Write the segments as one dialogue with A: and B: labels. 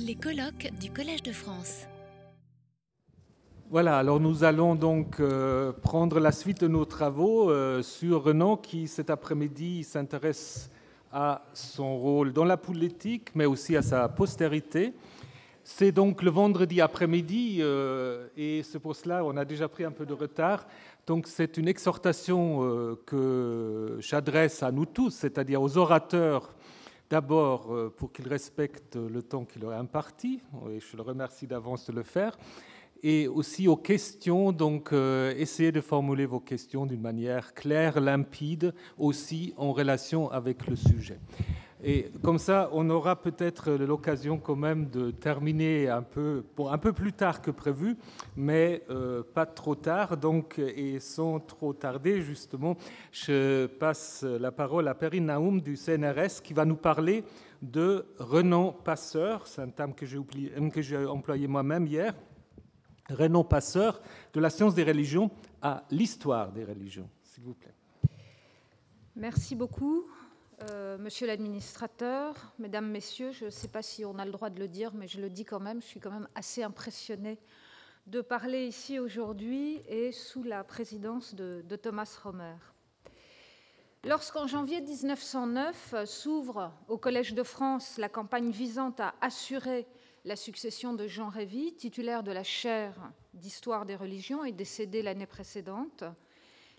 A: Les colloques du Collège de France.
B: Voilà, alors nous allons donc euh, prendre la suite de nos travaux euh, sur Renan qui cet après-midi s'intéresse à son rôle dans la politique, mais aussi à sa postérité. C'est donc le vendredi après-midi euh, et c'est pour cela on a déjà pris un peu de retard. Donc c'est une exhortation que j'adresse à nous tous, c'est-à-dire aux orateurs D'abord, euh, pour qu'ils respectent le temps qu'il leur imparti, et je le remercie d'avance de le faire, et aussi aux questions, donc euh, essayez de formuler vos questions d'une manière claire, limpide, aussi en relation avec le sujet. Et comme ça, on aura peut-être l'occasion quand même de terminer un peu, un peu plus tard que prévu, mais euh, pas trop tard. Donc, et sans trop tarder, justement, je passe la parole à Perrine Naoum du CNRS qui va nous parler de Renan Passeur. C'est un terme que j'ai employé moi-même hier. Renan Passeur, de la science des religions à l'histoire des religions, s'il vous plaît.
C: Merci beaucoup. Euh, monsieur l'administrateur, mesdames, messieurs, je ne sais pas si on a le droit de le dire, mais je le dis quand même, je suis quand même assez impressionnée de parler ici aujourd'hui et sous la présidence de, de Thomas Romer. Lorsqu'en janvier 1909 s'ouvre au Collège de France la campagne visant à assurer la succession de Jean Révy, titulaire de la chaire d'histoire des religions et décédé l'année précédente,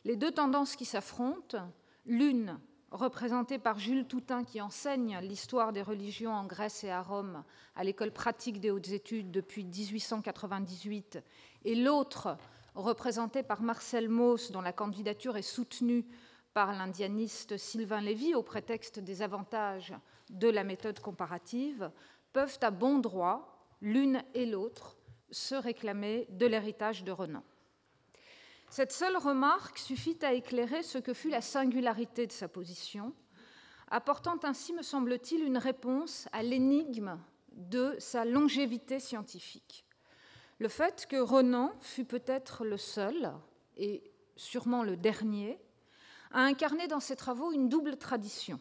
C: les deux tendances qui s'affrontent, l'une représenté par Jules Toutain qui enseigne l'histoire des religions en Grèce et à Rome à l'école pratique des hautes études depuis 1898, et l'autre représenté par Marcel Mauss dont la candidature est soutenue par l'indianiste Sylvain Lévy au prétexte des avantages de la méthode comparative, peuvent à bon droit, l'une et l'autre, se réclamer de l'héritage de Renan. Cette seule remarque suffit à éclairer ce que fut la singularité de sa position, apportant ainsi, me semble-t-il, une réponse à l'énigme de sa longévité scientifique. Le fait que Renan fut peut-être le seul, et sûrement le dernier, à incarner dans ses travaux une double tradition.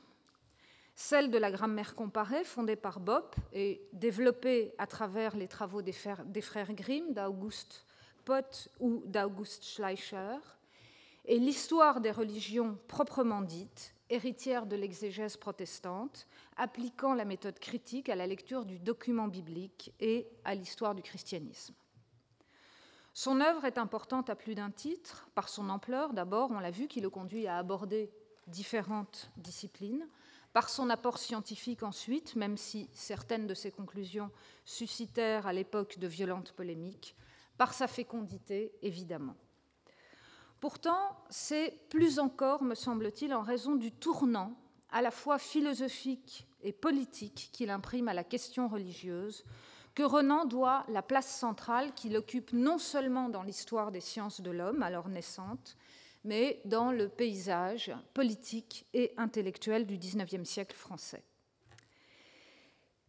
C: Celle de la grammaire comparée, fondée par Bopp et développée à travers les travaux des frères Grimm, d'Auguste Pott ou d'August Schleicher, et l'histoire des religions proprement dites, héritière de l'exégèse protestante, appliquant la méthode critique à la lecture du document biblique et à l'histoire du christianisme. Son œuvre est importante à plus d'un titre, par son ampleur d'abord, on l'a vu, qui le conduit à aborder différentes disciplines, par son apport scientifique ensuite, même si certaines de ses conclusions suscitèrent à l'époque de violentes polémiques, par sa fécondité, évidemment. Pourtant, c'est plus encore, me semble-t-il, en raison du tournant à la fois philosophique et politique qu'il imprime à la question religieuse que Renan doit la place centrale qu'il occupe non seulement dans l'histoire des sciences de l'homme, alors naissante, mais dans le paysage politique et intellectuel du XIXe siècle français.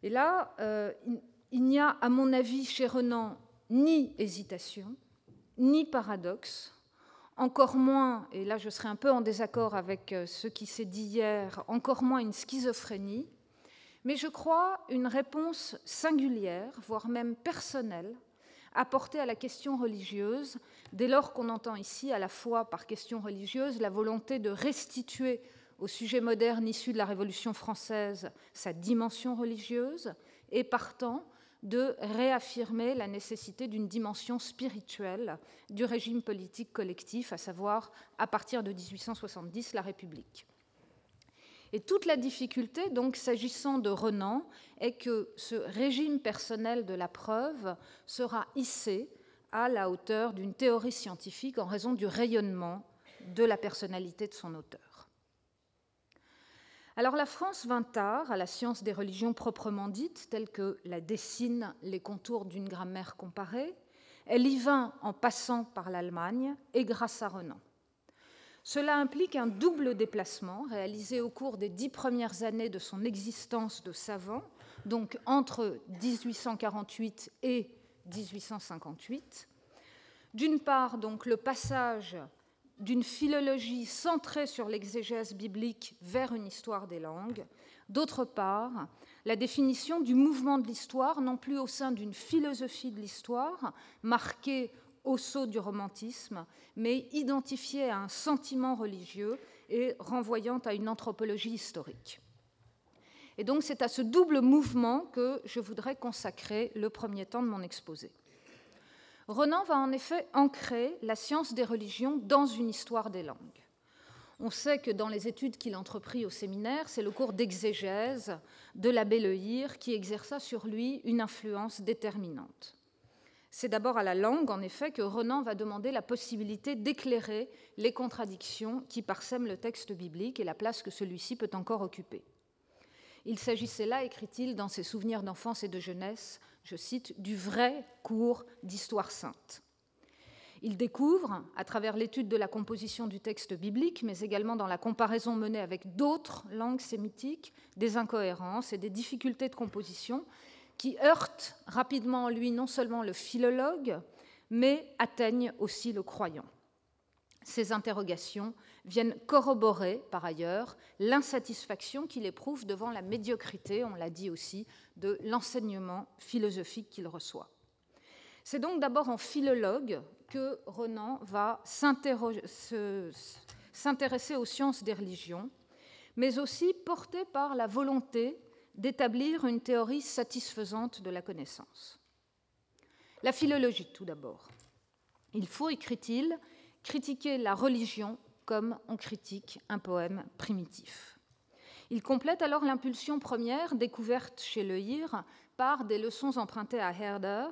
C: Et là, euh, il n'y a, à mon avis, chez Renan ni hésitation, ni paradoxe, encore moins, et là je serai un peu en désaccord avec euh, ce qui s'est dit hier, encore moins une schizophrénie, mais je crois une réponse singulière, voire même personnelle, apportée à la question religieuse, dès lors qu'on entend ici à la fois par question religieuse la volonté de restituer au sujet moderne issu de la Révolution française sa dimension religieuse, et partant de réaffirmer la nécessité d'une dimension spirituelle du régime politique collectif, à savoir, à partir de 1870, la République. Et toute la difficulté, donc, s'agissant de Renan, est que ce régime personnel de la preuve sera hissé à la hauteur d'une théorie scientifique en raison du rayonnement de la personnalité de son auteur. Alors la France vint tard à la science des religions proprement dites, telle que la dessinent les contours d'une grammaire comparée. Elle y vint en passant par l'Allemagne et grâce à Renan. Cela implique un double déplacement réalisé au cours des dix premières années de son existence de savant, donc entre 1848 et 1858. D'une part, donc, le passage d'une philologie centrée sur l'exégèse biblique vers une histoire des langues, D'autre part, la définition du mouvement de l'histoire, non plus au sein d'une philosophie de l'histoire marquée au saut du romantisme, mais identifiée à un sentiment religieux et renvoyant à une anthropologie historique. Et donc c'est à ce double mouvement que je voudrais consacrer le premier temps de mon exposé. Renan va en effet ancrer la science des religions dans une histoire des langues. On sait que dans les études qu'il entreprit au séminaire, c'est le cours d'exégèse de l'abbé Lehir qui exerça sur lui une influence déterminante. C'est d'abord à la langue, en effet, que Renan va demander la possibilité d'éclairer les contradictions qui parsèment le texte biblique et la place que celui-ci peut encore occuper. Il s'agissait là, écrit-il dans ses souvenirs d'enfance et de jeunesse, je cite, du vrai cours d'histoire sainte. Il découvre, à travers l'étude de la composition du texte biblique, mais également dans la comparaison menée avec d'autres langues sémitiques, des incohérences et des difficultés de composition qui heurtent rapidement en lui non seulement le philologue, mais atteignent aussi le croyant. Ces interrogations viennent corroborer, par ailleurs, l'insatisfaction qu'il éprouve devant la médiocrité, on l'a dit aussi, de l'enseignement philosophique qu'il reçoit. C'est donc d'abord en philologue que Renan va s'intéresser aux sciences des religions, mais aussi porté par la volonté d'établir une théorie satisfaisante de la connaissance. La philologie, tout d'abord. Il faut, écrit-il, critiquer la religion comme on critique un poème primitif. Il complète alors l'impulsion première découverte chez Le Hir par des leçons empruntées à Herder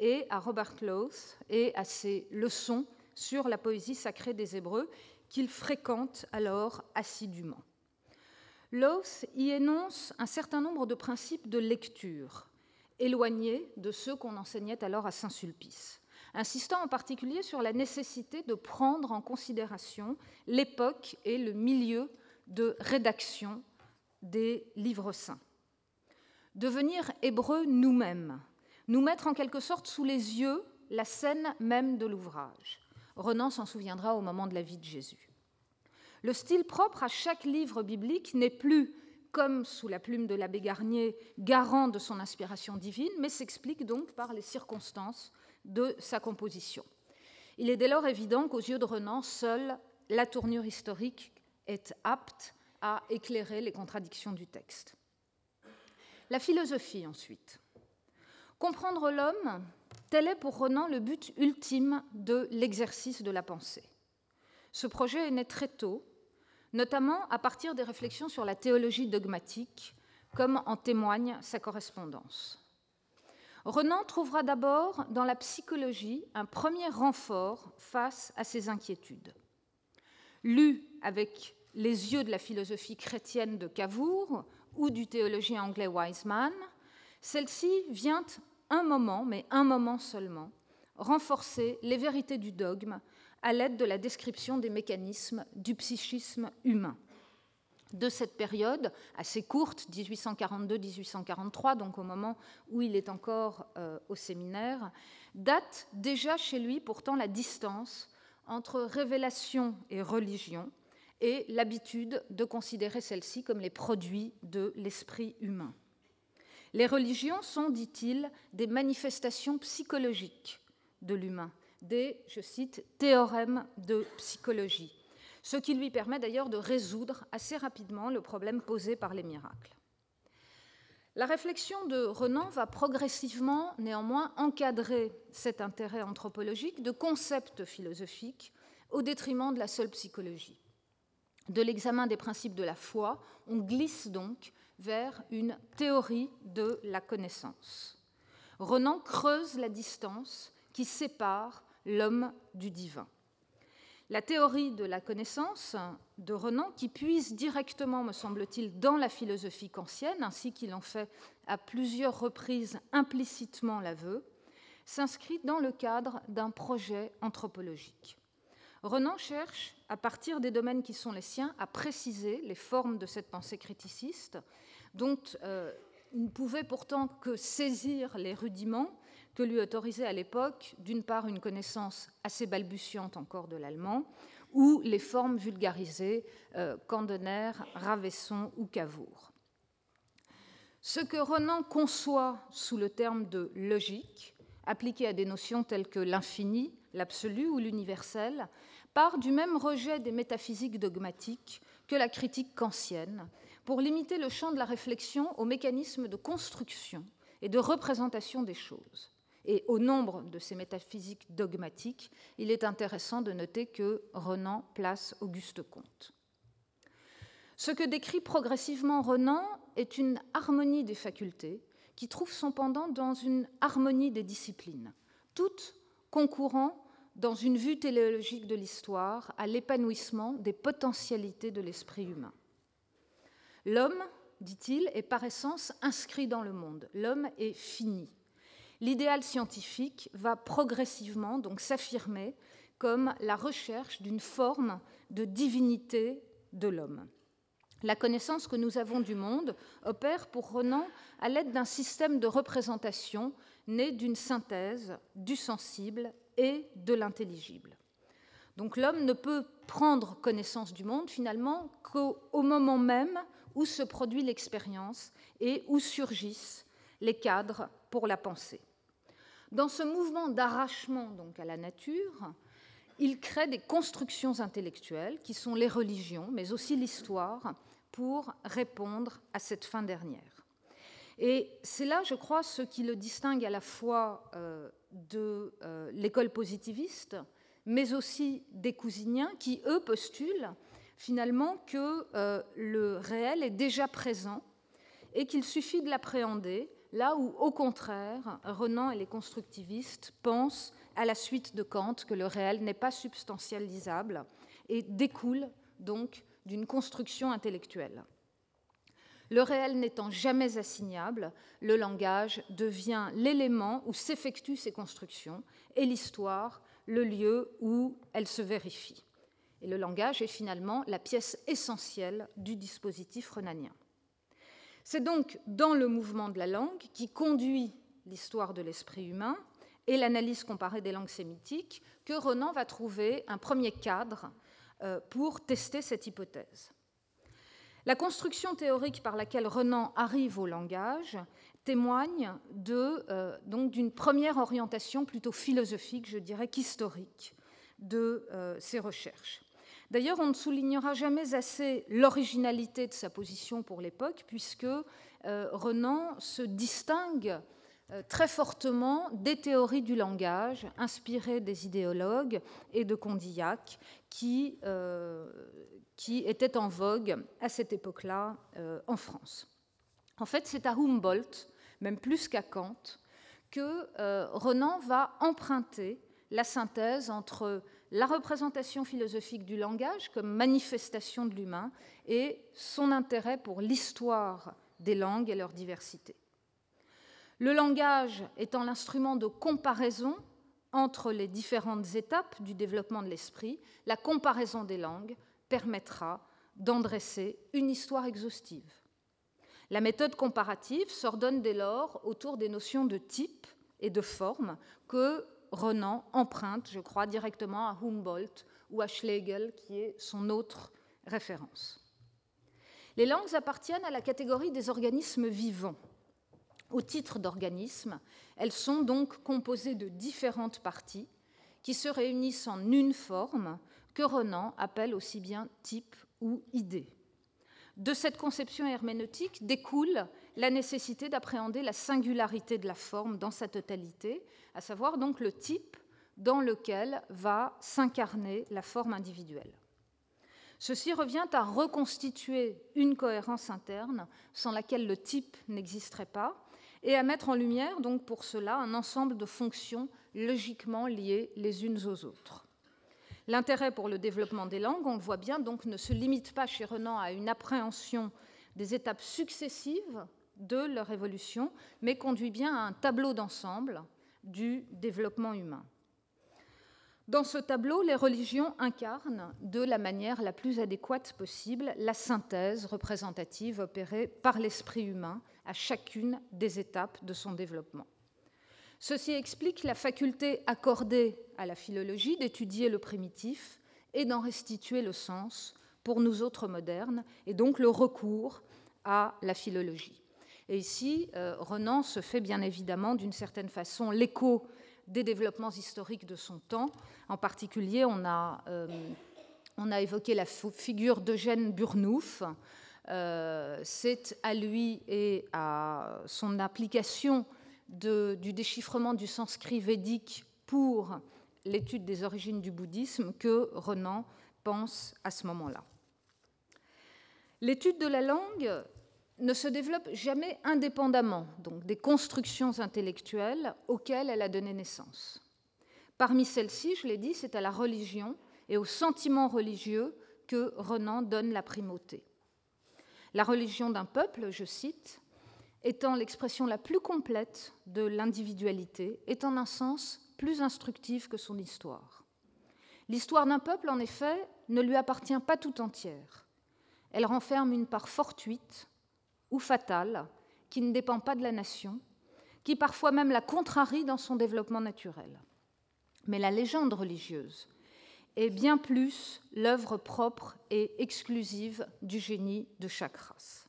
C: et à Robert Lowth et à ses leçons sur la poésie sacrée des Hébreux qu'il fréquente alors assidûment. Lowth y énonce un certain nombre de principes de lecture, éloignés de ceux qu'on enseignait alors à Saint-Sulpice insistant en particulier sur la nécessité de prendre en considération l'époque et le milieu de rédaction des livres saints. Devenir hébreux nous-mêmes, nous mettre en quelque sorte sous les yeux la scène même de l'ouvrage. Renan s'en souviendra au moment de la vie de Jésus. Le style propre à chaque livre biblique n'est plus, comme sous la plume de l'abbé Garnier, garant de son inspiration divine, mais s'explique donc par les circonstances de sa composition. Il est dès lors évident qu'aux yeux de Renan, seule la tournure historique est apte à éclairer les contradictions du texte. La philosophie ensuite. Comprendre l'homme, tel est pour Renan le but ultime de l'exercice de la pensée. Ce projet est né très tôt, notamment à partir des réflexions sur la théologie dogmatique, comme en témoigne sa correspondance. Renan trouvera d'abord dans la psychologie un premier renfort face à ses inquiétudes. Lu avec les yeux de la philosophie chrétienne de Cavour ou du théologien anglais Wiseman, celle-ci vient un moment, mais un moment seulement, renforcer les vérités du dogme à l'aide de la description des mécanismes du psychisme humain de cette période assez courte, 1842-1843, donc au moment où il est encore euh, au séminaire, date déjà chez lui pourtant la distance entre révélation et religion et l'habitude de considérer celles-ci comme les produits de l'esprit humain. Les religions sont, dit-il, des manifestations psychologiques de l'humain, des, je cite, théorèmes de psychologie ce qui lui permet d'ailleurs de résoudre assez rapidement le problème posé par les miracles. La réflexion de Renan va progressivement néanmoins encadrer cet intérêt anthropologique de concepts philosophiques au détriment de la seule psychologie. De l'examen des principes de la foi, on glisse donc vers une théorie de la connaissance. Renan creuse la distance qui sépare l'homme du divin. La théorie de la connaissance de Renan, qui puise directement, me semble-t-il, dans la philosophie kantienne, ainsi qu'il en fait à plusieurs reprises implicitement l'aveu, s'inscrit dans le cadre d'un projet anthropologique. Renan cherche, à partir des domaines qui sont les siens, à préciser les formes de cette pensée criticiste, dont euh, il ne pouvait pourtant que saisir les rudiments que lui autorisait à l'époque, d'une part, une connaissance assez balbutiante encore de l'allemand, ou les formes vulgarisées euh, Kandener, Ravesson ou Cavour. Ce que Renan conçoit sous le terme de logique, appliqué à des notions telles que l'infini, l'absolu ou l'universel, part du même rejet des métaphysiques dogmatiques que la critique kantienne, pour limiter le champ de la réflexion aux mécanismes de construction et de représentation des choses. Et au nombre de ces métaphysiques dogmatiques, il est intéressant de noter que Renan place Auguste Comte. Ce que décrit progressivement Renan est une harmonie des facultés qui trouve son pendant dans une harmonie des disciplines, toutes concourant dans une vue téléologique de l'histoire à l'épanouissement des potentialités de l'esprit humain. L'homme, dit-il, est par essence inscrit dans le monde. L'homme est fini. L'idéal scientifique va progressivement donc s'affirmer comme la recherche d'une forme de divinité de l'homme. La connaissance que nous avons du monde opère pour Renan à l'aide d'un système de représentation né d'une synthèse du sensible et de l'intelligible. Donc l'homme ne peut prendre connaissance du monde finalement qu'au moment même où se produit l'expérience et où surgissent les cadres pour la pensée. Dans ce mouvement d'arrachement donc à la nature, il crée des constructions intellectuelles qui sont les religions, mais aussi l'histoire, pour répondre à cette fin dernière. Et c'est là, je crois, ce qui le distingue à la fois euh, de euh, l'école positiviste, mais aussi des cousiniens qui, eux, postulent finalement que euh, le réel est déjà présent et qu'il suffit de l'appréhender, là où, au contraire, Renan et les constructivistes pensent, à la suite de Kant, que le réel n'est pas substantialisable et découle donc d'une construction intellectuelle. Le réel n'étant jamais assignable, le langage devient l'élément où s'effectuent ces constructions et l'histoire le lieu où elles se vérifient. Et le langage est finalement la pièce essentielle du dispositif renanien. C'est donc dans le mouvement de la langue qui conduit l'histoire de l'esprit humain et l'analyse comparée des langues sémitiques que Renan va trouver un premier cadre euh, pour tester cette hypothèse. La construction théorique par laquelle Renan arrive au langage témoigne euh, d'une première orientation plutôt philosophique, je dirais qu'historique, de euh, ses recherches. D'ailleurs, on ne soulignera jamais assez l'originalité de sa position pour l'époque, puisque euh, Renan se distingue très fortement des théories du langage inspirées des idéologues et de Condillac, qui, qui était en vogue à cette époque-là euh, en France. En fait, c'est à Humboldt, même plus qu'à Kant, que euh, Renan va emprunter la synthèse entre la représentation philosophique du langage comme manifestation de l'humain et son intérêt pour l'histoire des langues et leur diversité. Le langage étant l'instrument de comparaison entre les différentes étapes du développement de l'esprit, la comparaison des langues permettra d'en dresser une histoire exhaustive. La méthode comparative s'ordonne dès lors autour des notions de type et de forme que Renan emprunte, je crois, directement à Humboldt ou à Schlegel, qui est son autre référence. Les langues appartiennent à la catégorie des organismes vivants. Au titre d'organismes, elles sont donc composées de différentes parties qui se réunissent en une forme que Renan appelle aussi bien type ou idée. De cette conception herméneutique découle la nécessité d'appréhender la singularité de la forme dans sa totalité, à savoir donc le type dans lequel va s'incarner la forme individuelle. Ceci revient à reconstituer une cohérence interne sans laquelle le type n'existerait pas et à mettre en lumière donc pour cela un ensemble de fonctions logiquement liées les unes aux autres. L'intérêt pour le développement des langues, on le voit bien, donc ne se limite pas chez Renan à une appréhension des étapes successives de leur évolution, mais conduit bien à un tableau d'ensemble du développement humain. Dans ce tableau, les religions incarnent de la manière la plus adéquate possible la synthèse représentative opérée par l'esprit humain à chacune des étapes de son développement. Ceci explique la faculté accordée à la philologie d'étudier le primitif et d'en restituer le sens pour nous autres modernes, et donc le recours à la philologie. Et ici, euh, Renan se fait bien évidemment d'une certaine façon l'écho des développements historiques de son temps. En particulier, on a, euh, on a évoqué la figure d'Eugène Burnouf. Euh, c'est à lui et à son application du déchiffrement du sanskrit védique pour l'étude des origines du bouddhisme que Renan pense à ce moment-là. L'étude de la langue ne se développe jamais indépendamment donc des constructions intellectuelles auxquelles elle a donné naissance. Parmi celles-ci, je l'ai dit, c'est à la religion et au sentiment religieux que Renan donne la primauté. La religion d'un peuple, je cite, étant l'expression la plus complète de l'individualité, est en un sens plus instructive que son histoire. L'histoire d'un peuple, en effet, ne lui appartient pas tout entière. Elle renferme une part fortuite ou fatale qui ne dépend pas de la nation, qui parfois même la contrarie dans son développement naturel. Mais la légende religieuse est bien plus l'œuvre propre et exclusive du génie de chaque race.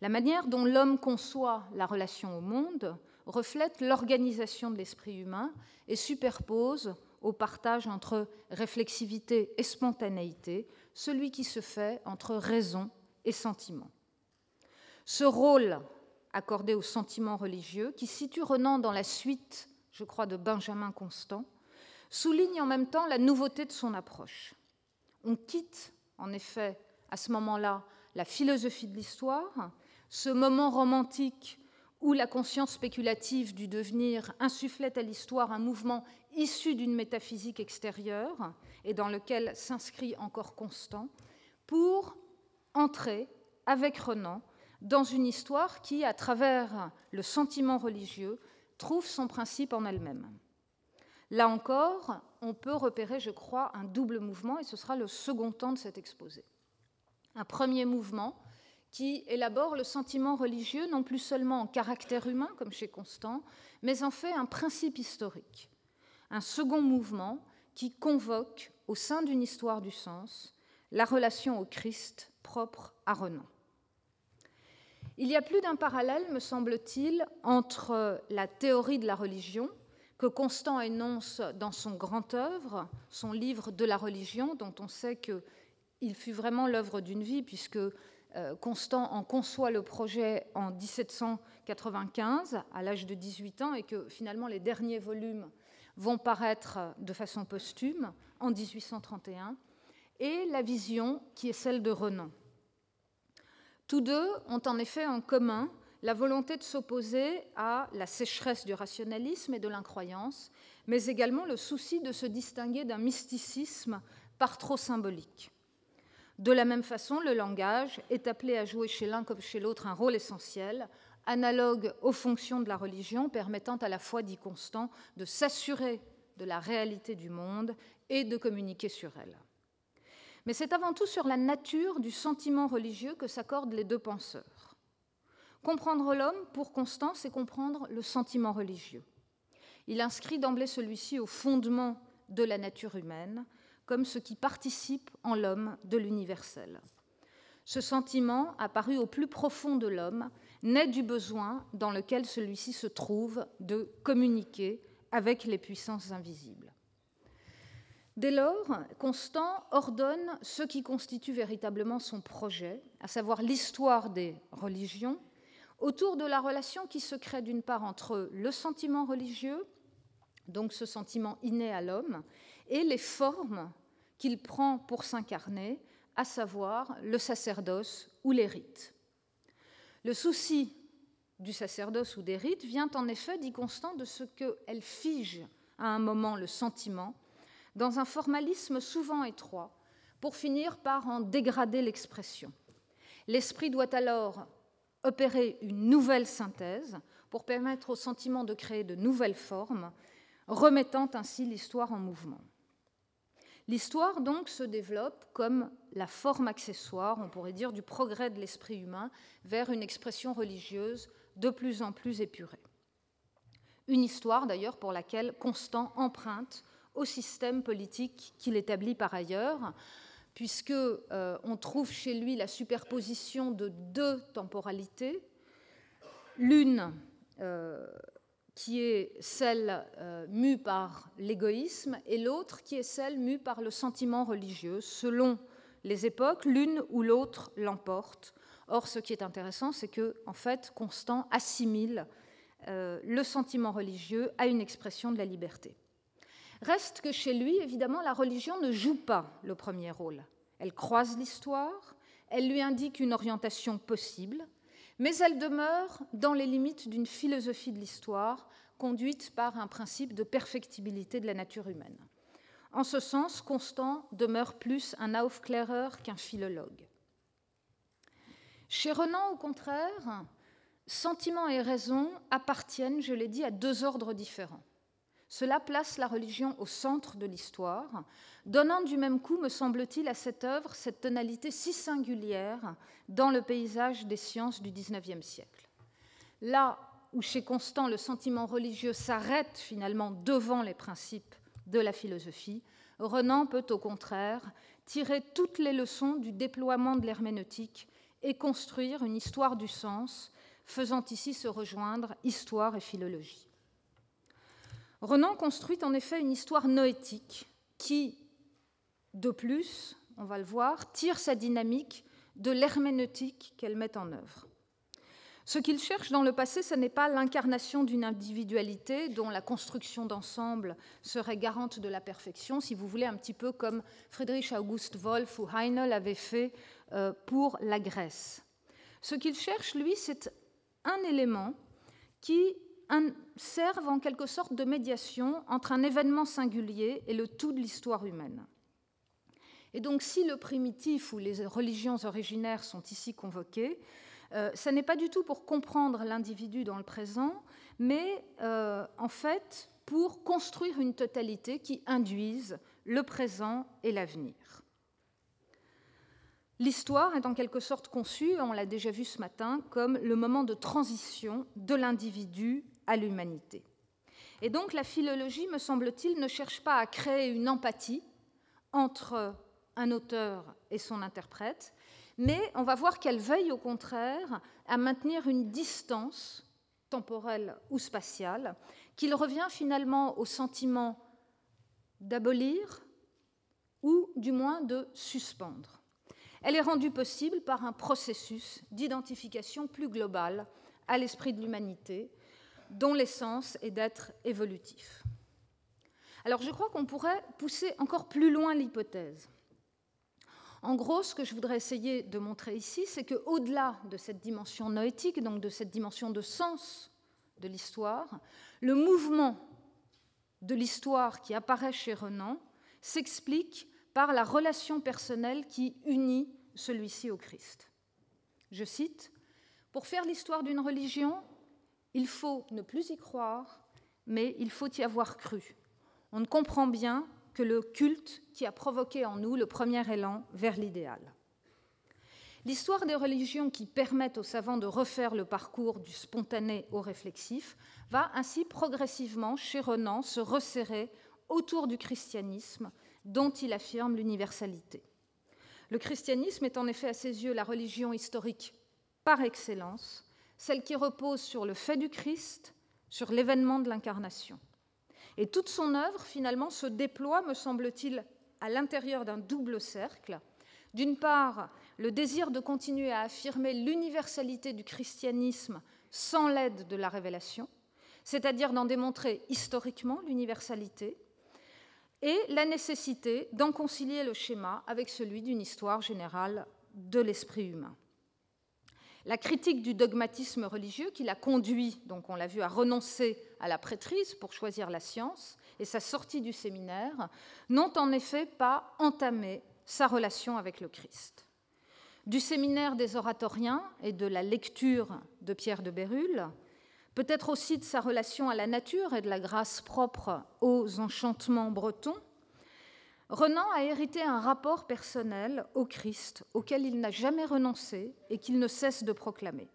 C: La manière dont l'homme conçoit la relation au monde reflète l'organisation de l'esprit humain et superpose au partage entre réflexivité et spontanéité celui qui se fait entre raison et sentiment. Ce rôle accordé au sentiment religieux, qui situe Renan dans la suite, je crois, de Benjamin Constant, souligne en même temps la nouveauté de son approche. On quitte, en effet, à ce moment-là, la philosophie de l'histoire, ce moment romantique où la conscience spéculative du devenir insufflait à l'histoire un mouvement issu d'une métaphysique extérieure et dans lequel s'inscrit encore Constant, pour entrer avec Renan dans une histoire qui, à travers le sentiment religieux, trouve son principe en elle-même. Là encore, on peut repérer, je crois, un double mouvement, et ce sera le second temps de cet exposé. Un premier mouvement qui élabore le sentiment religieux non plus seulement en caractère humain, comme chez Constant, mais en fait un principe historique. Un second mouvement qui convoque, au sein d'une histoire du sens, la relation au Christ propre à Renan. Il y a plus d'un parallèle, me semble-t-il, entre la théorie de la religion, que Constant énonce dans son grand œuvre, son livre de la religion, dont on sait qu'il fut vraiment l'œuvre d'une vie, puisque euh, Constant en conçoit le projet en 1795, à l'âge de 18 ans, et que finalement les derniers volumes vont paraître de façon posthume en 1831, et la vision qui est celle de Renan. Tous deux ont en effet en commun la volonté de s'opposer à la sécheresse du rationalisme et de l'incroyance, mais également le souci de se distinguer d'un mysticisme par trop symbolique. De la même façon, le langage est appelé à jouer chez l'un comme chez l'autre un rôle essentiel, analogue aux fonctions de la religion, permettant à la fois, dit Constant, de s'assurer de la réalité du monde et de communiquer sur elle. Mais c'est avant tout sur la nature du sentiment religieux que s'accordent les deux penseurs. Comprendre l'homme, pour Constant, c'est comprendre le sentiment religieux. Il inscrit d'emblée celui-ci au fondement de la nature humaine, comme ce qui participe en l'homme de l'universel. Ce sentiment, apparu au plus profond de l'homme, naît du besoin dans lequel celui-ci se trouve de communiquer avec les puissances invisibles. Dès lors, Constant ordonne ce qui constitue véritablement son projet, à savoir l'histoire des religions, autour de la relation qui se crée d'une part entre le sentiment religieux, donc ce sentiment inné à l'homme, et les formes qu'il prend pour s'incarner, à savoir le sacerdoce ou les rites. Le souci du sacerdoce ou des rites vient en effet, dit Constant, de ce qu'elle fige à un moment le sentiment dans un formalisme souvent étroit, pour finir par en dégrader l'expression. L'esprit doit alors opérer une nouvelle synthèse pour permettre au sentiment de créer de nouvelles formes, remettant ainsi l'histoire en mouvement. L'histoire donc se développe comme la forme accessoire, on pourrait dire, du progrès de l'esprit humain vers une expression religieuse de plus en plus épurée. Une histoire d'ailleurs pour laquelle Constant emprunte au système politique qu'il établit par ailleurs, puisque euh, on trouve chez lui la superposition de deux temporalités, L'une qui est celle mue par l'égoïsme et l'autre qui est celle mue par le sentiment religieux. Selon les époques, l'une ou l'autre l'emporte. Or, ce qui est intéressant, c'est que, en fait, Constant assimile euh, le sentiment religieux à une expression de la liberté. Reste que chez lui, évidemment, la religion ne joue pas le premier rôle. Elle croise l'histoire, elle lui indique une orientation possible, mais elle demeure dans les limites d'une philosophie de l'histoire conduite par un principe de perfectibilité de la nature humaine. En ce sens, Constant demeure plus un Aufklärer qu'un philologue. Chez Renan, au contraire, sentiment et raison appartiennent, je l'ai dit, à deux ordres différents. Cela place la religion au centre de l'histoire, donnant du même coup, me semble-t-il, à cette œuvre cette tonalité si singulière dans le paysage des sciences du XIXe siècle. Là où chez Constant le sentiment religieux s'arrête finalement devant les principes de la philosophie, Renan peut au contraire tirer toutes les leçons du déploiement de l'herméneutique et construire une histoire du sens, faisant ici se rejoindre histoire et philologie. Renan construit en effet une histoire noétique qui, de plus, on va le voir, tire sa dynamique de l'herméneutique qu'elle met en œuvre. Ce qu'il cherche dans le passé, ce n'est pas l'incarnation d'une individualité dont la construction d'ensemble serait garante de la perfection, si vous voulez, un petit peu comme Friedrich August Wolff ou Heine l'avaient fait euh, pour la Grèce. Ce qu'il cherche, lui, c'est un élément qui serve en quelque sorte de médiation entre un événement singulier et le tout de l'histoire humaine. Et donc, si le primitif ou les religions originaires sont ici convoqués, euh, ce n'est pas du tout pour comprendre l'individu dans le présent, mais euh, en fait pour construire une totalité qui induise le présent et l'avenir. L'histoire est en quelque sorte conçue, on l'a déjà vu ce matin, comme le moment de transition de l'individu à l'humanité. Et donc la philologie, me semble-t-il, ne cherche pas à créer une empathie entre un auteur et son interprète, mais on va voir qu'elle veille au contraire à maintenir une distance temporelle ou spatiale, qu'il revient finalement au sentiment d'abolir ou du moins de suspendre. Elle est rendue possible par un processus d'identification plus global à l'esprit de l'humanité, dont l'essence est d'être évolutif. Alors je crois qu'on pourrait pousser encore plus loin l'hypothèse. En gros, ce que je voudrais essayer de montrer ici, c'est qu'au-delà de cette dimension noétique, donc de cette dimension de sens de l'histoire, le mouvement de l'histoire qui apparaît chez Renan s'explique par la relation personnelle qui unit celui-ci au Christ. Je cite, Pour faire l'histoire d'une religion, il faut ne plus y croire, mais il faut y avoir cru. On ne comprend bien que le culte qui a provoqué en nous le premier élan vers l'idéal. L'histoire des religions qui permettent aux savants de refaire le parcours du spontané au réflexif va ainsi progressivement, chez Renan, se resserrer autour du christianisme dont il affirme l'universalité. Le christianisme est en effet à ses yeux la religion historique par excellence, celle qui repose sur le fait du Christ, sur l'événement de l'incarnation. Et toute son œuvre, finalement, se déploie, me semble-t-il, à l'intérieur d'un double cercle. D'une part, le désir de continuer à affirmer l'universalité du christianisme sans l'aide de la révélation, c'est-à-dire d'en démontrer historiquement l'universalité, et la nécessité d'en concilier le schéma avec celui d'une histoire générale de l'esprit humain. La critique du dogmatisme religieux qui l'a conduit, donc on l'a vu, à renoncer à la prêtrise pour choisir la science et sa sortie du séminaire n'ont en effet pas entamé sa relation avec le Christ. Du séminaire des oratoriens et de la lecture de Pierre de Bérulle, peut-être aussi de sa relation à la nature et de la grâce propre aux enchantements bretons, Renan a hérité un rapport personnel au Christ auquel il n'a jamais renoncé et qu'il ne cesse de proclamer.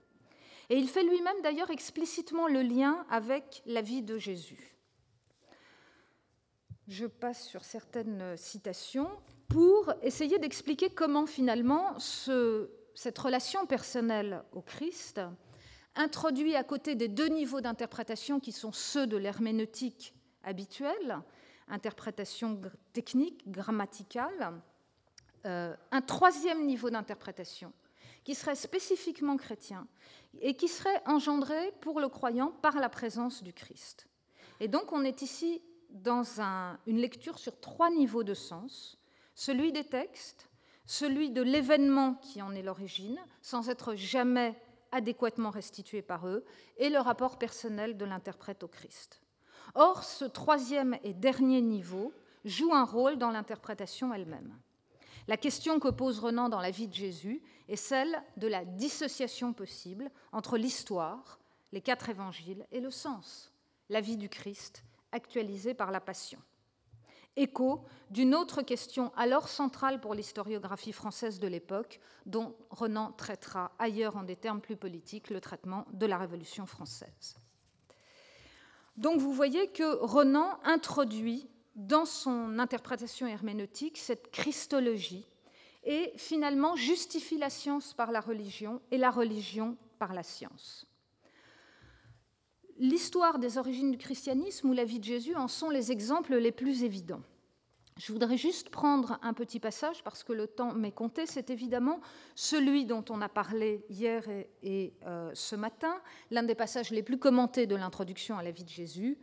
C: Et il fait lui-même d'ailleurs explicitement le lien avec la vie de Jésus. Je passe sur certaines citations pour essayer d'expliquer comment finalement cette relation personnelle au Christ introduit à côté des deux niveaux d'interprétation qui sont ceux de l'herméneutique habituelle, interprétation technique, grammaticale, euh, un troisième niveau d'interprétation qui serait spécifiquement chrétien et qui serait engendré pour le croyant par la présence du Christ. Et donc on est ici dans une lecture sur trois niveaux de sens, celui des textes, celui de l'événement qui en est l'origine, sans être jamais adéquatement restitué par eux, et le rapport personnel de l'interprète au Christ. Or, ce troisième et dernier niveau joue un rôle dans l'interprétation elle-même. La question que pose Renan dans la vie de Jésus est celle de la dissociation possible entre l'histoire, les quatre évangiles, et le sens, la vie du Christ, actualisée par la Passion. Écho d'une autre question alors centrale pour l'historiographie française de l'époque, dont Renan traitera ailleurs en des termes plus politiques le traitement de la Révolution française. Donc vous voyez que Renan introduit dans son interprétation herméneutique cette christologie et finalement justifie la science par la religion et la religion par la science. L'histoire des origines du christianisme ou la vie de Jésus en sont les exemples les plus évidents. Je voudrais juste prendre un petit passage parce que le temps m'est compté. C'est évidemment celui dont on a parlé hier et, euh, ce matin, l'un des passages les plus commentés de l'introduction à la vie de Jésus.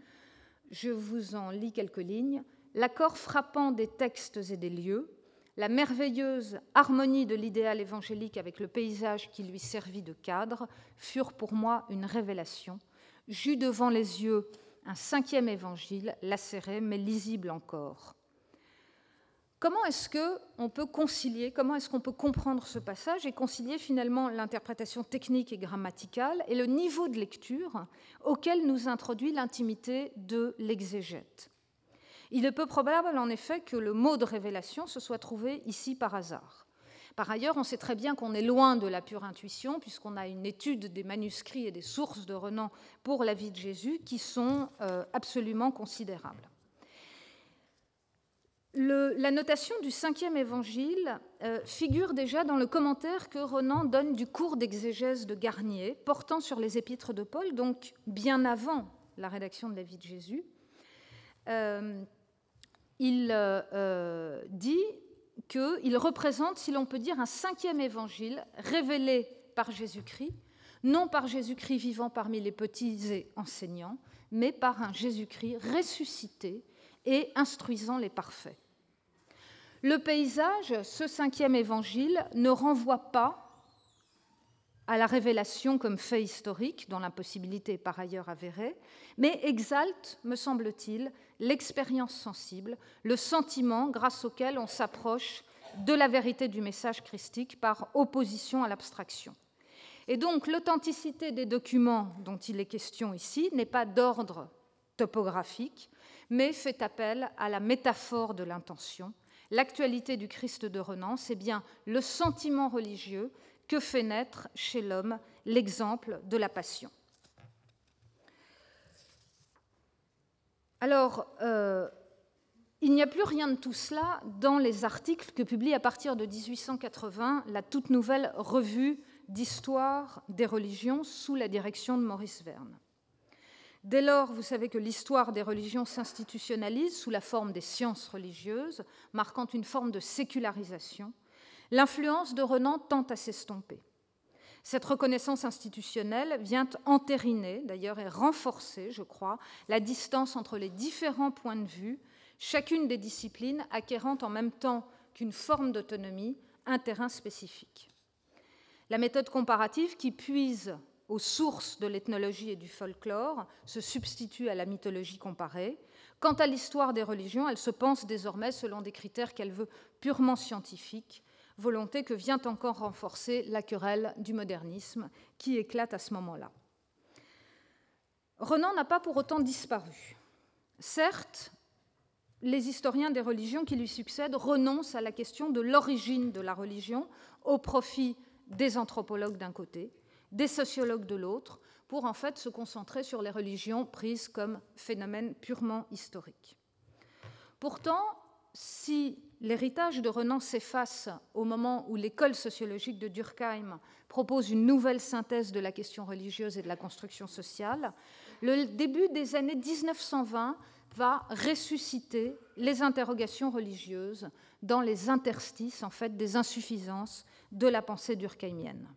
C: Je vous en lis quelques lignes. L'accord frappant des textes et des lieux, la merveilleuse harmonie de l'idéal évangélique avec le paysage qui lui servit de cadre furent pour moi une révélation. J'eus devant les yeux un cinquième évangile, lacéré mais lisible encore. Comment est-ce qu'on peut concilier, comment est-ce qu'on peut comprendre ce passage et concilier finalement l'interprétation technique et grammaticale et le niveau de lecture auquel nous introduit l'intimité de l'exégète Il est peu probable en effet que le mot de révélation se soit trouvé ici par hasard. Par ailleurs, on sait très bien qu'on est loin de la pure intuition, puisqu'on a une étude des manuscrits et des sources de Renan pour la vie de Jésus qui sont euh, absolument considérables la notation du cinquième évangile euh, figure déjà dans le commentaire que Renan donne du cours d'exégèse de Garnier portant sur les épîtres de Paul, donc bien avant la rédaction de la vie de Jésus. Euh, il euh, dit qu'il représente, si l'on peut dire, un cinquième évangile révélé par Jésus-Christ, non par Jésus-Christ vivant parmi les petits et enseignants, mais par un Jésus-Christ ressuscité et instruisant les parfaits. Le paysage, ce cinquième évangile, ne renvoie pas à la révélation comme fait historique, dont l'impossibilité est par ailleurs avérée, mais exalte, me semble-t-il, l'expérience sensible, le sentiment grâce auquel on s'approche de la vérité du message christique par opposition à l'abstraction. Et donc l'authenticité des documents dont il est question ici n'est pas d'ordre topographique, mais fait appel à la métaphore de l'intention, L'actualité du Christ de Renan, c'est bien le sentiment religieux que fait naître chez l'homme l'exemple de la passion. Alors, euh, il n'y a plus rien de tout cela dans les articles que publie à partir de 1880 la toute nouvelle revue d'histoire des religions sous la direction de Maurice Verne. Dès lors, vous savez que l'histoire des religions s'institutionnalise sous la forme des sciences religieuses, marquant une forme de sécularisation. L'influence de Renan tend à s'estomper. Cette reconnaissance institutionnelle vient entériner, d'ailleurs, et renforcer, je crois, la distance entre les différents points de vue, chacune des disciplines acquérant en même temps qu'une forme d'autonomie un terrain spécifique. La méthode comparative qui puise aux sources de l'ethnologie et du folklore se substitue à la mythologie comparée. Quant à l'histoire des religions, elle se pense désormais selon des critères qu'elle veut purement scientifiques, volonté que vient encore renforcer la querelle du modernisme qui éclate à ce moment-là. Renan n'a pas pour autant disparu. Certes, les historiens des religions qui lui succèdent renoncent à la question de l'origine de la religion au profit des anthropologues d'un côté des sociologues de l'autre, pour en fait se concentrer sur les religions prises comme phénomène purement historique. Pourtant, si l'héritage de Renan s'efface au moment où l'école sociologique de Durkheim propose une nouvelle synthèse de la question religieuse et de la construction sociale, le début des années 1920 va ressusciter les interrogations religieuses dans les interstices, en fait, des insuffisances de la pensée durkheimienne.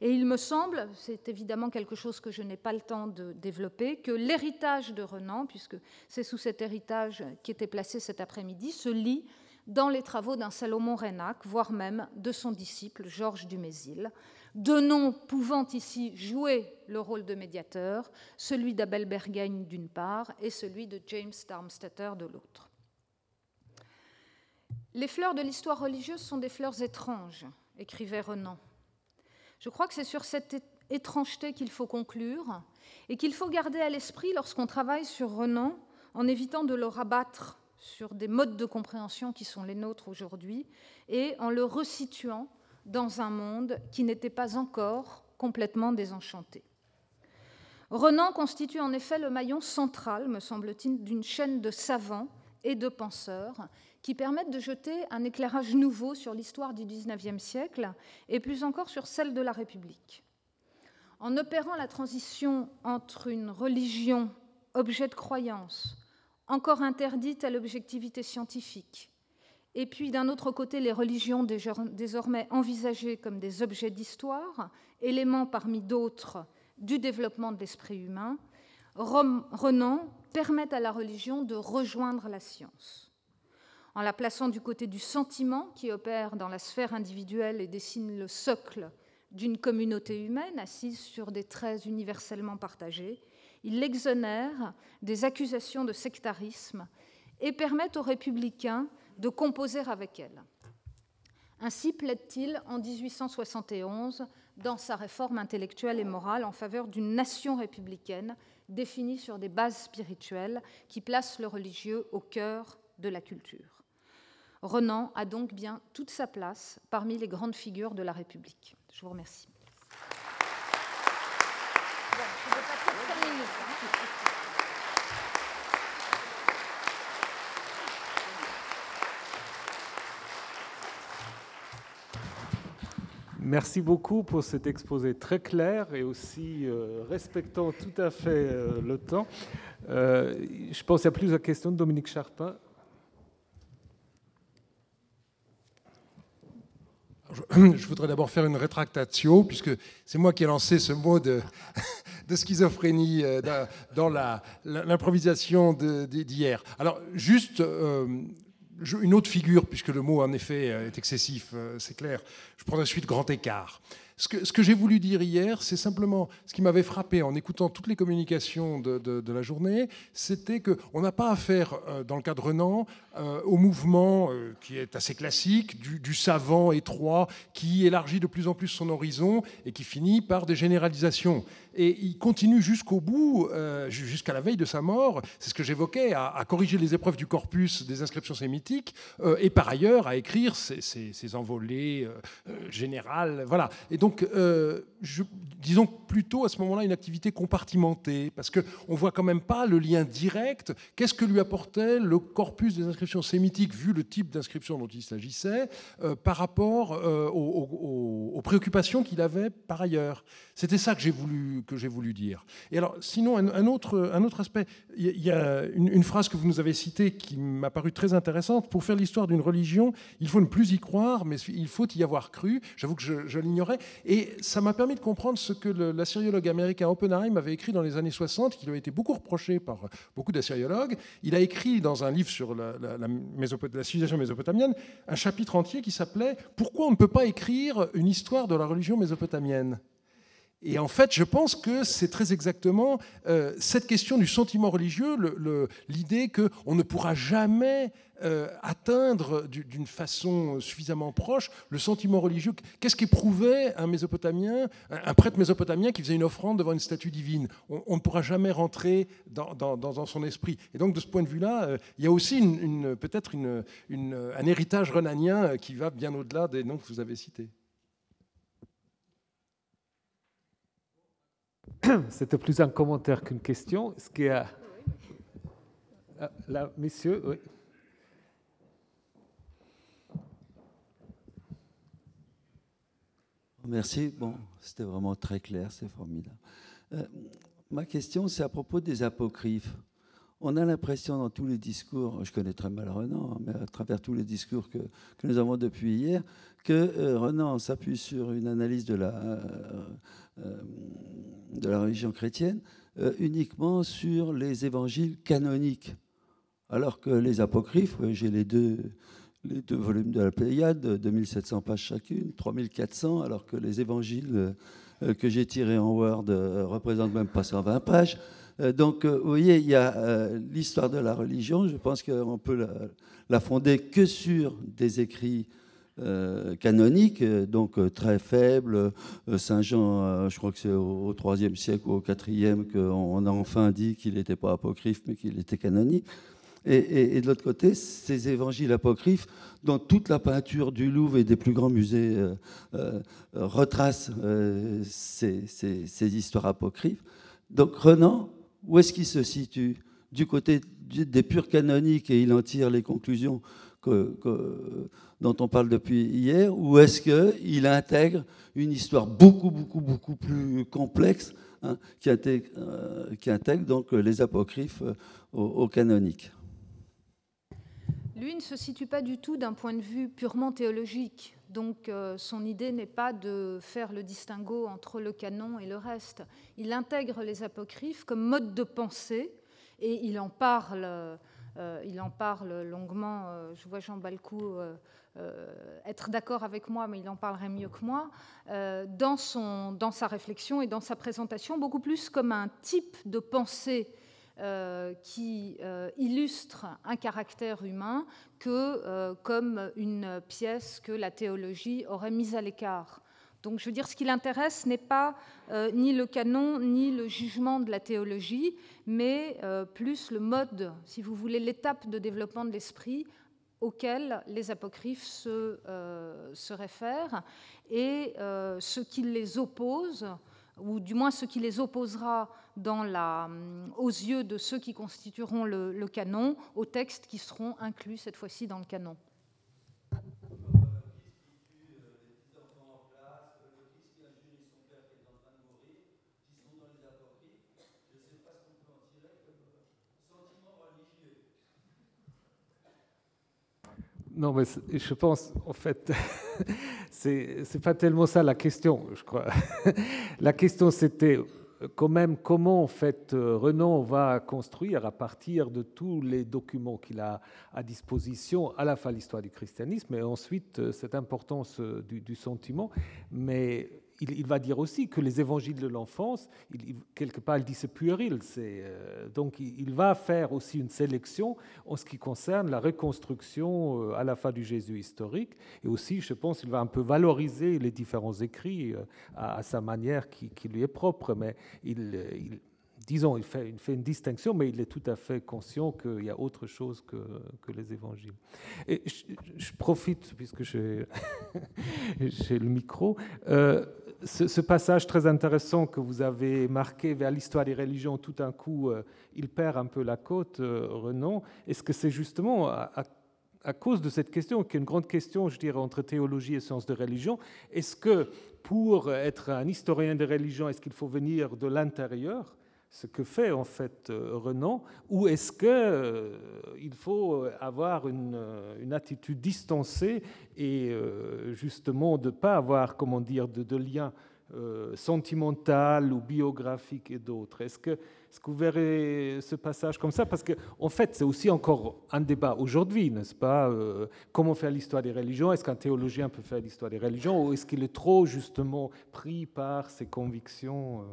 C: Et il me semble, c'est évidemment quelque chose que je n'ai pas le temps de développer, que l'héritage de Renan, puisque c'est sous cet héritage qui était placé cet après-midi, se lit dans les travaux d'un Salomon Reynac, voire même de son disciple Georges Dumézil, deux noms pouvant ici jouer le rôle de médiateur, celui d'Abel Bergagne d'une part et celui de James Darmstaedter de l'autre. Les fleurs de l'histoire religieuse sont des fleurs étranges, écrivait Renan. Je crois que c'est sur cette étrangeté qu'il faut conclure et qu'il faut garder à l'esprit lorsqu'on travaille sur Renan en évitant de le rabattre sur des modes de compréhension qui sont les nôtres aujourd'hui et en le resituant dans un monde qui n'était pas encore complètement désenchanté. Renan constitue en effet le maillon central, me semble-t-il, d'une chaîne de savants et de penseurs qui permettent de jeter un éclairage nouveau sur l'histoire du XIXe siècle et plus encore sur celle de la République. En opérant la transition entre une religion, objet de croyance, encore interdite à l'objectivité scientifique, et puis d'un autre côté les religions désormais envisagées comme des objets d'histoire, éléments parmi d'autres du développement de l'esprit humain, Renan permet à la religion de rejoindre la science. En la plaçant du côté du sentiment qui opère dans la sphère individuelle et dessine le socle d'une communauté humaine assise sur des traits universellement partagés, il l'exonère des accusations de sectarisme et permet aux républicains de composer avec elle. Ainsi plaide-t-il en 1871 dans sa réforme intellectuelle et morale en faveur d'une nation républicaine définie sur des bases spirituelles qui placent le religieux au cœur de la culture. Renan a donc bien toute sa place parmi les grandes figures de la République. Je vous remercie.
B: Merci beaucoup pour cet exposé très clair et aussi euh, respectant tout à fait euh, le temps. Euh, je pense qu'il y a plusieurs questions de Dominique Charpin.
D: Je voudrais d'abord faire une rétractatio, puisque c'est moi qui ai lancé ce mot de, schizophrénie dans l'improvisation d'hier. Alors, juste une autre figure, puisque le mot en effet est excessif, c'est clair, je prends ensuite grand écart. Ce que, j'ai voulu dire hier, c'est simplement ce qui m'avait frappé en écoutant toutes les communications de, de, la journée, c'était qu'on n'a pas affaire, euh, dans le cadre Renan, euh, au mouvement euh, qui est assez classique du, savant étroit qui élargit de plus en plus son horizon et qui finit par des généralisations. Et il continue jusqu'au bout, jusqu'à la veille de sa mort, c'est ce que j'évoquais, à, corriger les épreuves du corpus des inscriptions sémitiques et par ailleurs à écrire ces, ces, ces envolées générales. Voilà. Et donc, euh, disons plutôt à ce moment-là une activité compartimentée, parce qu'on ne voit quand même pas le lien direct. Qu'est-ce que lui apportait le corpus des inscriptions sémitiques, vu le type d'inscription dont il s'agissait, euh, par rapport euh, aux, préoccupations qu'il avait par ailleurs? C'était ça que j'ai voulu, voulu dire. Et alors, sinon, un, autre, un autre aspect, il y a une, phrase que vous nous avez citée qui m'a paru très intéressante. Pour faire l'histoire d'une religion, il faut ne plus y croire, mais il faut y avoir cru. J'avoue que je, je l'ignorais. Et ça m'a permis de comprendre ce que l'assyriologue américain Oppenheim avait écrit dans les années 60, qui lui a été beaucoup reproché par beaucoup d'assyriologues. Il a écrit dans un livre sur la, la civilisation mésopotamienne un chapitre entier qui s'appelait Pourquoi on ne peut pas écrire une histoire de la religion mésopotamienne? Et en fait, je pense que c'est très exactement euh, cette question du sentiment religieux, l'idée qu'on ne pourra jamais euh, atteindre d'une façon suffisamment proche le sentiment religieux. Qu'est-ce qu'éprouvait un mésopotamien, un prêtre mésopotamien qui faisait une offrande devant une statue divine? On, ne pourra jamais rentrer dans, son esprit. Et donc, de ce point de vue-là, euh, il y a aussi peut-être un héritage renanien qui va bien au-delà des noms que vous avez cités.
B: C'était plus un commentaire qu'une question. Ce qui a... Ah, là, messieurs, oui.
E: Merci. Bon, c'était vraiment très clair, c'est formidable. Euh, ma question, c'est à propos des apocryphes. On a l'impression dans tous les discours, je connais très mal Renan, hein, mais à travers tous les discours que, que nous avons depuis hier, que euh, Renan s'appuie sur une analyse de la euh, de la religion chrétienne uniquement sur les évangiles canoniques. Alors que les apocryphes, j'ai les deux, les deux volumes de la Pléiade, 2700 pages chacune, 3400, alors que les évangiles euh, que j'ai tirés en Word euh, représentent même pas 120 pages. Euh, donc, vous voyez, il y a l'histoire de la religion. Je pense qu'on peut la, fonder que sur des écrits canoniques, donc très faibles. Saint Jean, je crois que c'est au IIIe siècle ou au IVe qu'on a enfin dit qu'il n'était pas apocryphe, mais qu'il était canonique. Et, de l'autre côté, ces évangiles apocryphes, dont toute la peinture du Louvre et des plus grands musées euh, euh, retrace euh, ces, histoires apocryphes. Donc Renan, où est-ce qu'il se situe? Du côté des purs canoniques et il en tire les conclusions dont on parle depuis hier, ou est-ce qu'il intègre une histoire beaucoup, beaucoup, beaucoup plus complexe hein, qui, intègre, donc les apocryphes au canonique?
C: Lui ne se situe pas du tout d'un point de vue purement théologique. Donc euh, son idée n'est pas de faire le distinguo entre le canon et le reste. Il intègre les apocryphes comme mode de pensée et il en parle, euh, il en parle longuement. Euh, je vois Jean Balcou être d'accord avec moi, mais il en parlerait mieux que moi, dans, son, sa réflexion et dans sa présentation, beaucoup plus comme un type de pensée euh, qui euh, illustre un caractère humain que euh, comme une pièce que la théologie aurait mise à l'écart. Donc je veux dire, ce qui l'intéresse n'est pas ni le canon, ni le jugement de la théologie, mais plus le mode, si vous voulez, l'étape de développement de l'esprit auquel les apocryphes se, se réfèrent et ce qui les oppose ou du moins ce qui les opposera euh, aux yeux de ceux qui constitueront le canon, aux textes qui seront inclus cette fois-ci dans le canon.
B: Non, mais je pense, en fait, c'est n'est pas tellement ça la question, je crois. la question, c'était quand même comment, en fait, Renan va construire à partir de tous les documents qu'il a à disposition, à la fois l'histoire du christianisme, et ensuite cette importance du, du sentiment, mais il, va dire aussi que les évangiles de l'enfance, quelque part, il dit c'est puéril. Euh, donc il, va faire aussi une sélection en ce qui concerne la reconstruction euh, à la fois du Jésus historique, et aussi, je pense, il va un peu valoriser les différents écrits euh, à, sa manière qui, lui est propre, mais il, disons, il fait, une distinction, mais il est tout à fait conscient qu'il y a autre chose que, les évangiles. Je, profite, puisque j'ai le micro, ce, passage très intéressant que vous avez marqué vers l'histoire des religions, tout d'un coup, euh, il perd un peu la côte, euh, Renan. Est-ce que c'est justement à, cause de cette question, qui est une grande question, je dirais, entre théologie et sciences de religion, est-ce que pour être un historien de religion, est-ce qu'il faut venir de l'intérieur ce que fait en fait euh, Renan, ou est-ce qu'il euh, faut avoir une, euh, une, attitude distancée et justement de ne pas avoir, comment dire, de, de lien sentimental ou biographique et d'autres? Est-ce que, que, vous verrez ce passage comme ça? Parce qu'en en fait, c'est aussi encore un débat aujourd'hui, n'est-ce pas Comment faire l'histoire des religions? Est-ce qu'un théologien peut faire l'histoire des religions? Ou est-ce qu'il est trop justement pris par ses convictions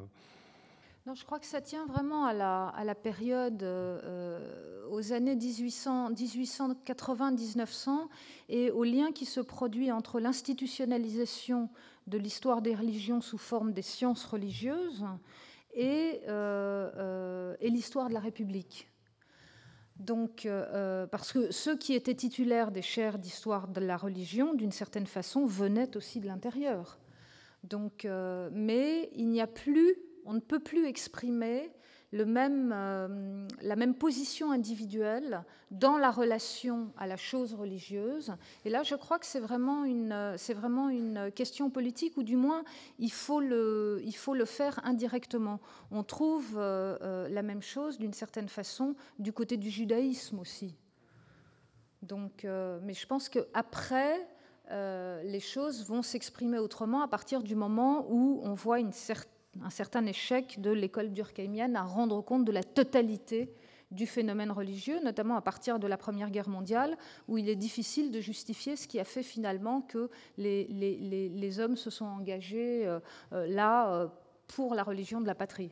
C: je crois que ça tient vraiment à la, période, euh, aux années 1880-1900 et au lien qui se produit entre l'institutionnalisation de l'histoire des religions sous forme des sciences religieuses et, euh, euh, l'histoire de la République. Donc, parce que ceux qui étaient titulaires des chaires d'histoire de la religion, d'une certaine façon, venaient aussi de l'intérieur. Mais il n'y a plus on ne peut plus exprimer euh, la même position individuelle dans la relation à la chose religieuse. Et là, je crois que c'est vraiment une, question politique, ou du moins, il faut le, il faut le faire indirectement. On trouve euh, euh, la même chose, d'une certaine façon, du côté du judaïsme aussi. Donc, mais je pense qu'après, les choses vont s'exprimer autrement à partir du moment où on voit une certaine un certain échec de l'école durkheimienne à rendre compte de la totalité du phénomène religieux, notamment à partir de la Première Guerre mondiale, où il est difficile de justifier ce qui a fait finalement que les, les, hommes se sont engagés euh, euh, là euh, pour la religion de la patrie.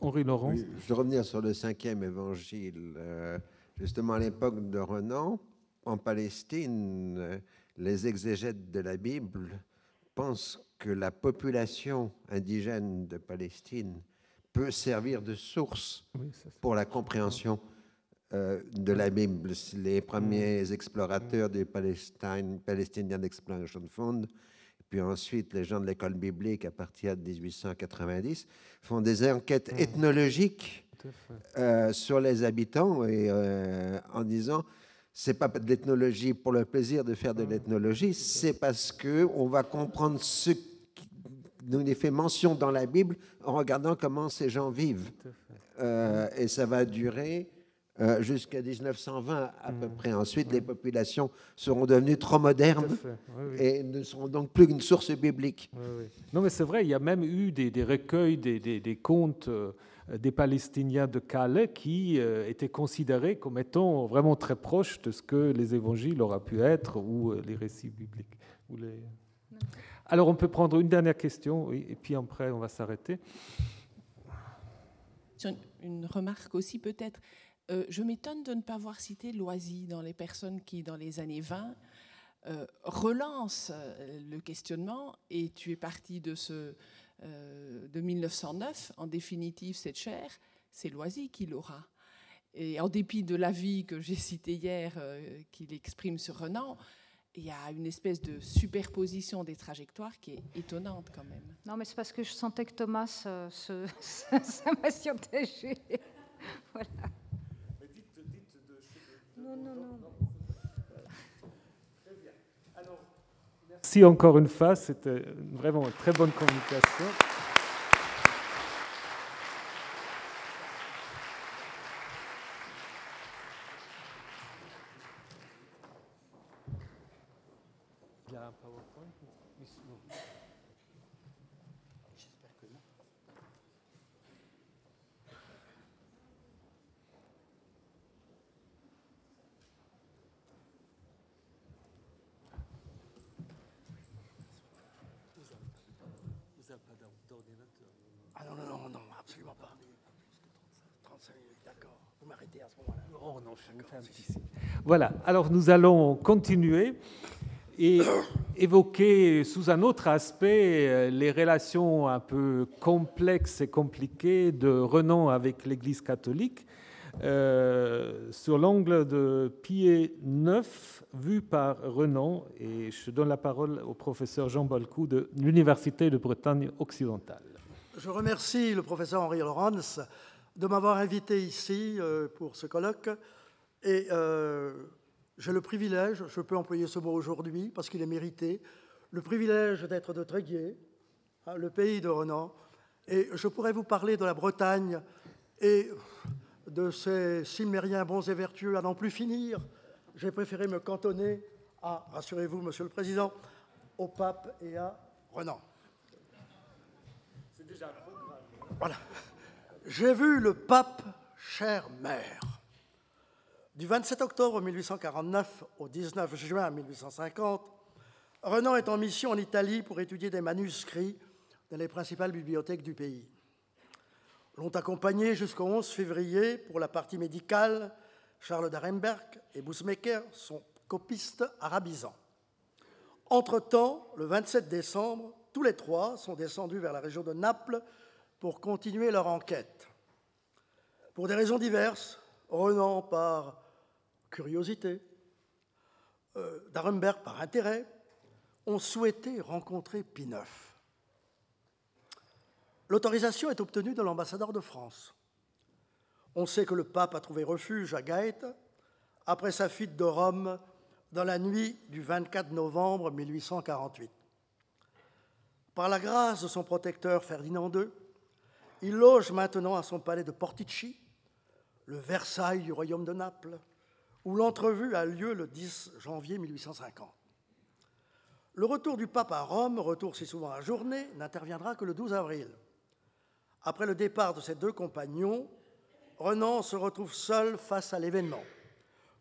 B: Henri Laurent.
F: je vais revenir sur le cinquième évangile. justement, à l'époque de Renan, en Palestine, les exégètes de la Bible pensent que la population indigène de Palestine peut servir de source pour la compréhension euh, de la Bible. Les premiers explorateurs du Palestine, Palestinian Exploration Fund, puis ensuite les gens de l'école biblique à partir de 1890, font des enquêtes ethnologiques euh, sur les habitants et euh, en disant c'est pas de l'ethnologie pour le plaisir de faire de l'ethnologie, c'est parce que on va comprendre ce nous est fait mention dans la Bible en regardant comment ces gens vivent. Euh, et ça va durer euh, jusqu'à 1920 à peu mmh. près. Ensuite, les populations seront devenues trop modernes et ne seront donc plus une source biblique.
B: non, mais c'est vrai, il y a même eu des, recueils, des, des, contes euh, des Palestiniens de Calais qui étaient considérés comme étant vraiment très proches de ce que les évangiles auraient pu être ou les récits bibliques. Ou les... Alors on peut prendre une dernière question, et puis après on va s'arrêter.
G: Une remarque aussi peut-être. Euh, je m'étonne de ne pas voir cité Loisy dans les personnes qui, dans les années 20, euh, relancent euh, le questionnement, et tu es parti de, ce, de 1909, en définitive cette chair, c'est Loisy qui l'aura. Et en dépit de l'avis que j'ai cité hier, qu'il exprime sur Renan, il y a une espèce de superposition des trajectoires qui est étonnante quand même.
C: Non, mais c'est parce que je sentais que Thomas euh, se, ça m'a surtégé. voilà. Mais dites, dites
B: de, non, non, non. Très bien. Alors, merci encore une fois. C'était vraiment une très bonne communication. Voilà, alors nous allons continuer et évoquer sous un autre aspect euh, les relations un peu complexes et compliquées de Renan avec l'Église catholique euh, sur l'angle de Pied IX vu par Renan. Et je donne la parole au professeur Jean Balcou de l'Université de Bretagne occidentale.
H: Je remercie le professeur Henri Laurence de m'avoir invité ici euh, pour ce colloque. Et euh, j'ai le privilège, je peux employer ce mot aujourd'hui parce qu'il est mérité, le privilège d'être de Tréguier, hein, le pays de Renan. Et je pourrais vous parler de la Bretagne et de ces cimériens bons et vertueux à n'en plus finir. J'ai préféré me cantonner à, rassurez-vous, Monsieur le Président, au pape et à Renan. C'est déjà un programme. Voilà. J'ai vu le pape, chère mère. Du 27 octobre 1849 au 19 juin 1850, Renan est en mission en Italie pour étudier des manuscrits dans les principales bibliothèques du pays. L'ont accompagné jusqu'au 11 février pour la partie médicale Charles d'Arenberg et Bousmaker, son copiste arabisant. Entre-temps, le 27 décembre, tous les trois sont descendus vers la région de Naples pour continuer leur enquête. Pour des raisons diverses, Renan par curiosité, euh, D'Arenberg par intérêt, ont souhaité rencontrer Pie L'autorisation est obtenue de l'ambassadeur de France. On sait que le pape a trouvé refuge à Gaète après sa fuite de Rome dans la nuit du 24 novembre 1848. Par la grâce de son protecteur Ferdinand II, il loge maintenant à son palais de Portici, le Versailles du royaume de Naples, où l'entrevue a lieu le 10 janvier 1850. Le retour du pape à Rome, retour si souvent à journée, n'interviendra que le 12 avril. Après le départ de ses deux compagnons, Renan se retrouve seul face à l'événement.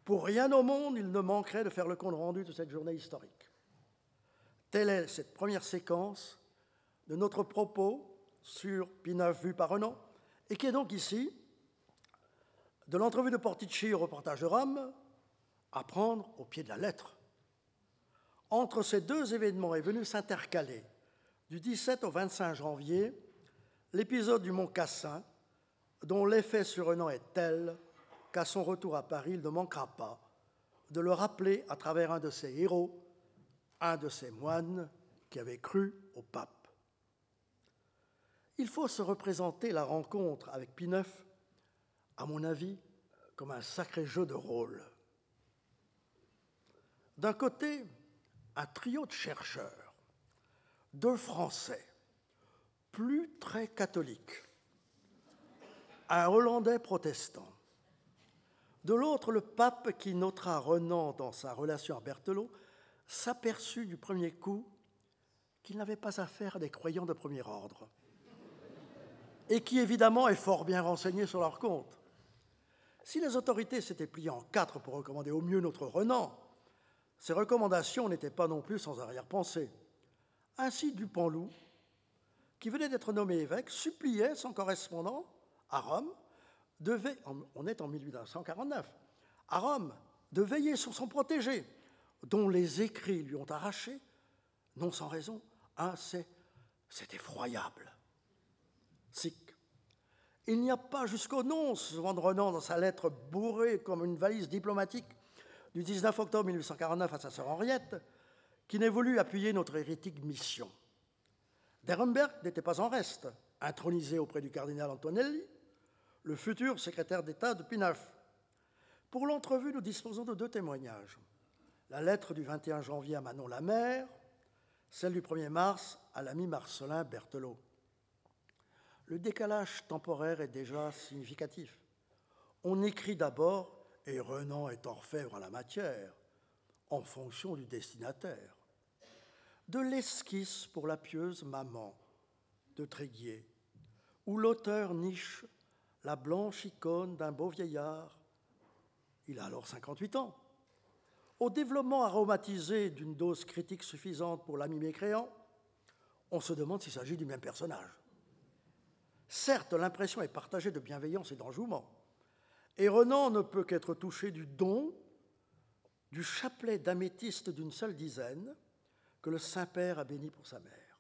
H: Pour rien au monde, il ne manquerait de faire le compte rendu de cette journée historique. Telle est cette première séquence de notre propos sur Pinaf vu par Renan, et qui est donc ici, de l'entrevue de Portici au reportage de Rome, à prendre au pied de la lettre. Entre ces deux événements est venu s'intercaler, du 17 au 25 janvier, l'épisode du Mont Cassin, dont l'effet sur Renan est tel qu'à son retour à Paris, il ne manquera pas de le rappeler à travers un de ses héros, un de ses moines qui avait cru au pape. Il faut se représenter la rencontre avec Pie à mon avis, comme un sacré jeu de rôle. D'un côté, un trio de chercheurs, deux Français, plus très catholiques, un Hollandais protestant. De l'autre, le pape qui notera Renan dans sa relation à Berthelot s'aperçut du premier coup qu'il n'avait pas affaire à des croyants de premier ordre, et qui évidemment est fort bien renseigné sur leur compte. Si les autorités s'étaient pliées en quatre pour recommander au mieux notre Renan, ces recommandations n'étaient pas non plus sans arrière-pensée. Ainsi, Dupanloup, qui venait d'être nommé évêque, suppliait son correspondant à Rome, devait, on est en 1849, à Rome, de veiller sur son protégé, dont les écrits lui ont arraché, non sans raison, un c'est, c'est effroyable. Il n'y a pas jusqu'au nonce, Renan dans sa lettre bourrée comme une valise diplomatique du 19 octobre 1849 à sa sœur Henriette, qui n'ait voulu appuyer notre hérétique mission. D'Ehrenberg n'était pas en reste, intronisé auprès du cardinal Antonelli, le futur secrétaire d'État de Pinaf. Pour l'entrevue, nous disposons de deux témoignages. La lettre du 21 janvier à Manon la mère, celle du 1er mars à l'ami Marcelin Berthelot. Le décalage temporaire est déjà significatif. On écrit d'abord et Renan est orfèvre en la matière, en fonction du destinataire. De l'esquisse pour la pieuse maman de Tréguier, où l'auteur niche la blanche icône d'un beau vieillard, il a alors 58 ans, au développement aromatisé d'une dose critique suffisante pour l'ami mécréant, on se demande s'il s'agit du même personnage. Certes, l'impression est partagée de bienveillance et d'enjouement, et Renan ne peut qu'être touché du don du chapelet d'améthyste d'une seule dizaine que le Saint-Père a béni pour sa mère,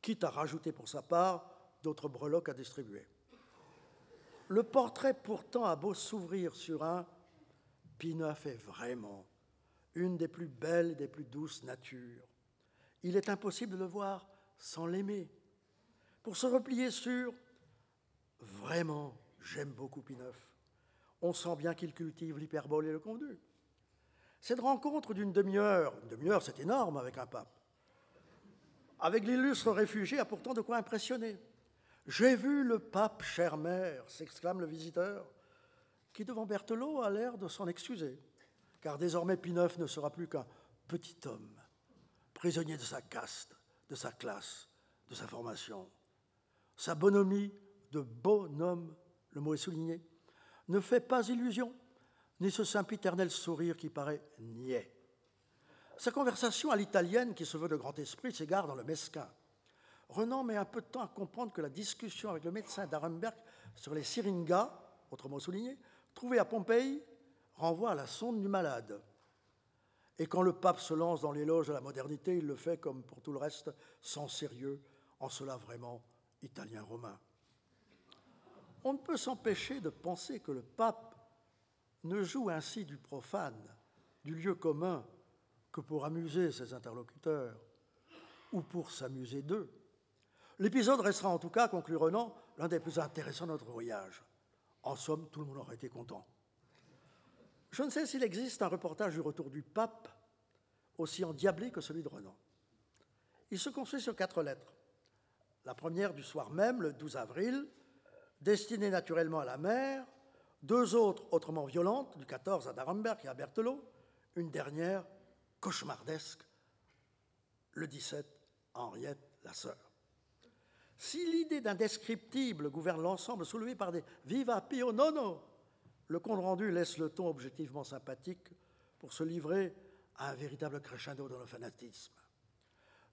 H: quitte à rajouter pour sa part d'autres breloques à distribuer. Le portrait pourtant a beau s'ouvrir sur un Pineuf est vraiment une des plus belles et des plus douces natures. Il est impossible de le voir sans l'aimer. Pour se replier sur vraiment J'aime beaucoup Pineuf. On sent bien qu'il cultive l'hyperbole et le conduit. Cette rencontre d'une demi-heure, une demi-heure c'est énorme avec un pape, avec l'illustre réfugié a pourtant de quoi impressionner. J'ai vu le pape, chère mère, s'exclame le visiteur, qui devant Berthelot a l'air de s'en excuser, car désormais Pineuf ne sera plus qu'un petit homme, prisonnier de sa caste, de sa classe, de sa formation. Sa bonhomie de bonhomme le mot est souligné, ne fait pas illusion, ni ce sempiternel sourire qui paraît niais. Sa conversation à l'italienne, qui se veut de grand esprit, s'égare dans le mesquin. Renan met un peu de temps à comprendre que la discussion avec le médecin d'Arenberg sur les syringas, autrement souligné, trouvés à Pompéi, renvoie à la sonde du malade. Et quand le pape se lance dans l'éloge de la modernité, il le fait, comme pour tout le reste, sans sérieux, en cela vraiment italien-romain on ne peut s'empêcher de penser que le pape ne joue ainsi du profane, du lieu commun, que pour amuser ses interlocuteurs ou pour s'amuser d'eux. L'épisode restera en tout cas, conclut Renan, l'un des plus intéressants de notre voyage. En somme, tout le monde aurait été content. Je ne sais s'il existe un reportage du retour du pape aussi endiablé que celui de Renan. Il se construit sur quatre lettres. La première du soir même, le 12 avril, destinée naturellement à la mer, deux autres autrement violentes, du 14 à Darenberg et à Berthelot, une dernière cauchemardesque, le 17 à Henriette, la sœur. Si l'idée d'indescriptible gouverne l'ensemble soulevé par des viva pio nono, le compte rendu laisse le ton objectivement sympathique pour se livrer à un véritable crescendo dans le fanatisme.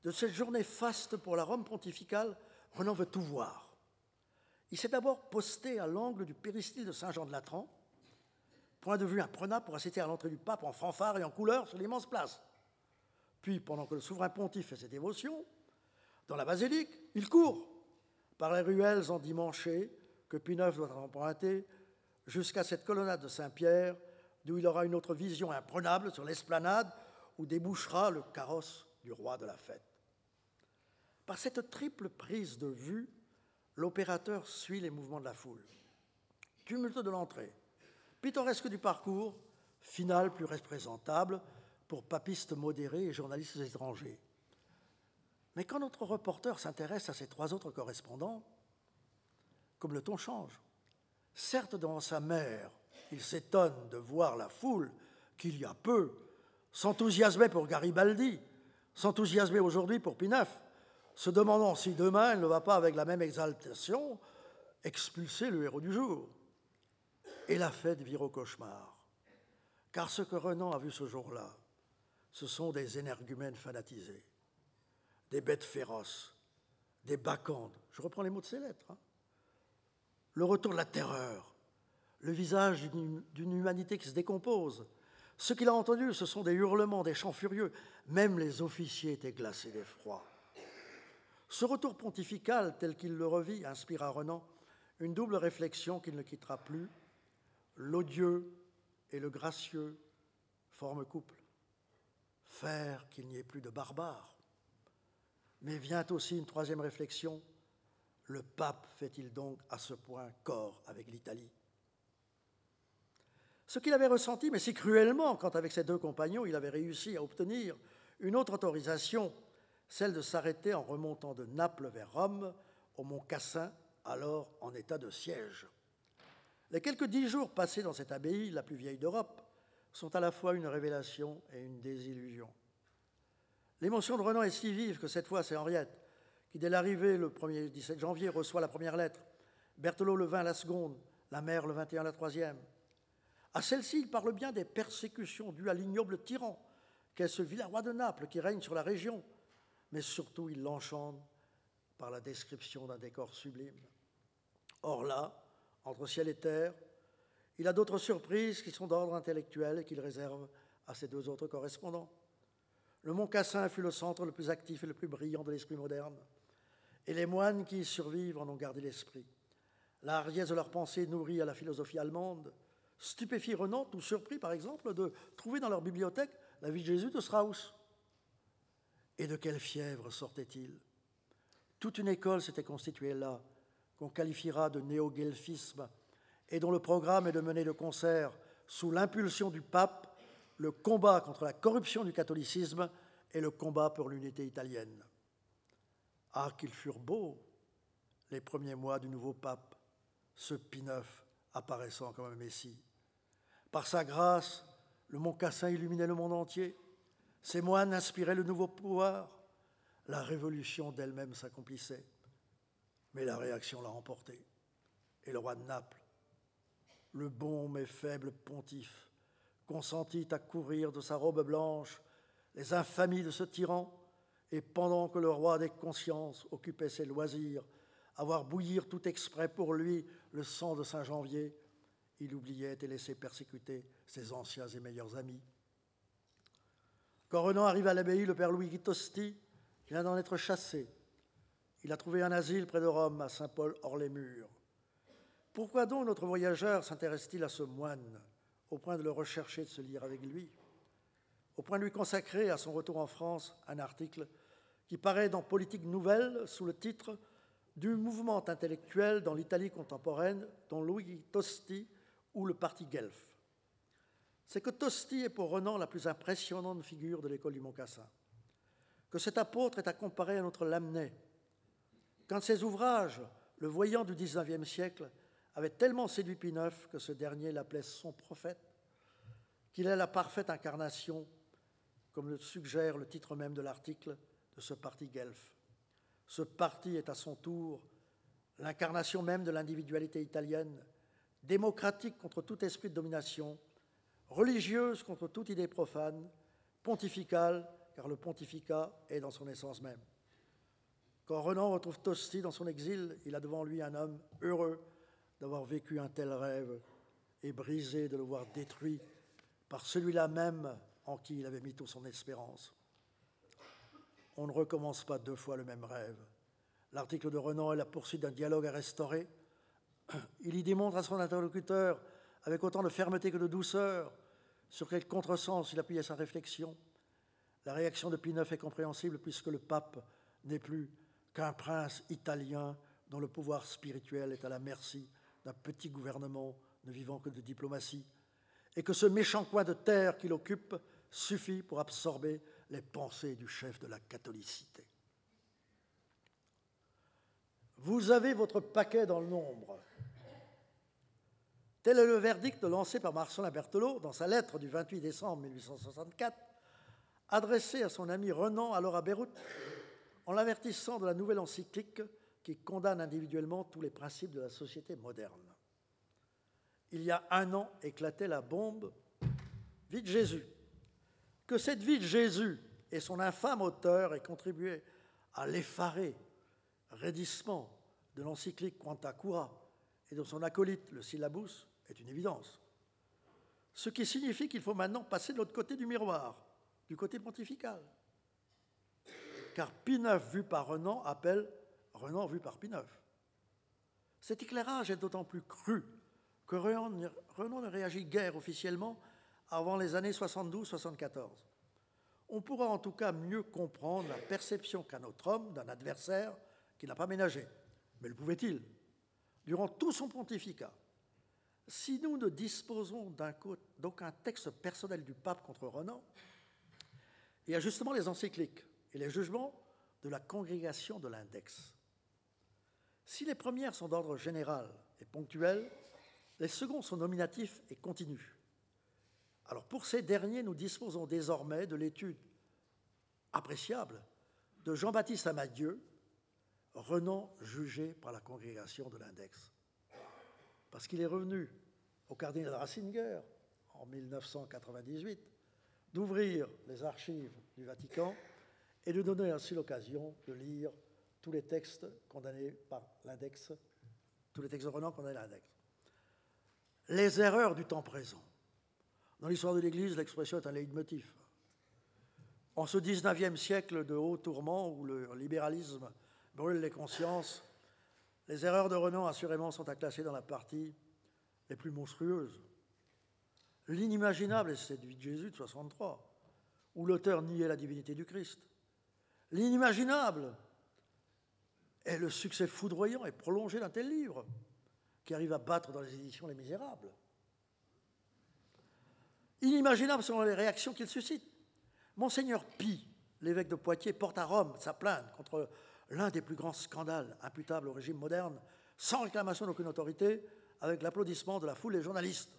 H: De cette journée faste pour la Rome pontificale, Renan veut tout voir. Il s'est d'abord posté à l'angle du péristyle de Saint-Jean-de-Latran, point de vue imprenable pour assister à l'entrée du pape en fanfare et en couleur sur l'immense place. Puis, pendant que le souverain pontife fait ses dévotions, dans la basilique, il court par les ruelles endimanchées que Pie IX doit emprunter jusqu'à cette colonnade de Saint-Pierre, d'où il aura une autre vision imprenable sur l'esplanade où débouchera le carrosse du roi de la fête. Par cette triple prise de vue, l'opérateur suit les mouvements de la foule. Tumulte de l'entrée, pittoresque du parcours, finale plus représentable pour papistes modérés et journalistes étrangers. Mais quand notre reporter s'intéresse à ces trois autres correspondants, comme le ton change. Certes, devant sa mère, il s'étonne de voir la foule qu'il y a peu s'enthousiasmer pour Garibaldi, s'enthousiasmer aujourd'hui pour Pinaf, se demandant si demain elle ne va pas, avec la même exaltation, expulser le héros du jour. Et la fête vire au cauchemar. Car ce que Renan a vu ce jour-là, ce sont des énergumènes fanatisés, des bêtes féroces, des bacchantes. Je reprends les mots de ces lettres. Hein. Le retour de la terreur, le visage d'une humanité qui se décompose. Ce qu'il a entendu, ce sont des hurlements, des chants furieux. Même les officiers étaient glacés d'effroi. Ce retour pontifical, tel qu'il le revit, inspire à Renan une double réflexion qu'il ne quittera plus. L'odieux et le gracieux forment couple. Faire qu'il n'y ait plus de barbares. Mais vient aussi une troisième réflexion. Le pape fait-il donc à ce point corps avec l'Italie? Ce qu'il avait ressenti, mais si cruellement, quand avec ses deux compagnons, il avait réussi à obtenir une autre autorisation celle de s'arrêter en remontant de Naples vers Rome, au mont Cassin, alors en état de siège. Les quelques dix jours passés dans cette abbaye, la plus vieille d'Europe, sont à la fois une révélation et une désillusion. L'émotion de Renan est si vive que cette fois, c'est Henriette qui, dès l'arrivée le 1er 17 janvier, reçoit la première lettre, Berthelot le 20 la seconde, la mère le 21 la troisième. À celle-ci, il parle bien des persécutions dues à l'ignoble tyran qu'est ce roi de Naples qui règne sur la région, mais surtout il l'enchante par la description d'un décor sublime. Or là, entre ciel et terre, il a d'autres surprises qui sont d'ordre intellectuel et qu'il réserve à ses deux autres correspondants. Le mont Cassin fut le centre le plus actif et le plus brillant de l'esprit moderne, et les moines qui y survivent en ont gardé l'esprit. La hardiesse de leur pensée nourrie à la philosophie allemande stupéfie Renan, tout surpris par exemple, de trouver dans leur bibliothèque la vie de Jésus de Strauss. Et de quelle fièvre sortait-il? Toute une école s'était constituée là, qu'on qualifiera de néo-guelfisme, et dont le programme est de mener de concert, sous l'impulsion du pape, le combat contre la corruption du catholicisme et le combat pour l'unité italienne. Ah, qu'ils furent beaux, les premiers mois du nouveau pape, ce Pie apparaissant comme un Messie. Par sa grâce, le mont Cassin illuminait le monde entier. Ces moines inspiraient le nouveau pouvoir. La révolution d'elle-même s'accomplissait. Mais la réaction l'a emporté. Et le roi de Naples, le bon mais faible pontife, consentit à courir de sa robe blanche les infamies de ce tyran, et pendant que le roi des consciences occupait ses loisirs, à voir bouillir tout exprès pour lui le sang de Saint-Janvier, il oubliait et laissait persécuter ses anciens et meilleurs amis. Quand Renan arrive à l'abbaye, le père Louis Tosti vient d'en être chassé. Il a trouvé un asile près de Rome, à Saint-Paul, hors les murs. Pourquoi donc notre voyageur s'intéresse-t-il à ce moine, au point de le rechercher, de se lire avec lui, au point de lui consacrer, à son retour en France, un article qui paraît dans Politique Nouvelle sous le titre du mouvement intellectuel dans l'Italie contemporaine, dont Louis Tosti ou le parti Guelf. C'est que Tosti est pour Renan la plus impressionnante figure de l'école du Mocassin, que cet apôtre est à comparer à notre Lamennais, qu'un de ses ouvrages, Le voyant du XIXe siècle, avait tellement séduit Pie que ce dernier l'appelait son prophète, qu'il est la parfaite incarnation, comme le suggère le titre même de l'article, de ce parti Guelf. Ce parti est à son tour l'incarnation même de l'individualité italienne, démocratique contre tout esprit de domination, religieuse contre toute idée profane, pontificale, car le pontificat est dans son essence même. Quand Renan retrouve Tosti dans son exil, il a devant lui un homme heureux d'avoir vécu un tel rêve et brisé de le voir détruit par celui-là même en qui il avait mis toute son espérance. On ne recommence pas deux fois le même rêve. L'article de Renan est la poursuite d'un dialogue à restaurer. Il y démontre à son interlocuteur, avec autant de fermeté que de douceur, sur quel contresens il appuyait sa réflexion. La réaction de Pie IX est compréhensible puisque le pape n'est plus qu'un prince italien dont le pouvoir spirituel est à la merci d'un petit gouvernement ne vivant que de diplomatie, et que ce méchant coin de terre qu'il occupe suffit pour absorber les pensées du chef de la catholicité. Vous avez votre paquet dans le nombre. Tel est le verdict lancé par Marcelin Berthelot dans sa lettre du 28 décembre 1864, adressée à son ami Renan, alors à Beyrouth, en l'avertissant de la nouvelle encyclique qui condamne individuellement tous les principes de la société moderne. Il y a un an éclatait la bombe Vie de Jésus. Que cette vie de Jésus et son infâme auteur aient contribué à l'effaré raidissement de l'encyclique Quanta Cura et de son acolyte, le syllabus, est une évidence. Ce qui signifie qu'il faut maintenant passer de l'autre côté du miroir, du côté pontifical. Car Pie vu par Renan appelle Renan vu par Pie Cet éclairage est d'autant plus cru que Renan, ne réagit guère officiellement avant les années 72-74. On pourra en tout cas mieux comprendre la perception qu'a notre homme d'un adversaire qu'il n'a pas ménagé. Mais le pouvait-il? Durant tout son pontificat, si nous ne disposons d'aucun texte personnel du pape contre Renan, il y a justement les encycliques et les jugements de la congrégation de l'index. Si les premières sont d'ordre général et ponctuel, les seconds sont nominatifs et continus. Alors pour ces derniers, nous disposons désormais de l'étude appréciable de Jean-Baptiste Amadieu, Renan jugé par la congrégation de l'index. Parce qu'il est revenu au cardinal Ratzinger en 1998 d'ouvrir les archives du Vatican et de donner ainsi l'occasion de lire tous les textes condamnés par l'index, tous les textes de Renan condamnés à l'index. Les erreurs du temps présent. Dans l'histoire de l'Église, l'expression est un leitmotiv. En ce 19e siècle de haut tourment où le libéralisme brûle les consciences, les erreurs de Renan, assurément, sont à classer dans la partie les plus monstrueuses. L'inimaginable est cette vie de Jésus de 63, où l'auteur niait la divinité du Christ. L'inimaginable est le succès foudroyant et prolongé d'un tel livre, qui arrive à battre dans les éditions Les Misérables. Inimaginable selon les réactions qu'il suscite. Monseigneur Pi, l'évêque de Poitiers, porte à Rome sa plainte contre l'un des plus grands scandales imputables au régime moderne, sans réclamation d'aucune autorité, avec l'applaudissement de la foule des journalistes.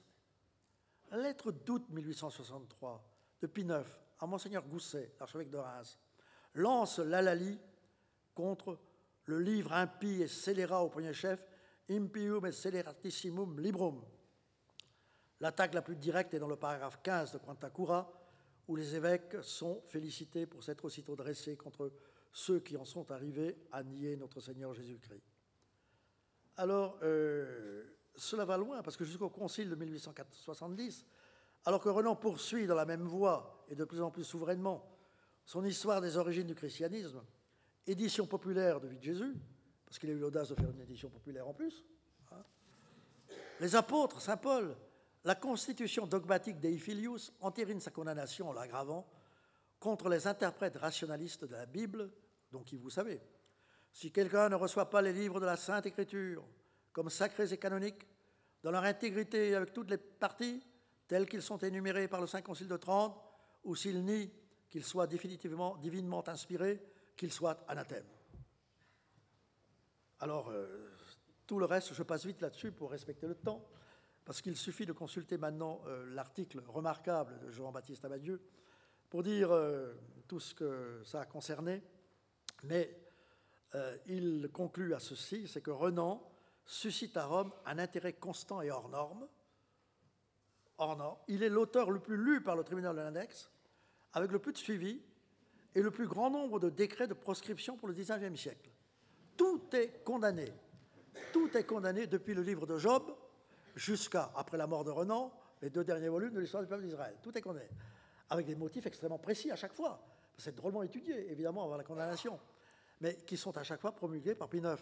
H: La lettre d'août 1863 de Pie IX à Monseigneur Gousset, l'archevêque de Reims, lance l'alali contre le livre impie et scélérat au premier chef, Impium et Sceleratissimum Librum. L'attaque la plus directe est dans le paragraphe 15 de Quanta Cura, où les évêques sont félicités pour s'être aussitôt dressés contre ceux qui en sont arrivés à nier notre Seigneur Jésus-Christ. Alors, euh, cela va loin, parce que jusqu'au Concile de 1870, alors que Renan poursuit dans la même voie et de plus en plus souverainement son histoire des origines du christianisme, édition populaire de Vie de Jésus, parce qu'il a eu l'audace de faire une édition populaire en plus, hein, les apôtres, Saint Paul, la constitution dogmatique d'Eifilius entérine sa condamnation en l'aggravant contre les interprètes rationalistes de la Bible, dont qui vous savez. Si quelqu'un ne reçoit pas les livres de la Sainte Écriture comme sacrés et canoniques, dans leur intégrité avec toutes les parties, tels qu'ils sont énumérés par le Saint Concile de Trente, ou s'il nie qu'ils soient définitivement, divinement inspirés, qu'ils soient anathèmes. Alors, euh, tout le reste, je passe vite là-dessus pour respecter le temps, parce qu'il suffit de consulter maintenant euh, l'article remarquable de Jean-Baptiste Abadieu pour dire euh, tout ce que ça a concerné. Mais il conclut à ceci, c'est que Renan suscite à Rome un intérêt constant et hors norme. Hors norme. Il est l'auteur le plus lu par le tribunal de l'index, avec le plus de suivi et le plus grand nombre de décrets de proscription pour le XIXe siècle. Tout est condamné. Tout est condamné depuis le livre de Job jusqu'à, après la mort de Renan, les deux derniers volumes de l'histoire du peuple d'Israël. Tout est condamné. Avec des motifs extrêmement précis à chaque fois. C'est drôlement étudié, évidemment, avant la condamnation. Mais qui sont à chaque fois promulgués par Pie IX,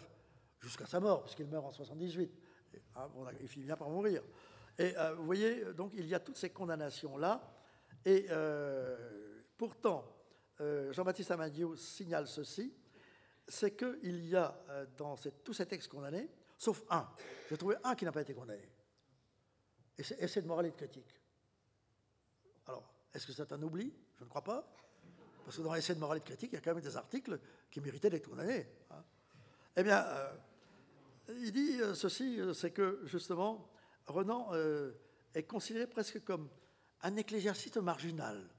H: jusqu'à sa mort, puisqu'il meurt en 78. Hein, il finit bien par mourir. Et euh, vous voyez, donc il y a toutes ces condamnations-là. Et euh, pourtant, euh, Jean-Baptiste Amandiou signale ceci c'est qu'il y a dans tous ces textes condamnés, sauf un, j'ai trouvé un qui n'a pas été condamné, et c'est de de critique. Alors, est-ce que c'est un oubli Je ne crois pas, parce que dans essai de morale de critique, il y a quand même des articles qui méritaient d'être condamnés. Hein. Eh bien, euh, il dit euh, ceci, c'est que justement, Renan est considéré presque comme un ecclésiaste marginal.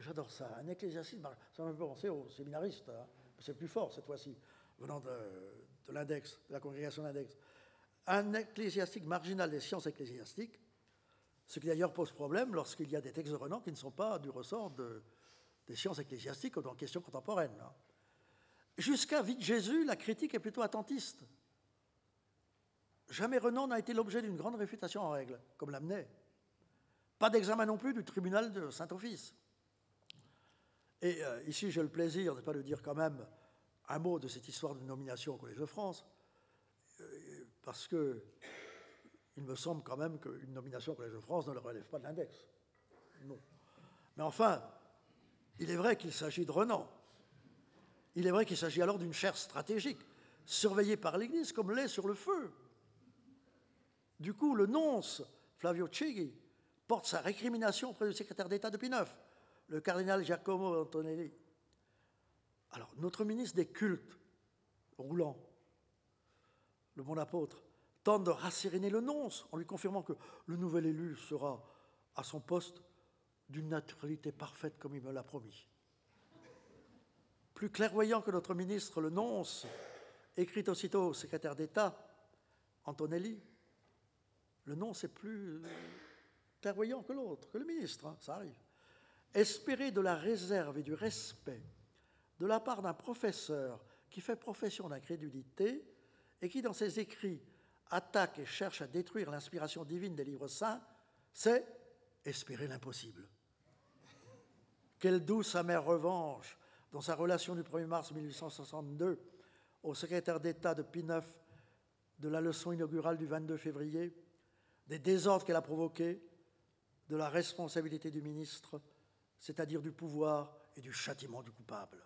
H: J'adore ça, un ecclésiastique. Ça m'a fait penser aux séminaristes. Hein. C'est plus fort cette fois-ci, venant de, l'index, de la congrégation d'index. Un ecclésiastique marginal des sciences ecclésiastiques, ce qui d'ailleurs pose problème lorsqu'il y a des textes de Renan qui ne sont pas du ressort des sciences ecclésiastiques ou dans questions contemporaines. Hein. Jusqu'à vite Jésus, la critique est plutôt attentiste. Jamais Renan n'a été l'objet d'une grande réfutation en règle, comme l'amenait. Pas d'examen non plus du tribunal de Saint-Office. Et euh, ici, j'ai le plaisir, n'est pas de dire quand même un mot de cette histoire de nomination au Collège de France, euh, parce que il me semble quand même qu'une nomination au Collège de France ne le relève pas de l'index. Non. Mais enfin, il est vrai qu'il s'agit de Renan. Il est vrai qu'il s'agit alors d'une chaire stratégique, surveillée par l'Église comme l'est sur le feu. Du coup, le nonce, Flavio Chigi, porte sa récrimination auprès du secrétaire d'État depuis neuf le cardinal Giacomo Antonelli. Alors, notre ministre des cultes, Roulant, le bon apôtre, tente de rasséréner le nonce en lui confirmant que le nouvel élu sera à son poste d'une naturalité parfaite comme il me l'a promis. Plus clairvoyant que notre ministre, le nonce, écrit aussitôt au secrétaire d'État, Antonelli, le nonce est plus clairvoyant que l'autre, que le ministre, hein, ça arrive. Espérer de la réserve et du respect de la part d'un professeur qui fait profession d'incrédulité et qui, dans ses écrits, attaque et cherche à détruire l'inspiration divine des livres saints, c'est espérer l'impossible. Quelle douce amère revanche dans sa relation du 1er mars 1862 au secrétaire d'État de Pie IX de la leçon inaugurale du 22 février, des désordres qu'elle a provoqués, de la responsabilité du ministre c'est-à-dire du pouvoir et du châtiment du coupable.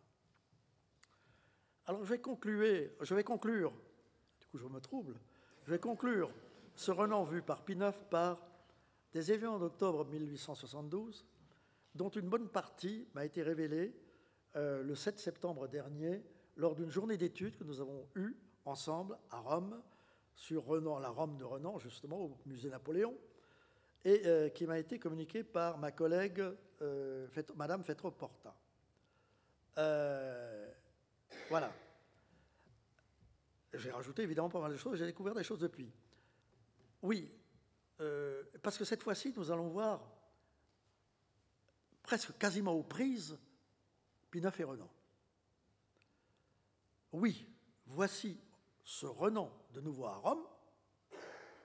H: Alors je vais conclure, je vais conclure, du coup je me trouble, je vais conclure ce Renan vu par Pie par des événements d'octobre 1872, dont une bonne partie m'a été révélée euh, le 7 septembre dernier lors d'une journée d'études que nous avons eue ensemble à Rome sur Renan, la Rome de Renan, justement au musée Napoléon, et euh, qui m'a été communiquée par ma collègue euh, Madame Fetro-Porta. Voilà. J'ai rajouté évidemment pas mal de choses, j'ai découvert des choses depuis. Oui, parce que cette fois-ci, nous allons voir presque quasiment aux prises Pinaf et Renan. Oui, voici ce Renan de nouveau à Rome,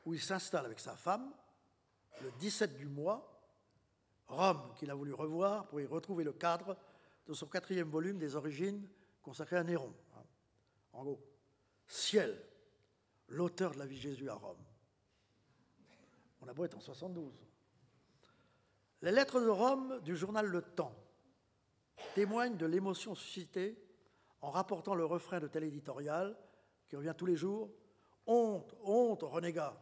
H: où il s'installe avec sa femme, le 17 du mois, Rome, qu'il a voulu revoir pour y retrouver le cadre de son quatrième volume des origines consacré à Néron. En gros, ciel, l'auteur de la vie Jésus à Rome. On a beau être en 72. Les lettres de Rome du journal Le Temps témoignent de l'émotion suscitée en rapportant le refrain de tel éditorial qui revient tous les jours Honte, honte, renégat.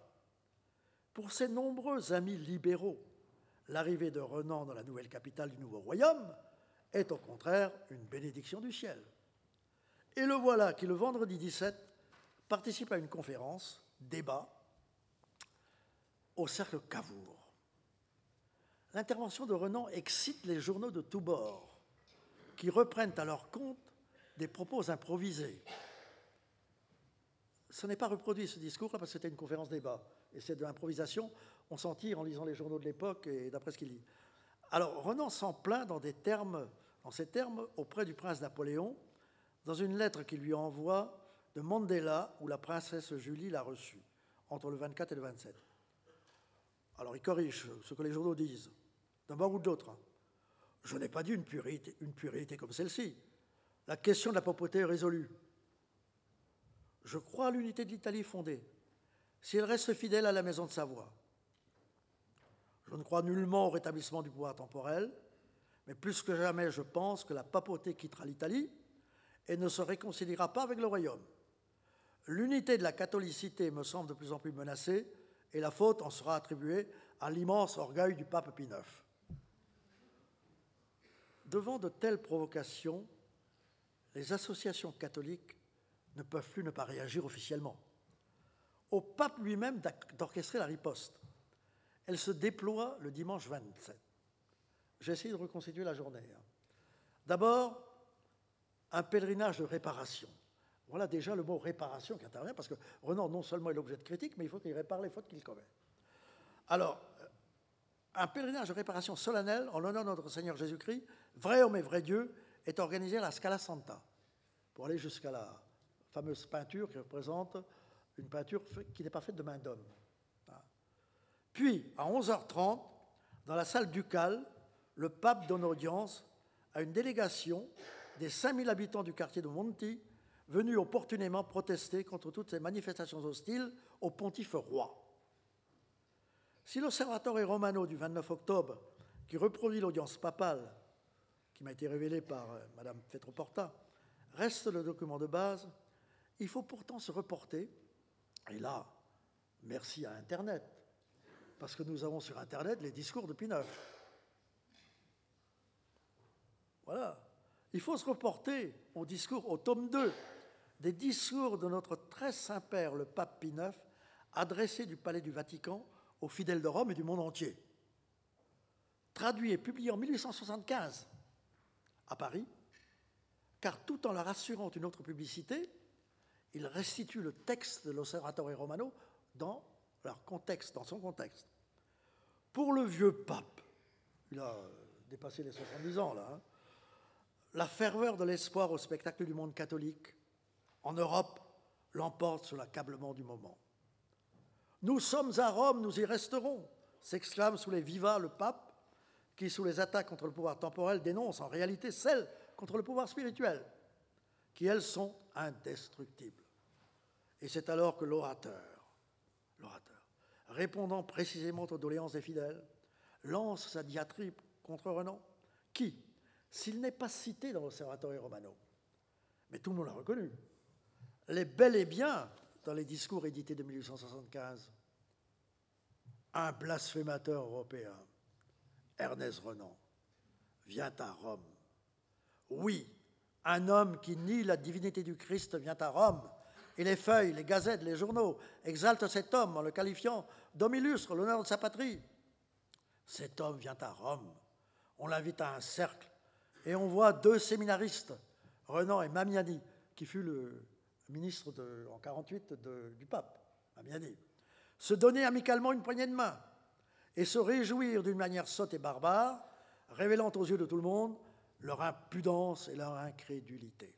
H: Pour ses nombreux amis libéraux, l'arrivée de Renan dans la nouvelle capitale du nouveau royaume est au contraire une bénédiction du ciel. Et le voilà qui, le vendredi 17, participe à une conférence, débat, au cercle Cavour. L'intervention de Renan excite les journaux de tous bords, qui reprennent à leur compte des propos improvisés. Ce n'est pas reproduit ce discours-là parce que c'était une conférence débat. Et c'est de l'improvisation, on s'en tire en lisant les journaux de l'époque et d'après ce qu'il dit. Alors Renan s'en plaint dans, des termes, dans ces termes auprès du prince Napoléon, dans une lettre qu'il lui envoie de Mandela, où la princesse Julie l'a reçue, entre le 24 et le 27. Alors il corrige ce que les journaux disent, d'un bord ou de l'autre. Je n'ai pas dit une puérité, une comme celle-ci. La question de la papauté est résolue. Je crois à l'unité de l'Italie fondée, si elle reste fidèle à la maison de Savoie. Je ne crois nullement au rétablissement du pouvoir temporel, mais plus que jamais, je pense que la papauté quittera l'Italie et ne se réconciliera pas avec le royaume. L'unité de la catholicité me semble de plus en plus menacée et la faute en sera attribuée à l'immense orgueil du pape Pie IX. Devant de telles provocations, les associations catholiques ne peuvent plus ne pas réagir officiellement. Au pape lui-même d'orchestrer la riposte. Elle se déploie le dimanche 27. J'ai essayé de reconstituer la journée. Hein. D'abord, un pèlerinage de réparation. Voilà déjà le mot réparation qui intervient, parce que Renan non seulement est l'objet de critique, mais il faut qu'il répare les fautes qu'il commet. Alors, un pèlerinage de réparation solennelle en l'honneur de notre Seigneur Jésus-Christ, vrai homme et vrai Dieu, est organisé à la Scala Santa, pour aller jusqu'à la fameuse peinture qui représente une peinture qui n'est pas faite de main d'homme. Puis, à 11h30, dans la salle ducale, le pape donne audience à une délégation des 5000 habitants du quartier de Monti, venus opportunément protester contre toutes ces manifestations hostiles au pontife roi. Si l'Osservatore Romano du 29 octobre, qui reproduit l'audience papale, qui m'a été révélée par euh, Mme Fetroporta, reste le document de base, il faut pourtant se reporter, et là, merci à Internet, parce que nous avons sur Internet les discours de Pie Voilà. Il faut se reporter au discours, au tome 2 des discours de notre très saint-père, le pape Pie IX, adressés du palais du Vatican aux fidèles de Rome et du monde entier. Traduit et publié en 1875 à Paris, car tout en leur assurant une autre publicité, il restitue le texte de l'Osservatore Romano dans leur contexte, dans son contexte. Pour le vieux pape, il a dépassé les 70 ans là, hein, la ferveur de l'espoir au spectacle du monde catholique en Europe l'emporte sur l'accablement du moment. Nous sommes à Rome, nous y resterons, s'exclame sous les vivats le pape, qui, sous les attaques contre le pouvoir temporel, dénonce en réalité celles contre le pouvoir spirituel, qui, elles, sont indestructibles. Et c'est alors que l'orateur, l'orateur, répondant précisément aux doléances des fidèles, lance sa diatribe contre Renan, qui, s'il n'est pas cité dans l'Osservatore Romano, mais tout le monde l'a reconnu, l'est bel et bien dans les discours édités de 1875. Un blasphémateur européen, Ernest Renan, vient à Rome. Oui, un homme qui nie la divinité du Christ vient à Rome, et les feuilles, les gazettes, les journaux exaltent cet homme en le qualifiant d'homme illustre, l'honneur de sa patrie. Cet homme vient à Rome. On l'invite à un cercle et on voit deux séminaristes, Renan et Mamiani, qui fut le ministre de, en 48 du pape, Mamiani, se donner amicalement une poignée de main et se réjouir d'une manière sotte et barbare, révélant aux yeux de tout le monde leur impudence et leur incrédulité.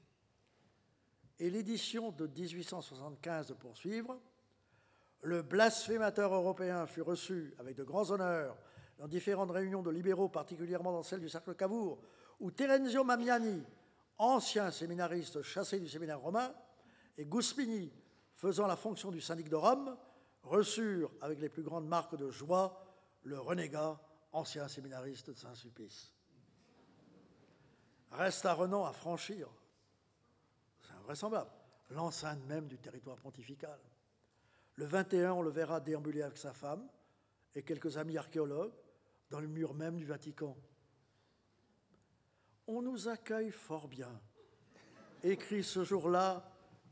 H: Et l'édition de 1875 de poursuivre, le blasphémateur européen fut reçu avec de grands honneurs dans différentes réunions de libéraux, particulièrement dans celle du cercle Cavour, où Terenzio Mamiani, ancien séminariste chassé du séminaire romain, et Guspini, faisant la fonction du syndic de Rome, reçurent avec les plus grandes marques de joie le renégat, ancien séminariste de Saint-Sulpice. Reste à Renan à franchir vraisemblable, l'enceinte même du territoire pontifical. Le 21, on le verra déambuler avec sa femme et quelques amis archéologues dans le mur même du Vatican. On nous accueille fort bien, écrit ce jour-là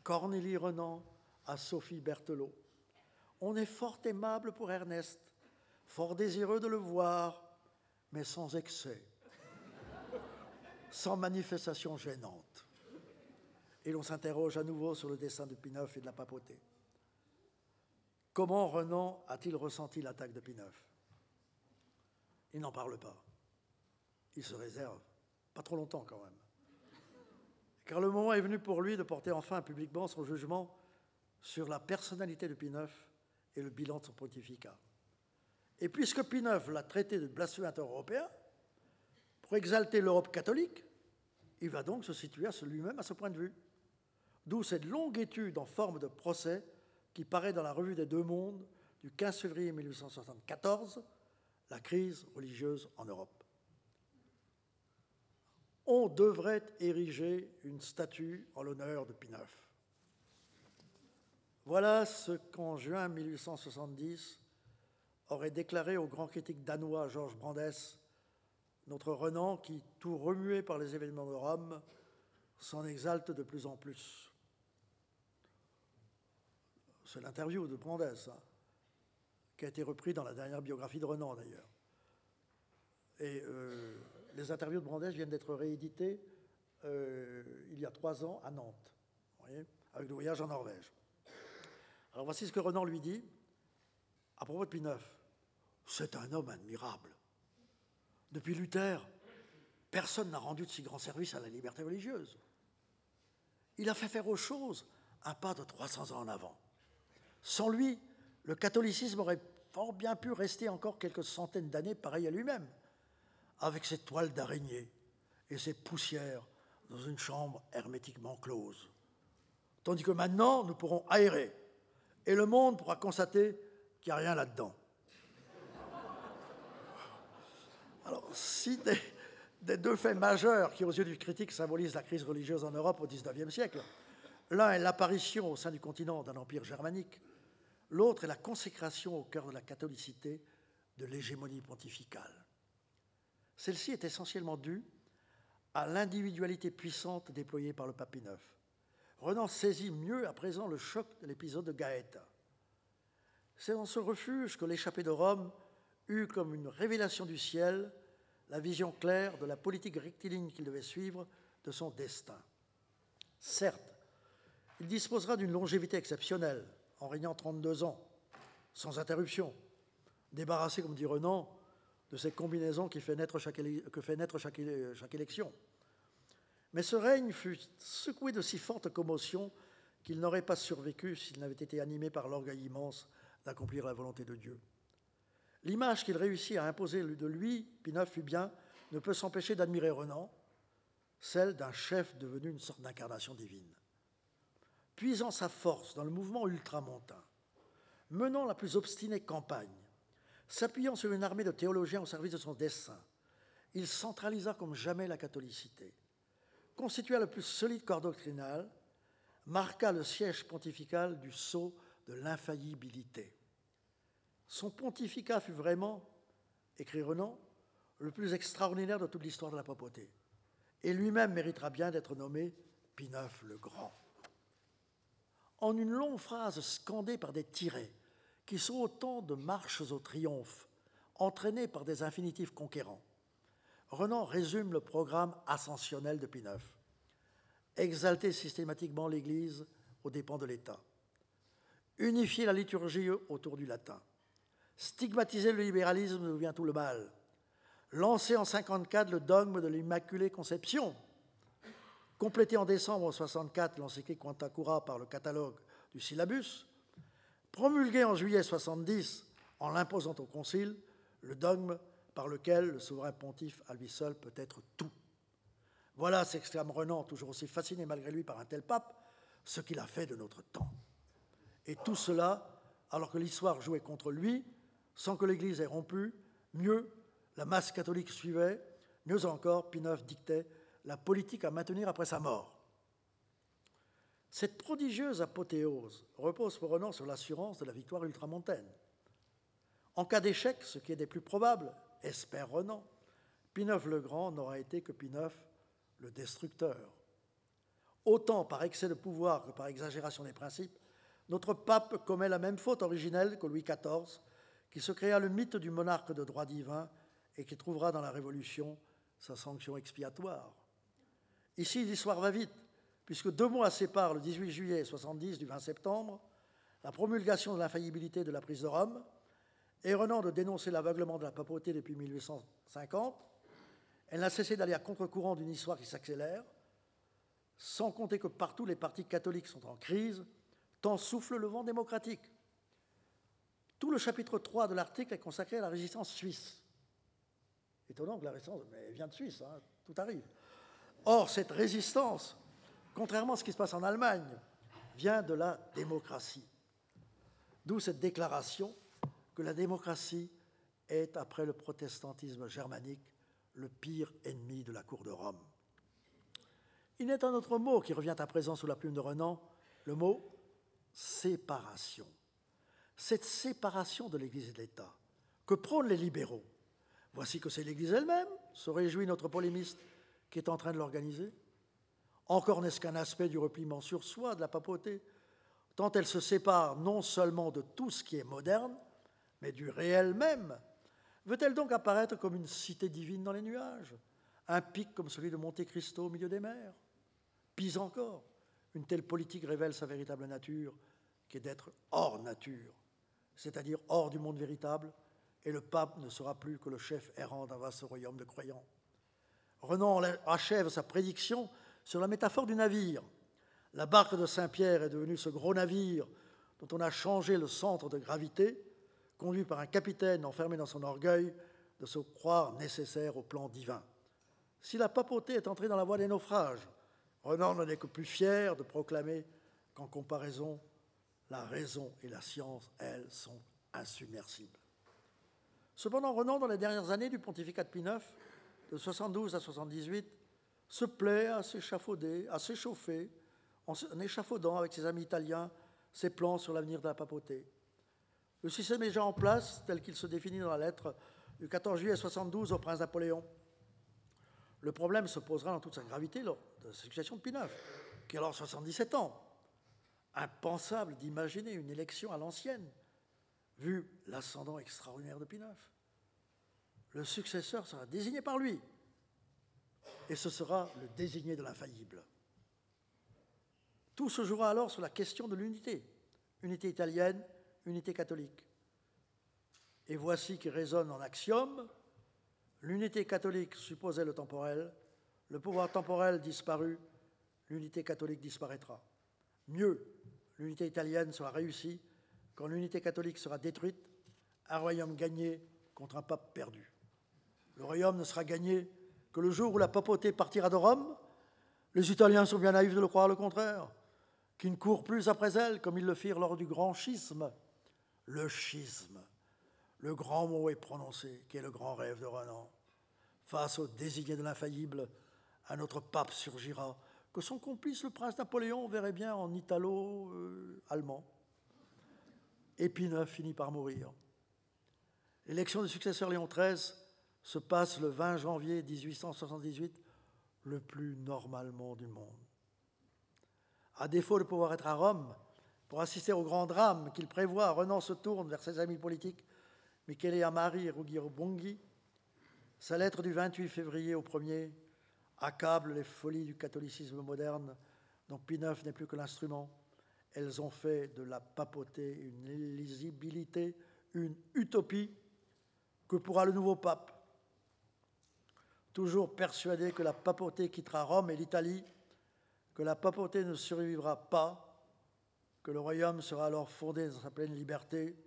H: Cornélie Renan à Sophie Berthelot. On est fort aimable pour Ernest, fort désireux de le voir, mais sans excès, sans manifestation gênante. Et l'on s'interroge à nouveau sur le dessin de Pie et de la papauté. Comment Renan a-t-il ressenti l'attaque de Pie Il n'en parle pas. Il se réserve. Pas trop longtemps quand même. Car le moment est venu pour lui de porter enfin publiquement son jugement sur la personnalité de Pie et le bilan de son pontificat. Et puisque Pie l'a traité de blasphémateur européen, pour exalter l'Europe catholique, il va donc se situer lui-même à ce point de vue. D'où cette longue étude en forme de procès qui paraît dans la revue des Deux Mondes du 15 février 1874, La crise religieuse en Europe. On devrait ériger une statue en l'honneur de Pie Voilà ce qu'en juin 1870 aurait déclaré au grand critique danois Georges Brandes, notre Renan qui, tout remué par les événements de Rome, s'en exalte de plus en plus. C'est l'interview de Brandes, hein, qui a été repris dans la dernière biographie de Renan d'ailleurs. Euh, les interviews de Brandes viennent d'être rééditées euh, il y a trois ans à Nantes, avec le voyage en Norvège. Alors voici ce que Renan lui dit à propos de Pie c'est un homme admirable. Depuis Luther, personne n'a rendu de si grand service à la liberté religieuse. Il a fait faire aux choses un pas de 300 ans en avant. Sans lui, le catholicisme aurait fort bien pu rester encore quelques centaines d'années pareil à lui-même, avec ses toiles d'araignée et ses poussières dans une chambre hermétiquement close. Tandis que maintenant, nous pourrons aérer, et le monde pourra constater qu'il n'y a rien là-dedans. Alors, si des, deux faits majeurs qui, aux yeux du critique, symbolisent la crise religieuse en Europe au XIXe siècle, l'un est l'apparition au sein du continent d'un empire germanique, l'autre est la consécration au cœur de la catholicité de l'hégémonie pontificale. Celle-ci est essentiellement due à l'individualité puissante déployée par le IX. Renan saisit mieux à présent le choc de l'épisode de Gaëta. C'est dans ce refuge que l'échappée de Rome eut comme une révélation du ciel la vision claire de la politique rectiligne qu'il devait suivre de son destin. Certes, il disposera d'une longévité exceptionnelle, en régnant 32 ans, sans interruption, débarrassé, comme dit Renan, de naître chaque, que fait naître chaque, élection. Mais ce règne fut secoué de si fortes commotions qu'il n'aurait pas survécu s'il n'avait été animé par l'orgueil immense d'accomplir la volonté de Dieu. L'image qu'il réussit à imposer de lui, Pinot fut bien, ne peut s'empêcher d'admirer Renan, celle d'un chef devenu une sorte d'incarnation divine. Puisant sa force dans le mouvement ultramontain, menant la plus obstinée campagne, s'appuyant sur une armée de théologiens au service de son dessein, il centralisa comme jamais la catholicité, constitua le plus solide corps doctrinal, marqua le siège pontifical du sceau de l'infaillibilité. Son pontificat fut vraiment, écrit Renan, le plus extraordinaire de toute l'histoire de la papauté. Et lui-même méritera bien d'être nommé Pie le Grand. En une longue phrase scandée par des tirets, qui sont autant de marches au triomphe, entraînées par des infinitifs conquérants, Renan résume le programme ascensionnel de Pie Exalter systématiquement l'Église aux dépens de l'État. Unifier la liturgie autour du latin. Stigmatiser le libéralisme d'où vient tout le mal, lancer en 54 le dogme de l'Immaculée Conception, compléter en décembre 64 l'encyclique Quanta Cura par le catalogue du syllabus, promulguer en juillet 70, en l'imposant au Concile, le dogme par lequel le souverain pontife à lui seul peut être tout. Voilà, s'exclame Renan, toujours aussi fasciné malgré lui par un tel pape, ce qu'il a fait de notre temps. Et tout cela alors que l'histoire jouait contre lui sans que l'Église ait rompu. Mieux, la masse catholique suivait. Mieux encore, Pie dictait la politique à maintenir après sa mort. Cette prodigieuse apothéose repose pour Renan sur l'assurance de la victoire ultramontaine. En cas d'échec, ce qui est des plus probables, espère Renan, Pinneuf le Grand n'aura été que Pinneuf le destructeur. Autant par excès de pouvoir que par exagération des principes, notre pape commet la même faute originelle que Louis XIV, qui se créa le mythe du monarque de droit divin et qui trouvera dans la Révolution sa sanction expiatoire. Ici, l'histoire va vite, puisque deux mois séparent le 18 juillet 70 du 20 septembre, la promulgation de l'infaillibilité de la prise de Rome, et Renan de dénoncer l'aveuglement de la papauté depuis 1850. Elle n'a cessé d'aller à contre-courant d'une histoire qui s'accélère, sans compter que partout les partis catholiques sont en crise, tant souffle le vent démocratique. Tout le chapitre 3 de l'article est consacré à la résistance suisse. Étonnant que la résistance mais vient de Suisse, hein, tout arrive. Or, cette résistance, contrairement à ce qui se passe en Allemagne, vient de la démocratie. D'où cette déclaration que la démocratie est, après le protestantisme germanique, le pire ennemi de la cour de Rome. Il est un autre mot qui revient à présent sous la plume de Renan, le mot séparation. Cette séparation de l'Église et de l'État que prônent les libéraux, voici que c'est l'Église elle-même, se réjouit notre polémiste qui est en train de l'organiser. Encore n'est-ce qu'un aspect du repliement sur soi de la papauté, tant elle se sépare non seulement de tout ce qui est moderne, mais du réel même. Veut-elle donc apparaître comme une cité divine dans les nuages, un pic comme celui de Monte Cristo au milieu des mers? Pis encore, une telle politique révèle sa véritable nature, qui est d'être hors nature, c'est-à-dire hors du monde véritable, et le pape ne sera plus que le chef errant d'un vaste royaume de croyants. Renan achève sa prédiction sur la métaphore du navire. La barque de Saint-Pierre est devenue ce gros navire dont on a changé le centre de gravité, conduit par un capitaine enfermé dans son orgueil de se croire nécessaire au plan divin. Si la papauté est entrée dans la voie des naufrages, Renan n'en est que plus fier de proclamer qu'en comparaison, la raison et la science, elles, sont insubmersibles. Cependant, Renan, dans les dernières années du pontificat de Pie IX, de 72 à 78, se plaît à s'échafauder, à s'échauffer, en échafaudant avec ses amis italiens ses plans sur l'avenir de la papauté. Le système est déjà en place, tel qu'il se définit dans la lettre du 14 juillet 72 au prince Napoléon. Le problème se posera dans toute sa gravité lors de la succession de Pie IX, qui a alors 77 ans. Impensable d'imaginer une élection à l'ancienne, vu l'ascendant extraordinaire de Pie IX. Le successeur sera désigné par lui, et ce sera le désigné de l'infaillible. Tout se jouera alors sur la question de l'unité, unité italienne, unité catholique. Et voici qui résonne en axiome, l'unité catholique supposait le temporel, le pouvoir temporel disparu, l'unité catholique disparaîtra. Mieux, l'unité italienne sera réussie quand l'unité catholique sera détruite, un royaume gagné contre un pape perdu. Le royaume ne sera gagné que le jour où la papauté partira de Rome. Les Italiens sont bien naïfs de le croire le contraire, qui ne courent plus après elle comme ils le firent lors du grand schisme le schisme. Le grand mot est prononcé, qui est le grand rêve de Renan. Face au désigné de l'infaillible, un autre pape surgira, que son complice, le prince Napoléon, verrait bien en italo-allemand. Épineux finit par mourir. L'élection du successeur Léon XIII se passe le 20 janvier 1878, le plus normalement du monde. À défaut de pouvoir être à Rome, pour assister au grand drame qu'il prévoit, Renan se tourne vers ses amis politiques, Michele Amari et Ruggiero Bonghi. Sa lettre du 28 février au 1er accable les folies du catholicisme moderne, dont Pie n'est plus que l'instrument. Elles ont fait de la papauté une illisibilité, une utopie que pourra le nouveau pape. Toujours persuadé que la papauté quittera Rome et l'Italie, que la papauté ne survivra pas, que le royaume sera alors fondé dans sa pleine liberté,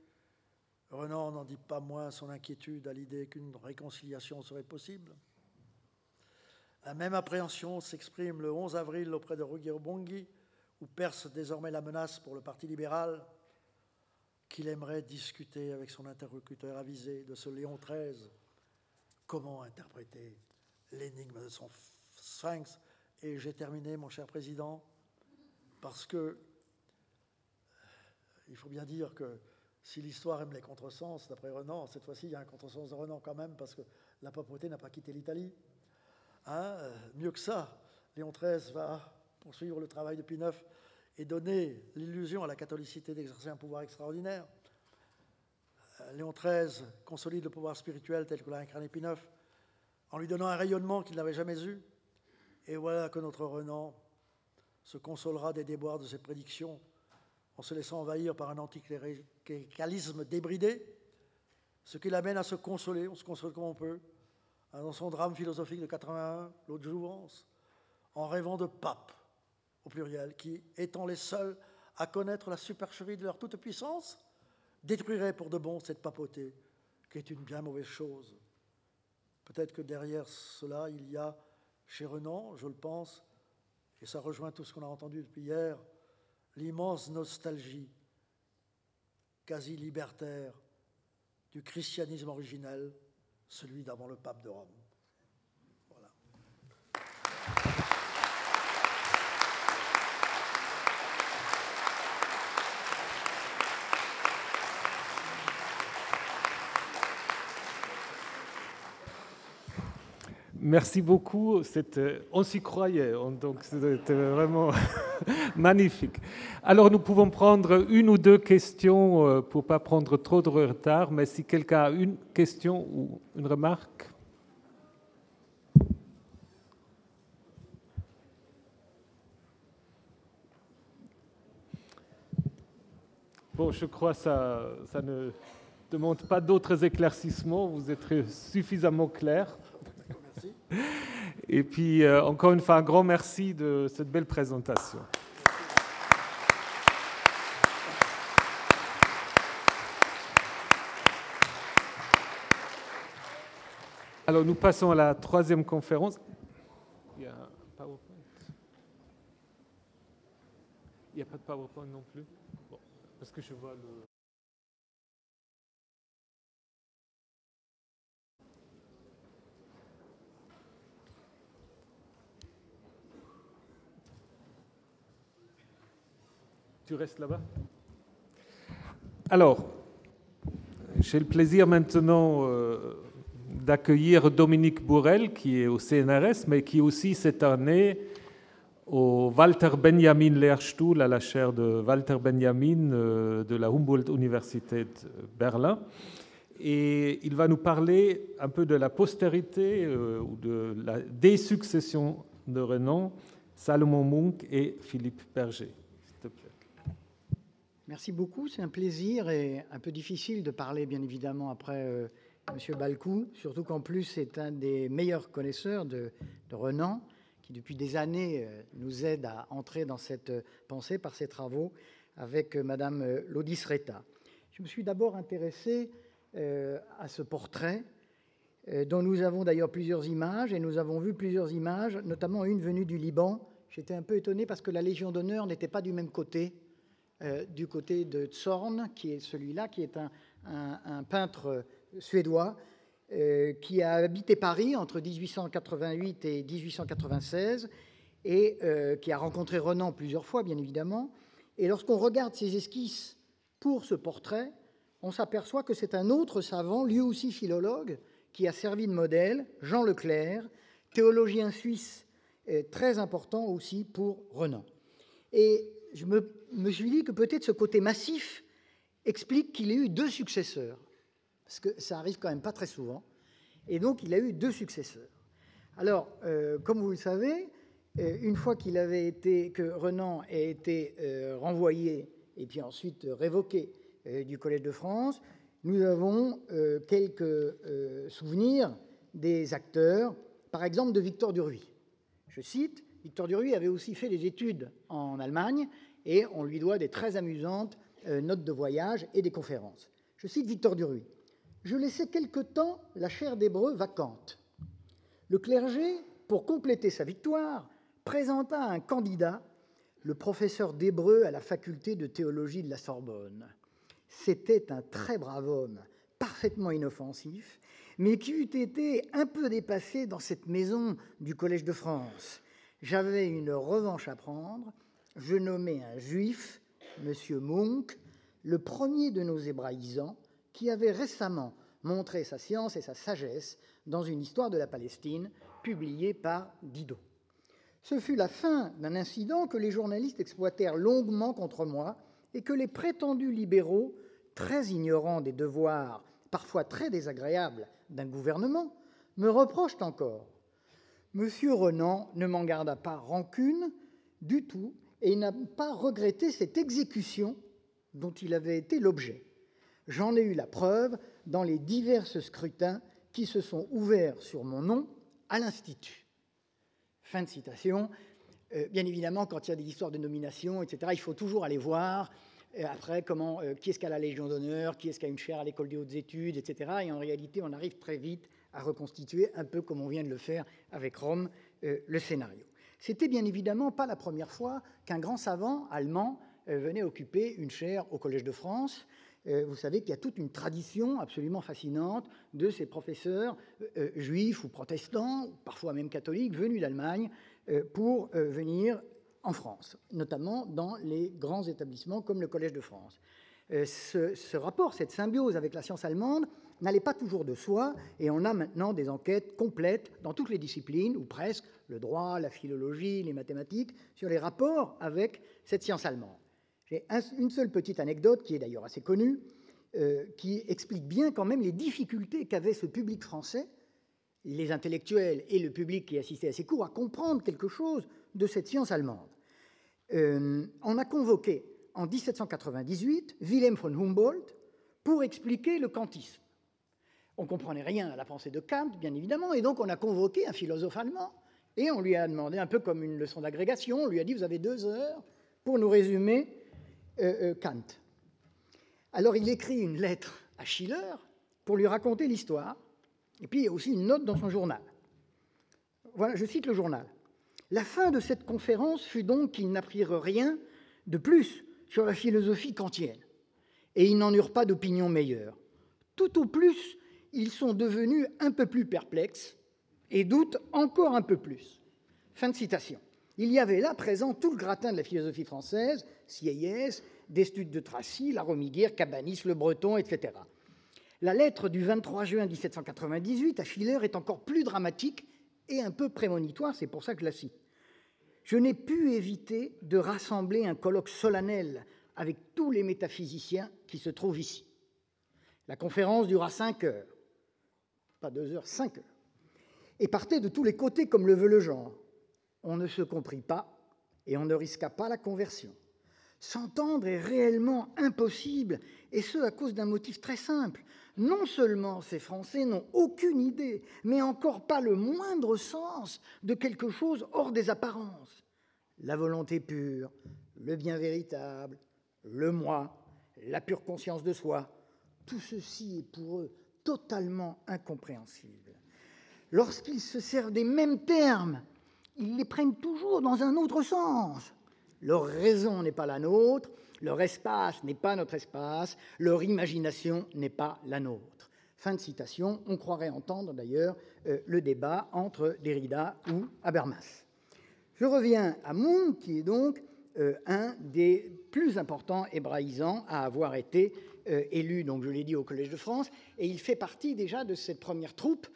H: Renan n'en dit pas moins son inquiétude à l'idée qu'une réconciliation serait possible. La même appréhension s'exprime le 11 avril auprès de Ruggiero Bonghi, où perce désormais la menace pour le Parti libéral, qu'il aimerait discuter avec son interlocuteur avisé de ce Léon XIII. Comment interpréter l'énigme de son sphinx Et j'ai terminé, mon cher président. parce que il faut bien dire que si l'histoire aime les contresens, d'après Renan, cette fois-ci, il y a un contresens de Renan quand même, parce que la papauté n'a pas quitté l'Italie. Hein, euh, mieux que ça, Léon XIII va poursuivre le travail de Pie et donner l'illusion à la catholicité d'exercer un pouvoir extraordinaire. Euh, Léon XIII consolide le pouvoir spirituel tel que l'a incarné Pie en lui donnant un rayonnement qu'il n'avait jamais eu. Et voilà que notre Renan se consolera des déboires de ses prédictions en se laissant envahir par un anticléricalisme débridé, ce qui l'amène à se consoler, on se console comme on peut, hein, dans son drame philosophique de 81, l'autre jouvence, en rêvant de papes, au pluriel, qui, étant les seuls à connaître la supercherie de leur toute-puissance, détruiraient pour de bon cette papauté, qui est une bien mauvaise chose. Peut-être que derrière cela, il y a, chez Renan, je le pense, et ça rejoint tout ce qu'on a entendu depuis hier, l'immense nostalgie quasi libertaire du christianisme originel, celui d'avant le pape de Rome.
B: Merci beaucoup. On s'y croyait, donc c'était vraiment magnifique. Alors nous pouvons prendre une ou deux questions euh, pour ne pas prendre trop de retard, mais si quelqu'un a une question ou une remarque. Bon, je crois que ça, ça ne demande pas d'autres éclaircissements, vous êtes suffisamment clair. Et puis, euh, encore une fois, un grand merci de cette belle présentation. Alors, nous passons à la troisième conférence. Il y a n'y a pas de PowerPoint non plus. Parce que je vois le. Tu restes là-bas? Alors, j'ai le plaisir maintenant euh, d'accueillir Dominique Bourrel, qui est au CNRS, mais qui aussi cette année au Walter Benjamin Lehrstuhl, à la chaire de Walter Benjamin euh, de la Humboldt-Universität Berlin. Et il va nous parler un peu de la postérité euh, ou de la, des successions de Renan, Salomon Munk et Philippe Berger.
I: Merci beaucoup, c'est un plaisir et un peu difficile de parler bien évidemment après euh, M. Balcou, surtout qu'en plus c'est un des meilleurs connaisseurs de, Renan, qui depuis des années euh, nous aide à entrer dans cette pensée par ses travaux avec euh, Mme Lodis Reta. Je me suis d'abord intéressé à ce portrait dont nous avons d'ailleurs plusieurs images, et nous avons vu plusieurs images, notamment une venue du Liban. J'étais un peu étonné parce que la Légion d'honneur n'était pas du même côté euh, du côté de Zorn, qui est celui-là, qui est un, peintre suédois euh, qui a habité Paris entre 1888 et 1896 et euh, qui a rencontré Renan plusieurs fois, bien évidemment. Et lorsqu'on regarde ses esquisses pour ce portrait, on s'aperçoit que c'est un autre savant, lui aussi philologue, qui a servi de modèle, Jean Leclerc, théologien suisse très important aussi pour Renan. Et je me, suis dit que peut-être ce côté massif explique qu'il ait eu deux successeurs, parce que ça arrive quand même pas très souvent. Et donc, il a eu deux successeurs. Alors, euh, comme vous le savez, euh, une fois qu'il avait été, que Renan a été euh, renvoyé et puis ensuite révoqué du Collège de France, nous avons quelques souvenirs des acteurs, par exemple de Victor Duruy. Je cite Victor Duruy avait aussi fait des études en Allemagne et on lui doit des très amusantes euh, notes de voyage et des conférences. Je cite Victor Duruy. Je laissais quelque temps la chaire d'hébreu vacante. Le clergé, pour compléter sa victoire, présenta un candidat, le professeur d'hébreu à la faculté de théologie de la Sorbonne. C'était un très brave homme, parfaitement inoffensif, mais qui eût été un peu dépassé dans cette maison du Collège de France j'avais une revanche à prendre je nommais un juif, M. Munk, le premier de nos hébraïsants, qui avait récemment montré sa science et sa sagesse dans une histoire de la Palestine publiée par Didot. Ce fut la fin d'un incident que les journalistes exploitèrent longuement contre moi et que les prétendus libéraux, très ignorants des devoirs parfois très désagréables d'un gouvernement, me reprochent encore. Monsieur Renan ne m'en garda pas rancune du tout et n'a pas regretté cette exécution dont il avait été l'objet. J'en ai eu la preuve dans les divers scrutins qui se sont ouverts sur mon nom à l'Institut. Fin de citation. Euh, bien évidemment, quand il y a des histoires de nomination, etc., il faut toujours aller voir euh, après comment, euh, qui est-ce qui a la Légion d'honneur, qui est-ce qui a une chaire à l'école des hautes études, etc. Et en réalité, on arrive très vite à reconstituer, un peu comme on vient de le faire avec Rome, le scénario. C'était bien évidemment pas la première fois qu'un grand savant allemand venait occuper une chaire au Collège de France. Euh, vous savez qu'il y a toute une tradition absolument fascinante de ces professeurs euh, euh, juifs ou protestants, parfois même catholiques, venus d'Allemagne pour venir en France, notamment dans les grands établissements comme le Collège de France. Ce, ce, rapport, cette symbiose avec la science allemande n'allait pas toujours de soi, et on a maintenant des enquêtes complètes dans toutes les disciplines, ou presque, le droit, la philologie, les mathématiques, sur les rapports avec cette science allemande. J'ai une seule petite anecdote, qui est d'ailleurs assez connue, euh, qui explique bien quand même les difficultés qu'avait ce public français, les intellectuels et le public qui assistait à ces cours, à comprendre quelque chose de cette science allemande. Euh, on a convoqué en 1798 Wilhelm von Humboldt pour expliquer le kantisme. On ne comprenait rien à la pensée de Kant, bien évidemment, et donc on a convoqué un philosophe allemand et on lui a demandé, un peu comme une leçon d'agrégation, on lui a dit, vous avez deux heures pour nous résumer euh, euh, Kant. Alors il écrit une lettre à Schiller pour lui raconter l'histoire, et puis il y a aussi une note dans son journal. Voilà, je cite le journal. La fin de cette conférence fut donc qu'ils n'apprirent rien de plus sur la philosophie kantienne, et ils n'en eurent pas d'opinion meilleure. Tout au plus, ils sont devenus un peu plus perplexes et doutent encore un peu plus. Fin de citation. Il y avait là présent tout le gratin de la philosophie française, Sieyès, Destutt de Tracy, la Romiguière, Cabanis, Le Breton, etc. La lettre du 23 juin 1798 à Schiller est encore plus dramatique et un peu prémonitoire, c'est pour ça que je la cite. Je n'ai pu éviter de rassembler un colloque solennel avec tous les métaphysiciens qui se trouvent ici. La conférence dura cinq heures, pas deux heures, cinq heures, et partait de tous les côtés comme le veut le genre on ne se comprit pas et on ne risqua pas la conversion. S'entendre est réellement impossible, et ce à cause d'un motif très simple. Non seulement ces Français n'ont aucune idée, mais encore pas le moindre sens de quelque chose hors des apparences. La volonté pure, le bien véritable, le moi, la pure conscience de soi, tout ceci est pour eux totalement incompréhensible. Lorsqu'ils se servent des mêmes termes ils les prennent toujours dans un autre sens. Leur raison n'est pas la nôtre, leur espace n'est pas notre espace, leur imagination n'est pas la nôtre. Fin de citation. On croirait entendre d'ailleurs euh, le débat entre Derrida ou Habermas. Je reviens à Munk, qui est donc euh, un des plus importants hébraïsants à avoir été élu, donc je l'ai dit, au Collège de France, et il fait partie déjà de cette première troupe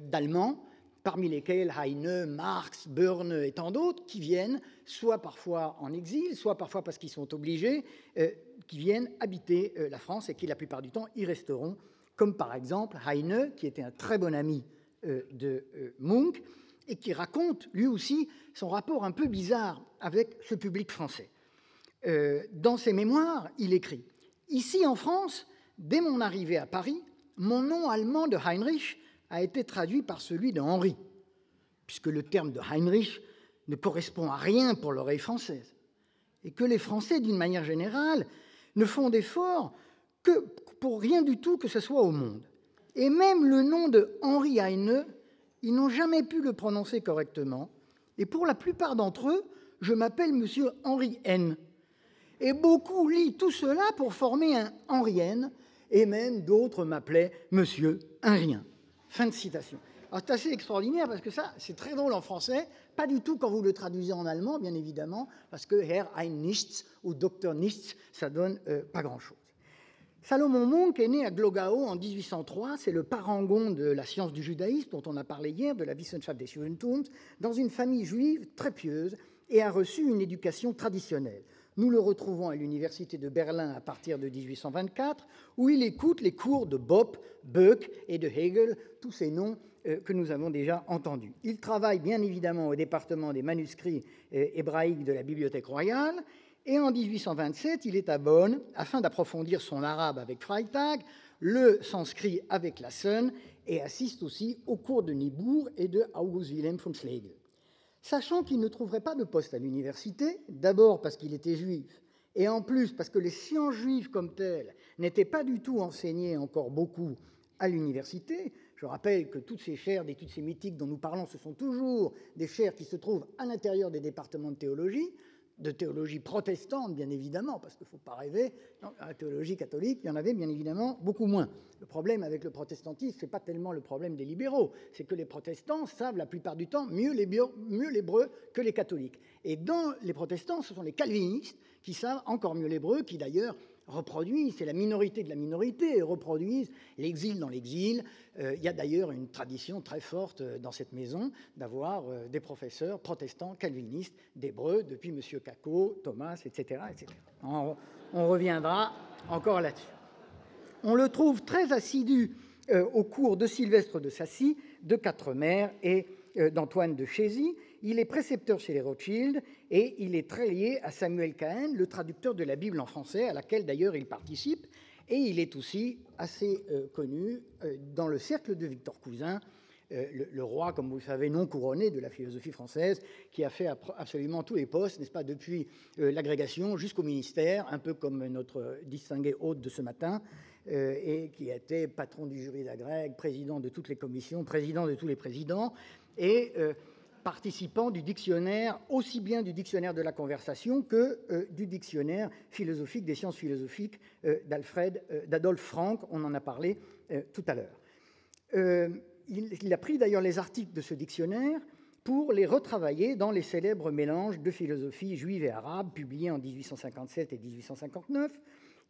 I: d'Allemands parmi lesquels Heine, Marx, Byrne et tant d'autres, qui viennent soit parfois en exil, soit parfois parce qu'ils sont obligés, euh, qui viennent habiter euh, la France et qui la plupart du temps y resteront, comme par exemple Heine, qui était un très bon ami euh, de Munch, et qui raconte lui aussi son rapport un peu bizarre avec ce public français. dans ses mémoires, il écrit Ici en France, dès mon arrivée à Paris, mon nom allemand de Heinrich a été traduit par celui de Henri, puisque le terme de Heinrich ne correspond à rien pour l'oreille française, et que les Français, d'une manière générale, ne font d'efforts que pour rien du tout que ce soit au monde. Et même le nom de Henri Heine, ils n'ont jamais pu le prononcer correctement, et pour la plupart d'entre eux, je m'appelle Monsieur Henri N. Et beaucoup lient tout cela pour former un Henri N, et même d'autres m'appelaient Monsieur un rien. Fin de citation. c'est assez extraordinaire parce que ça, c'est très drôle en français, pas du tout quand vous le traduisez en allemand, bien évidemment, parce que Herr ein Nichts ou Dr Nichts, ça donne euh, pas grand-chose. Salomon Monk est né à Glogau en 1803. C'est le parangon de la science du judaïsme dont on a parlé hier, de la Wissenschaft des Judentums, dans une famille juive très pieuse et a reçu une éducation traditionnelle. Nous le retrouvons à l'université de Berlin à partir de 1824, où il écoute les cours de Bopp, Böck et de Hegel, tous ces noms euh, que nous avons déjà entendus. Il travaille bien évidemment au département des manuscrits euh, hébraïques de la Bibliothèque royale. Et en 1827, il est à Bonn afin d'approfondir son arabe avec Freytag, le sanskrit avec la Sun, et assiste aussi aux cours de Nibourg et de August Wilhelm von Schlegel. Sachant qu'il ne trouverait pas de poste à l'université, d'abord parce qu'il était juif, et en plus parce que les sciences juives comme telles n'étaient pas du tout enseignées encore beaucoup à l'université. Je rappelle que toutes ces chaires d'études sémitiques dont nous parlons, ce sont toujours des chaires qui se trouvent à l'intérieur des départements de théologie de théologie protestante, bien évidemment, parce qu'il ne faut pas rêver, dans la théologie catholique, il y en avait bien évidemment beaucoup moins. Le problème avec le protestantisme, ce n'est pas tellement le problème des libéraux, c'est que les protestants savent la plupart du temps mieux l'hébreu que les catholiques. Et dans les protestants, ce sont les calvinistes qui savent encore mieux l'hébreu, qui d'ailleurs reproduisent, c'est la minorité de la minorité, reproduisent l'exil dans l'exil. Euh, il y a d'ailleurs une tradition très forte euh, dans cette maison d'avoir euh, des professeurs protestants calvinistes d'hébreu depuis M. Caco, Thomas, etc. etc. On, reviendra encore là-dessus. On le trouve très assidu au cours de Sylvestre de Sassy, de Quatremer et d'Antoine de Chézy. Il est précepteur chez les Rothschild et il est très lié à Samuel Cahen, le traducteur de la Bible en français, à laquelle d'ailleurs il participe. Et il est aussi assez euh, connu euh, dans le cercle de Victor Cousin, euh, le, roi, comme vous le savez, non couronné de la philosophie française, qui a fait absolument tous les postes, n'est-ce pas, depuis l'agrégation jusqu'au ministère, un peu comme notre distingué hôte de ce matin, et qui été patron du jury d'agrég, président de toutes les commissions, président de tous les présidents, et participant du dictionnaire, aussi bien du dictionnaire de la conversation que euh, du dictionnaire philosophique des sciences philosophiques euh, d'Alfred, euh, d'Adolphe Frank, on en a parlé tout à l'heure. Il, a pris d'ailleurs les articles de ce dictionnaire pour les retravailler dans les célèbres mélanges de philosophie juive et arabe publiés en 1857 et 1859.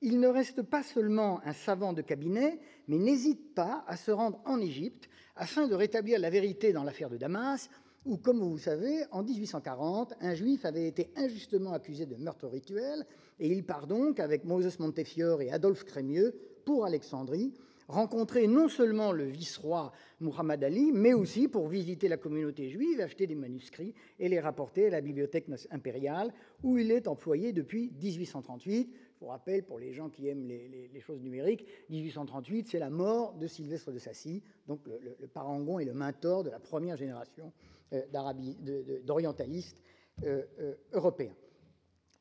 I: Il ne reste pas seulement un savant de cabinet, mais n'hésite pas à se rendre en Égypte afin de rétablir la vérité dans l'affaire de Damas où, comme vous savez, en 1840, un juif avait été injustement accusé de meurtre rituel, et il part donc avec Moses Montefiore et Adolphe Crémieux pour Alexandrie, rencontrer non seulement le vice-roi Muhammad Ali, mais aussi pour visiter la communauté juive, acheter des manuscrits et les rapporter à la bibliothèque impériale, où il est employé depuis 1838. Je vous rappelle, pour les gens qui aiment les, choses numériques, 1838, c'est la mort de Sylvestre de Sassy, donc le, le parangon et le mentor de la première génération d'orientalistes euh, euh, européens.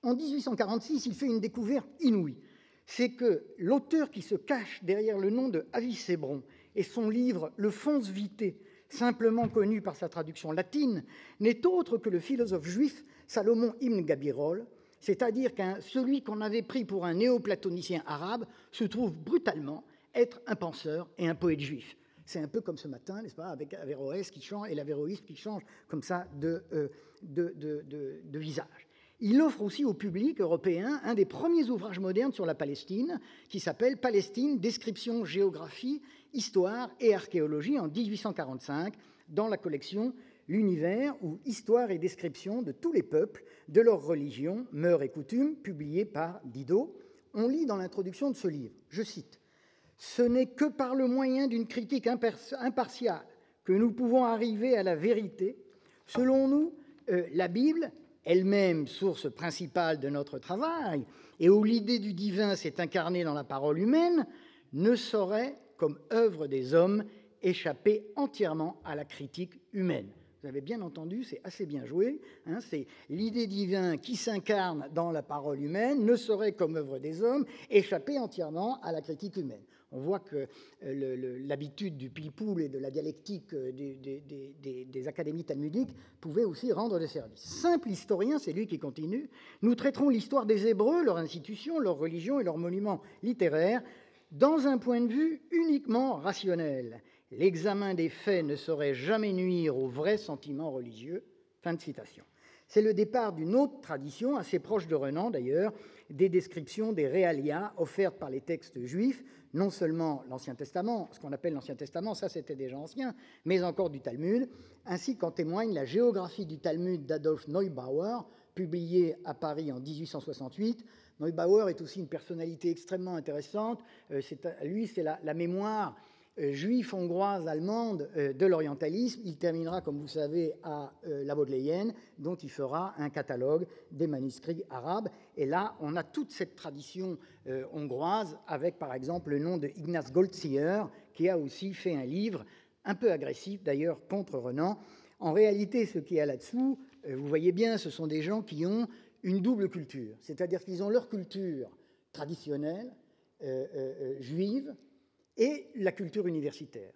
I: En 1846, il fait une découverte inouïe. C'est que l'auteur qui se cache derrière le nom de Avis Hébron et son livre Le Fons Vitae, simplement connu par sa traduction latine, n'est autre que le philosophe juif Salomon Ibn Gabirol, c'est-à-dire qu'un celui qu'on avait pris pour un néoplatonicien arabe se trouve brutalement être un penseur et un poète juif. C'est un peu comme ce matin, n'est-ce pas, avec Averroès qui change et l'Averroïsme qui change comme ça euh, de, visage. Il offre aussi au public européen un des premiers ouvrages modernes sur la Palestine, qui s'appelle Palestine, description, géographie, histoire et archéologie en 1845, dans la collection L'univers ou Histoire et description de tous les peuples, de leurs religions, mœurs et coutumes, publié par Dido. On lit dans l'introduction de ce livre, je cite, ce n'est que par le moyen d'une critique impartiale que nous pouvons arriver à la vérité. Selon nous, euh, la Bible, elle-même source principale de notre travail, et où l'idée du divin s'est incarnée dans la parole humaine, ne saurait, comme œuvre des hommes, échapper entièrement à la critique humaine. Vous avez bien entendu, c'est assez bien joué. Hein, c'est l'idée divine qui s'incarne dans la parole humaine ne saurait, comme œuvre des hommes, échapper entièrement à la critique humaine. On voit que euh, l'habitude du pile-poule et de la dialectique euh, des, académies talmudiques pouvait aussi rendre des services. Simple historien, c'est lui qui continue, nous traiterons l'histoire des Hébreux, leur institution, leur religion et leurs monuments littéraires dans un point de vue uniquement rationnel L'examen des faits ne saurait jamais nuire au vrai sentiment religieux. Fin de citation. C'est le départ d'une autre tradition, assez proche de Renan d'ailleurs, des descriptions des réalia offertes par les textes juifs, non seulement l'Ancien Testament, ce qu'on appelle l'Ancien Testament, ça c'était déjà ancien, mais encore du Talmud, ainsi qu'en témoigne la géographie du Talmud d'Adolf Neubauer, publiée à Paris en 1868. Neubauer est aussi une personnalité extrêmement intéressante. Euh, lui, c'est la, mémoire juif, hongroise, allemande euh, de l'orientalisme. Il terminera, comme vous savez, à euh, la Baudelaïenne, dont il fera un catalogue des manuscrits arabes. Et là, on a toute cette tradition hongroise, avec par exemple le nom de Ignaz Goldziher, qui a aussi fait un livre un peu agressif d'ailleurs contre Renan. En réalité, ce qu'il y a là-dessous, vous voyez bien, ce sont des gens qui ont une double culture, c'est-à-dire qu'ils ont leur culture traditionnelle, juive, et la culture universitaire.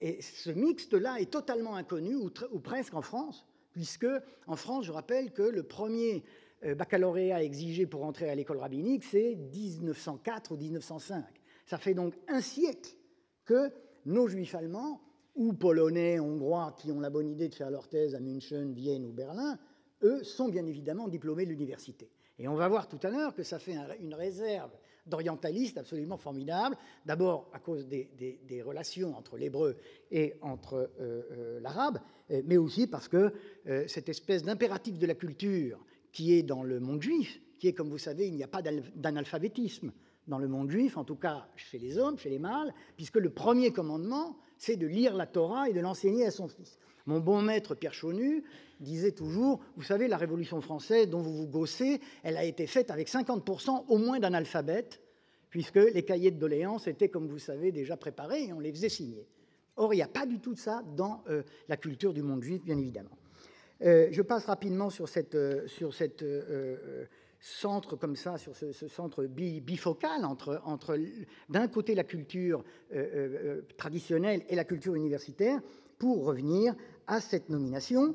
I: Et ce mixte-là est totalement inconnu, ou, presque en France, puisque en France, je rappelle que le premier euh, baccalauréat exigé pour entrer à l'école rabbinique, c'est 1904 ou 1905. Ça fait donc un siècle que nos juifs allemands, ou polonais, hongrois, qui ont la bonne idée de faire leur thèse à München, Vienne ou Berlin, eux sont bien évidemment diplômés de l'université. Et on va voir tout à l'heure que ça fait une réserve d'orientalistes absolument formidable. D'abord à cause des, relations entre l'hébreu et entre euh, euh, l'arabe, euh, mais aussi parce que cette espèce d'impératif de la culture qui est dans le monde juif, qui est, comme vous savez, il n'y a pas d'analphabétisme dans le monde juif, en tout cas chez les hommes, chez les mâles, puisque le premier commandement, c'est de lire la Torah et de l'enseigner à son fils. Mon bon maître Pierre Chaunu disait toujours, vous savez, la Révolution française dont vous vous gossez, elle a été faite avec 50% au moins d'analphabètes, puisque les cahiers de doléances étaient, comme vous savez, déjà préparés et on les faisait signer. Or, il n'y a pas du tout de ça dans euh, la culture du monde juif, bien évidemment. Euh, je passe rapidement sur cette, euh, sur cette centre comme ça, sur ce, centre bifocal entre, entre d'un côté la culture traditionnelle et la culture universitaire, pour revenir à cette nomination.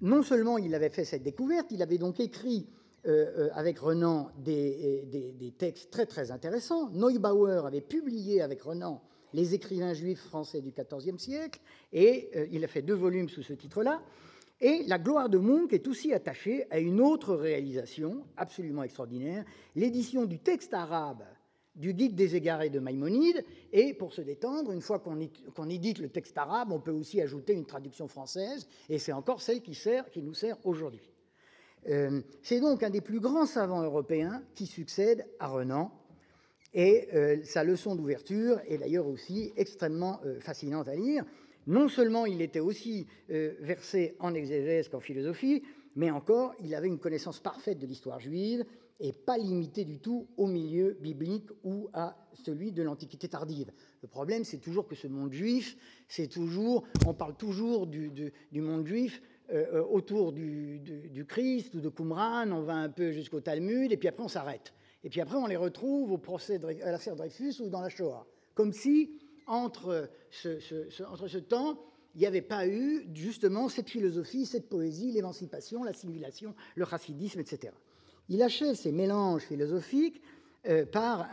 I: Non seulement il avait fait cette découverte, il avait donc écrit euh, euh, avec Renan des, des, textes très très intéressants. Neubauer avait publié avec Renan les écrivains juifs français du XIVe siècle, et euh, il a fait deux volumes sous ce titre-là. Et la gloire de Munch est aussi attachée à une autre réalisation absolument extraordinaire, l'édition du texte arabe du guide des égarés de Maïmonide. Et pour se détendre, une fois qu'on édite le texte arabe, on peut aussi ajouter une traduction française, et c'est encore celle qui, sert, qui nous sert aujourd'hui. Euh, c'est donc un des plus grands savants européens qui succède à Renan, et euh, sa leçon d'ouverture est d'ailleurs aussi extrêmement euh, fascinante à lire. Non seulement il était aussi versé en exégèse qu'en philosophie, mais encore il avait une connaissance parfaite de l'histoire juive, et pas limité du tout au milieu biblique ou à celui de l'Antiquité tardive. Le problème, c'est toujours que ce monde juif, c'est toujours, on parle toujours du, monde juif euh, euh, autour du, Christ ou de Qumran, on va un peu jusqu'au Talmud, et puis après on s'arrête. Et puis après on les retrouve au procès de, à Dreyfus ou dans la Shoah. Comme si, entre ce, temps, il n'y avait pas eu justement cette philosophie, cette poésie, l'émancipation, l'assimilation, le chassidisme, etc. Il achève ces mélanges philosophiques euh, par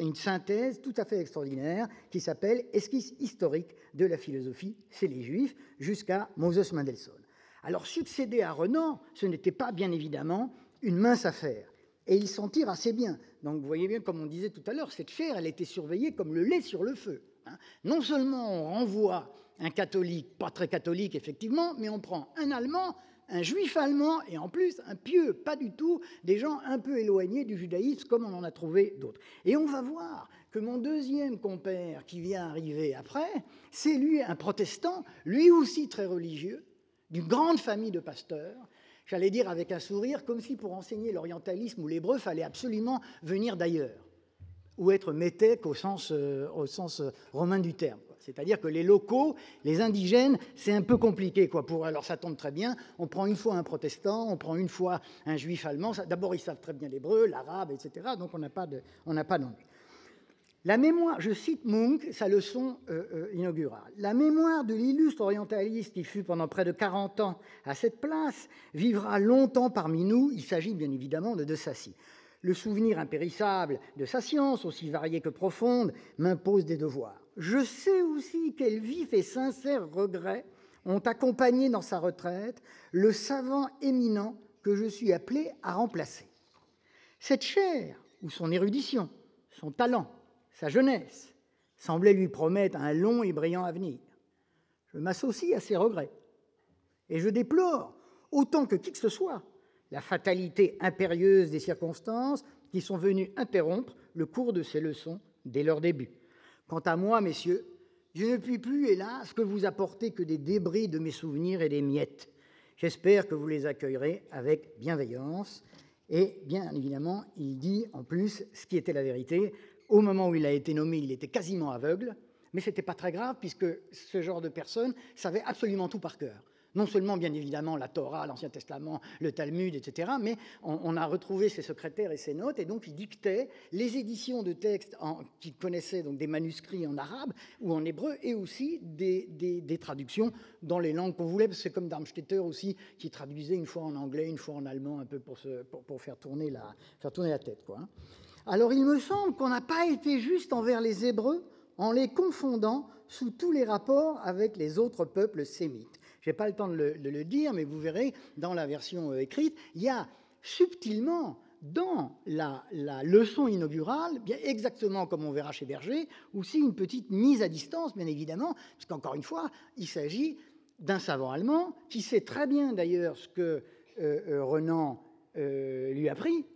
I: une synthèse tout à fait extraordinaire qui s'appelle Esquisse historique de la philosophie chez les Juifs jusqu'à Moses Mendelssohn. Alors succéder à Renan, ce n'était pas bien évidemment une mince affaire. Et il s'en tire assez bien. Donc vous voyez bien, comme on disait tout à l'heure, cette chair, elle était surveillée comme le lait sur le feu. Hein. Non seulement on renvoie un catholique, pas très catholique effectivement, mais on prend un Allemand un juif allemand et en plus un pieux, pas du tout, des gens un peu éloignés du judaïsme comme on en a trouvé d'autres. Et on va voir que mon deuxième compère qui vient arriver après, c'est lui un protestant, lui aussi très religieux, d'une grande famille de pasteurs, j'allais dire avec un sourire, comme si pour enseigner l'orientalisme ou l'hébreu, fallait absolument venir d'ailleurs, ou être métèque au sens, euh, au sens euh, romain du terme. C'est-à-dire que les locaux, les indigènes, c'est un peu compliqué. Quoi, pour, alors ça tombe très bien, on prend une fois un protestant, on prend une fois un juif allemand. D'abord, ils savent très bien l'hébreu, l'arabe, etc. Donc on n'a pas d'ennui. La mémoire, je cite Munch, sa leçon euh, euh, inaugurale. La mémoire de l'illustre orientaliste qui fut pendant près de 40 ans à cette place vivra longtemps parmi nous. Il s'agit bien évidemment de De Sassy. Le souvenir impérissable de sa science, aussi variée que profonde, m'impose des devoirs. Je sais aussi quels vifs et sincères regrets ont accompagné dans sa retraite le savant éminent que je suis appelé à remplacer. Cette chair, où son érudition, son talent, sa jeunesse, semblaient lui promettre un long et brillant avenir. Je m'associe à ses regrets et je déplore, autant que qui que ce soit, la fatalité impérieuse des circonstances qui sont venues interrompre le cours de ces leçons dès leur début. Quant à moi, messieurs, je ne puis plus, hélas, que vous apporter que des débris de mes souvenirs et des miettes. J'espère que vous les accueillerez avec bienveillance. Et bien évidemment, il dit en plus ce qui était la vérité. Au moment où il a été nommé, il était quasiment aveugle, mais ce n'était pas très grave puisque ce genre de personne savait absolument tout par cœur non seulement bien évidemment la Torah, l'Ancien Testament, le Talmud, etc., mais on, a retrouvé ses secrétaires et ses notes, et donc il dictait les éditions de textes qui connaissaient donc des manuscrits en arabe ou en hébreu, et aussi des, traductions dans les langues qu'on voulait, c'est comme Darmstädter aussi, qui traduisait une fois en anglais, une fois en allemand, un peu pour, pour, faire, tourner la, faire tourner la tête. Quoi. Hein. Alors il me semble qu'on n'a pas été juste envers les Hébreux en les confondant sous tous les rapports avec les autres peuples sémites. Je n'ai pas le temps de le, dire, mais vous verrez dans la version euh, écrite, il y a subtilement dans la, leçon inaugurale, bien exactement comme on verra chez Berger, aussi une petite mise à distance, bien évidemment, parce qu'encore une fois, il s'agit d'un savant allemand qui sait très bien d'ailleurs ce que euh, euh, Renan lui a pris,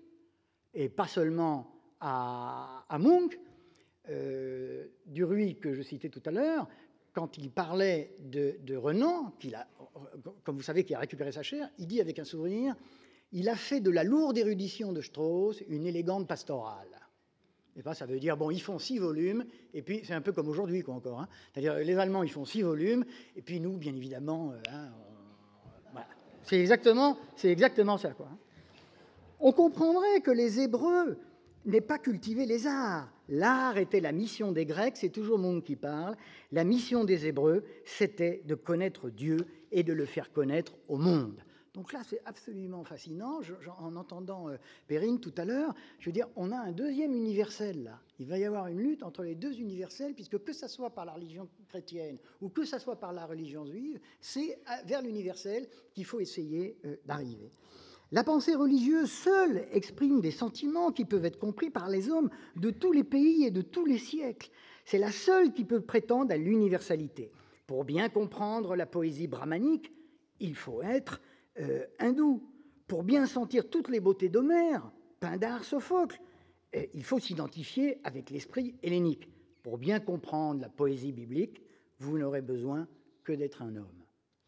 I: et pas seulement à, à Munch, Duruy que je citais tout à l'heure, quand il parlait de, Renan, comme vous savez, qui a récupéré sa chair, il dit avec un souvenir il a fait de la lourde érudition de Strauss une élégante pastorale. Et pas, ça veut dire, bon, ils font six volumes, et puis c'est un peu comme aujourd'hui, quoi, encore. Hein. C'est-à-dire, les Allemands, ils font six volumes, et puis nous, bien évidemment, euh, hein, voilà. c'est exactement, c'est exactement ça, quoi. Hein. On comprendrait que les Hébreux n'aient pas cultivé les arts, L'art était la mission des Grecs, c'est toujours monde qui parle. La mission des Hébreux, c'était de connaître Dieu et de le faire connaître au monde. Donc là, c'est absolument fascinant. en entendant euh, Perrine tout à l'heure, je veux dire, on a un deuxième universel là. Il va y avoir une lutte entre les deux universels, puisque que ce soit par la religion chrétienne ou que ce soit par la religion juive, c'est euh, vers l'universel qu'il faut essayer euh, d'arriver. La pensée religieuse seule exprime des sentiments qui peuvent être compris par les hommes de tous les pays et de tous les siècles. C'est la seule qui peut prétendre à l'universalité. Pour bien comprendre la poésie brahmanique, il faut être euh, hindou. Pour bien sentir toutes les beautés d'Homère, Pindar, Sophocle, il faut s'identifier avec l'esprit hellénique. Pour bien comprendre la poésie biblique, vous n'aurez besoin que d'être un homme.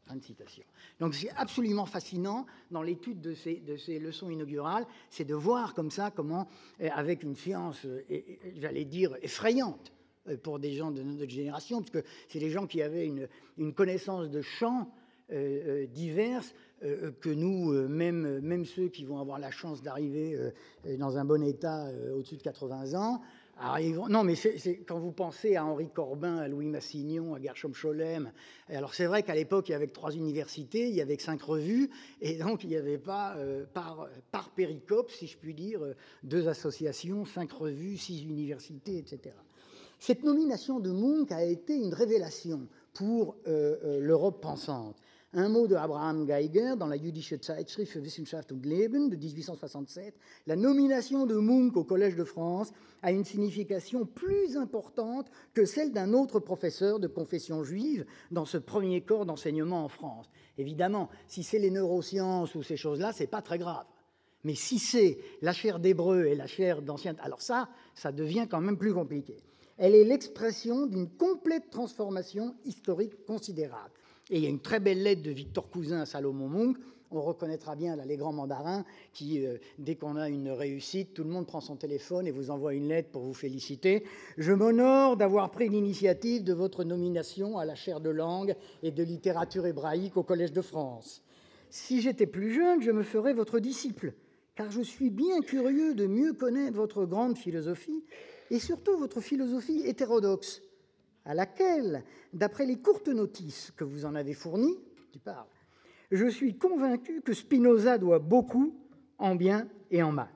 I: Fin de citation. Donc c'est absolument fascinant dans l'étude de ces, de ces, leçons inaugurales, c'est de voir comme ça comment, euh, avec une science, euh, j'allais dire, effrayante euh, pour des gens de notre génération, parce que c'est des gens qui avaient une, une connaissance de champs diverses que nous, même, même ceux qui vont avoir la chance d'arriver dans un bon état au-dessus de 80 ans, non, mais c'est quand vous pensez à Henri Corbin, à Louis Massignon, à Gershom Scholem. Alors c'est vrai qu'à l'époque, il y avait trois universités, il y avait cinq revues, et donc il n'y avait pas euh, par, par péricope, si je puis dire, euh, deux associations, cinq revues, six universités, etc. Cette nomination de Munch a été une révélation pour euh, l'Europe pensante. Un mot de Abraham Geiger dans la Jüdische Zeitschrift für Wissenschaft und Leben de 1867. La nomination de Munch au Collège de France a une signification plus importante que celle d'un autre professeur de confession juive dans ce premier corps d'enseignement en France. Évidemment, si c'est les neurosciences ou ces choses-là, c'est pas très grave. Mais si c'est la chaire d'hébreu et la chaire d'ancien, alors ça, ça devient quand même plus compliqué. Elle est l'expression d'une complète transformation historique considérable. Et il y a une très belle lettre de Victor Cousin à Salomon Monk. On reconnaîtra bien là, les grands mandarins qui, euh, dès qu'on a une réussite, tout le monde prend son téléphone et vous envoie une lettre pour vous féliciter. Je m'honore d'avoir pris l'initiative de votre nomination à la chaire de langue et de littérature hébraïque au Collège de France. Si j'étais plus jeune, je me ferais votre disciple, car je suis bien curieux de mieux connaître votre grande philosophie et surtout votre philosophie hétérodoxe à laquelle, d'après les courtes notices que vous en avez fournies, tu parles, je suis convaincu que Spinoza doit beaucoup en bien et en mal.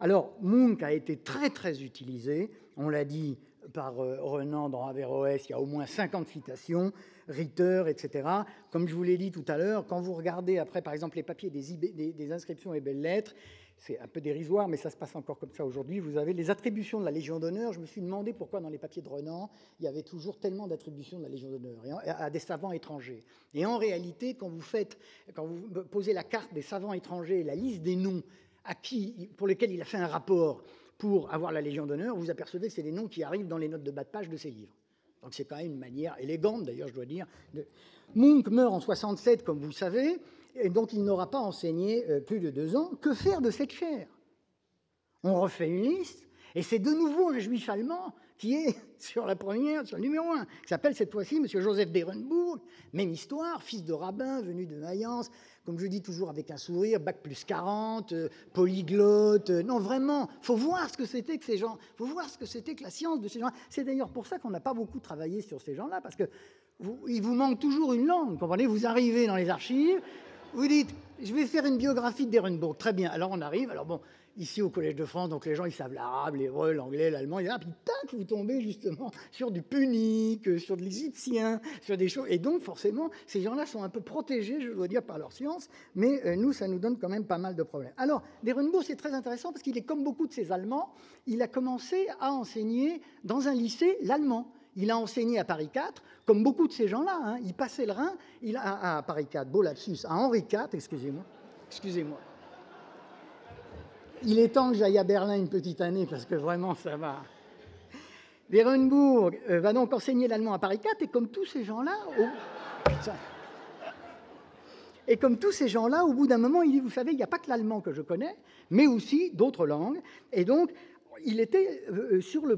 I: Alors, Munch a été très très utilisé, on l'a dit par euh, Renan dans Averroès, il y a au moins 50 citations, Ritter, etc. Comme je vous l'ai dit tout à l'heure, quand vous regardez après, par exemple, les papiers des, inscriptions et belles lettres, c'est un peu dérisoire, mais ça se passe encore comme ça aujourd'hui. Vous avez les attributions de la Légion d'honneur. Je me suis demandé pourquoi dans les papiers de Renan, il y avait toujours tellement d'attributions de la Légion d'honneur à des savants étrangers. Et en réalité, quand vous faites, quand vous posez la carte des savants étrangers, la liste des noms à qui, pour lesquels il a fait un rapport pour avoir la Légion d'honneur, vous apercevez que c'est des noms qui arrivent dans les notes de bas de page de ses livres. Donc c'est quand même une manière élégante, d'ailleurs, je dois dire. De... Meurt en 67, comme vous le savez et donc il n'aura pas enseigné euh, plus de deux ans. Que faire de cette chair On refait une liste, et c'est de nouveau un juif allemand qui est sur la première, sur le numéro un, qui s'appelle cette fois-ci M. Joseph d'Ehrenburg, même histoire, fils de rabbin, venu de Mayence, comme je dis toujours avec un sourire, bac plus 40, euh, polyglotte. Euh, non, vraiment, faut voir ce que c'était que ces gens, faut voir ce que c'était que la science de ces gens. C'est d'ailleurs pour ça qu'on n'a pas beaucoup travaillé sur ces gens-là, parce que vous, il vous manque toujours une langue. Comprenez Vous arrivez dans les archives, vous dites, je vais faire une biographie d'Ehrenburg. Très bien. Alors on arrive. Alors bon, ici au Collège de France, donc les gens ils savent l'arabe, l'hébreu, l'anglais, l'allemand. Et là, puis tac, vous tombez justement sur du punique, sur de l'égyptien, sur des choses. Et donc forcément, ces gens-là sont un peu protégés, je dois dire, par leur science. Mais euh, nous, ça nous donne quand même pas mal de problèmes. Alors, d'Ehrenburg, c'est très intéressant parce qu'il est comme beaucoup de ces Allemands. Il a commencé à enseigner dans un lycée l'allemand. Il a enseigné à Paris 4, comme beaucoup de ces gens-là. Hein. Il passait le Rhin il a, à Paris 4, beau lapsus, à Henri IV, excusez-moi. Excusez-moi. Il est temps que j'aille à Berlin une petite année parce que vraiment ça va. Werenburg euh, va donc enseigner l'allemand à Paris 4 et comme tous ces gens-là, et comme tous ces gens-là, au bout d'un moment, il dit, vous savez, il n'y a pas que l'allemand que je connais, mais aussi d'autres langues. Et donc, il était euh, sur, le,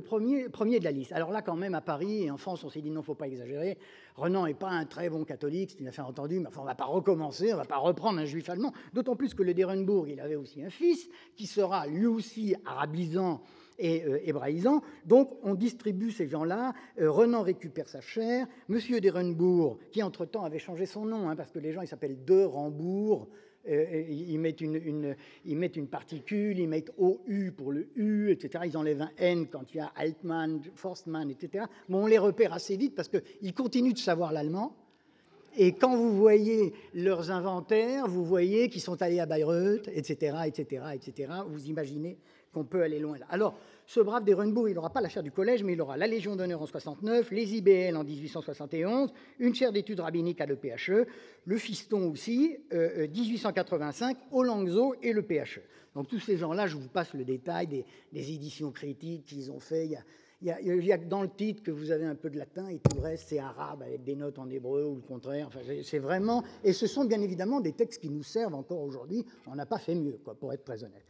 I: premier, de la liste. Alors là, quand même, à Paris et en France, on s'est dit non, faut pas exagérer. Renan n'est pas un très bon catholique, c'est une affaire entendue, mais enfin, on ne va pas recommencer, on ne va pas reprendre un juif allemand. D'autant plus que le d'Erenbourg, il avait aussi un fils qui sera lui aussi arabisant et euh, hébraïsant. Donc, on distribue ces gens-là. Euh, Renan récupère sa chair. Monsieur d'Erenbourg, qui entre-temps avait changé son nom, hein, parce que les gens, ils s'appellent De Rambourg. Euh, ils, mettent une, particule, ils mettent OU pour le U, etc. Ils enlèvent un N quand il y a Altmann, Forstmann, etc. Bon, on les repère assez vite parce qu'ils continuent de savoir l'allemand. Et quand vous voyez leurs inventaires, vous voyez qu'ils sont allés à Bayreuth, etc., etc., etc. Vous imaginez qu'on peut aller loin là. Alors, ce brave d'Ehrenbourg, il n'aura pas la chaire du collège, mais il aura la Légion d'honneur en 69, les IBL en 1871, une chaire d'études rabbiniques à l'EPHE, le fiston aussi, 1885, euh, au Langzo et le PHE. Donc tous ces gens-là, je vous passe le détail des, éditions critiques qu'ils ont fait. Il y, a, il, y a, dans le titre que vous avez un peu de latin et tout le reste c'est arabe avec des notes en hébreu ou le contraire. Enfin, c'est vraiment et ce sont bien évidemment des textes qui nous servent encore aujourd'hui. On n'a pas fait mieux, quoi, pour être très honnête.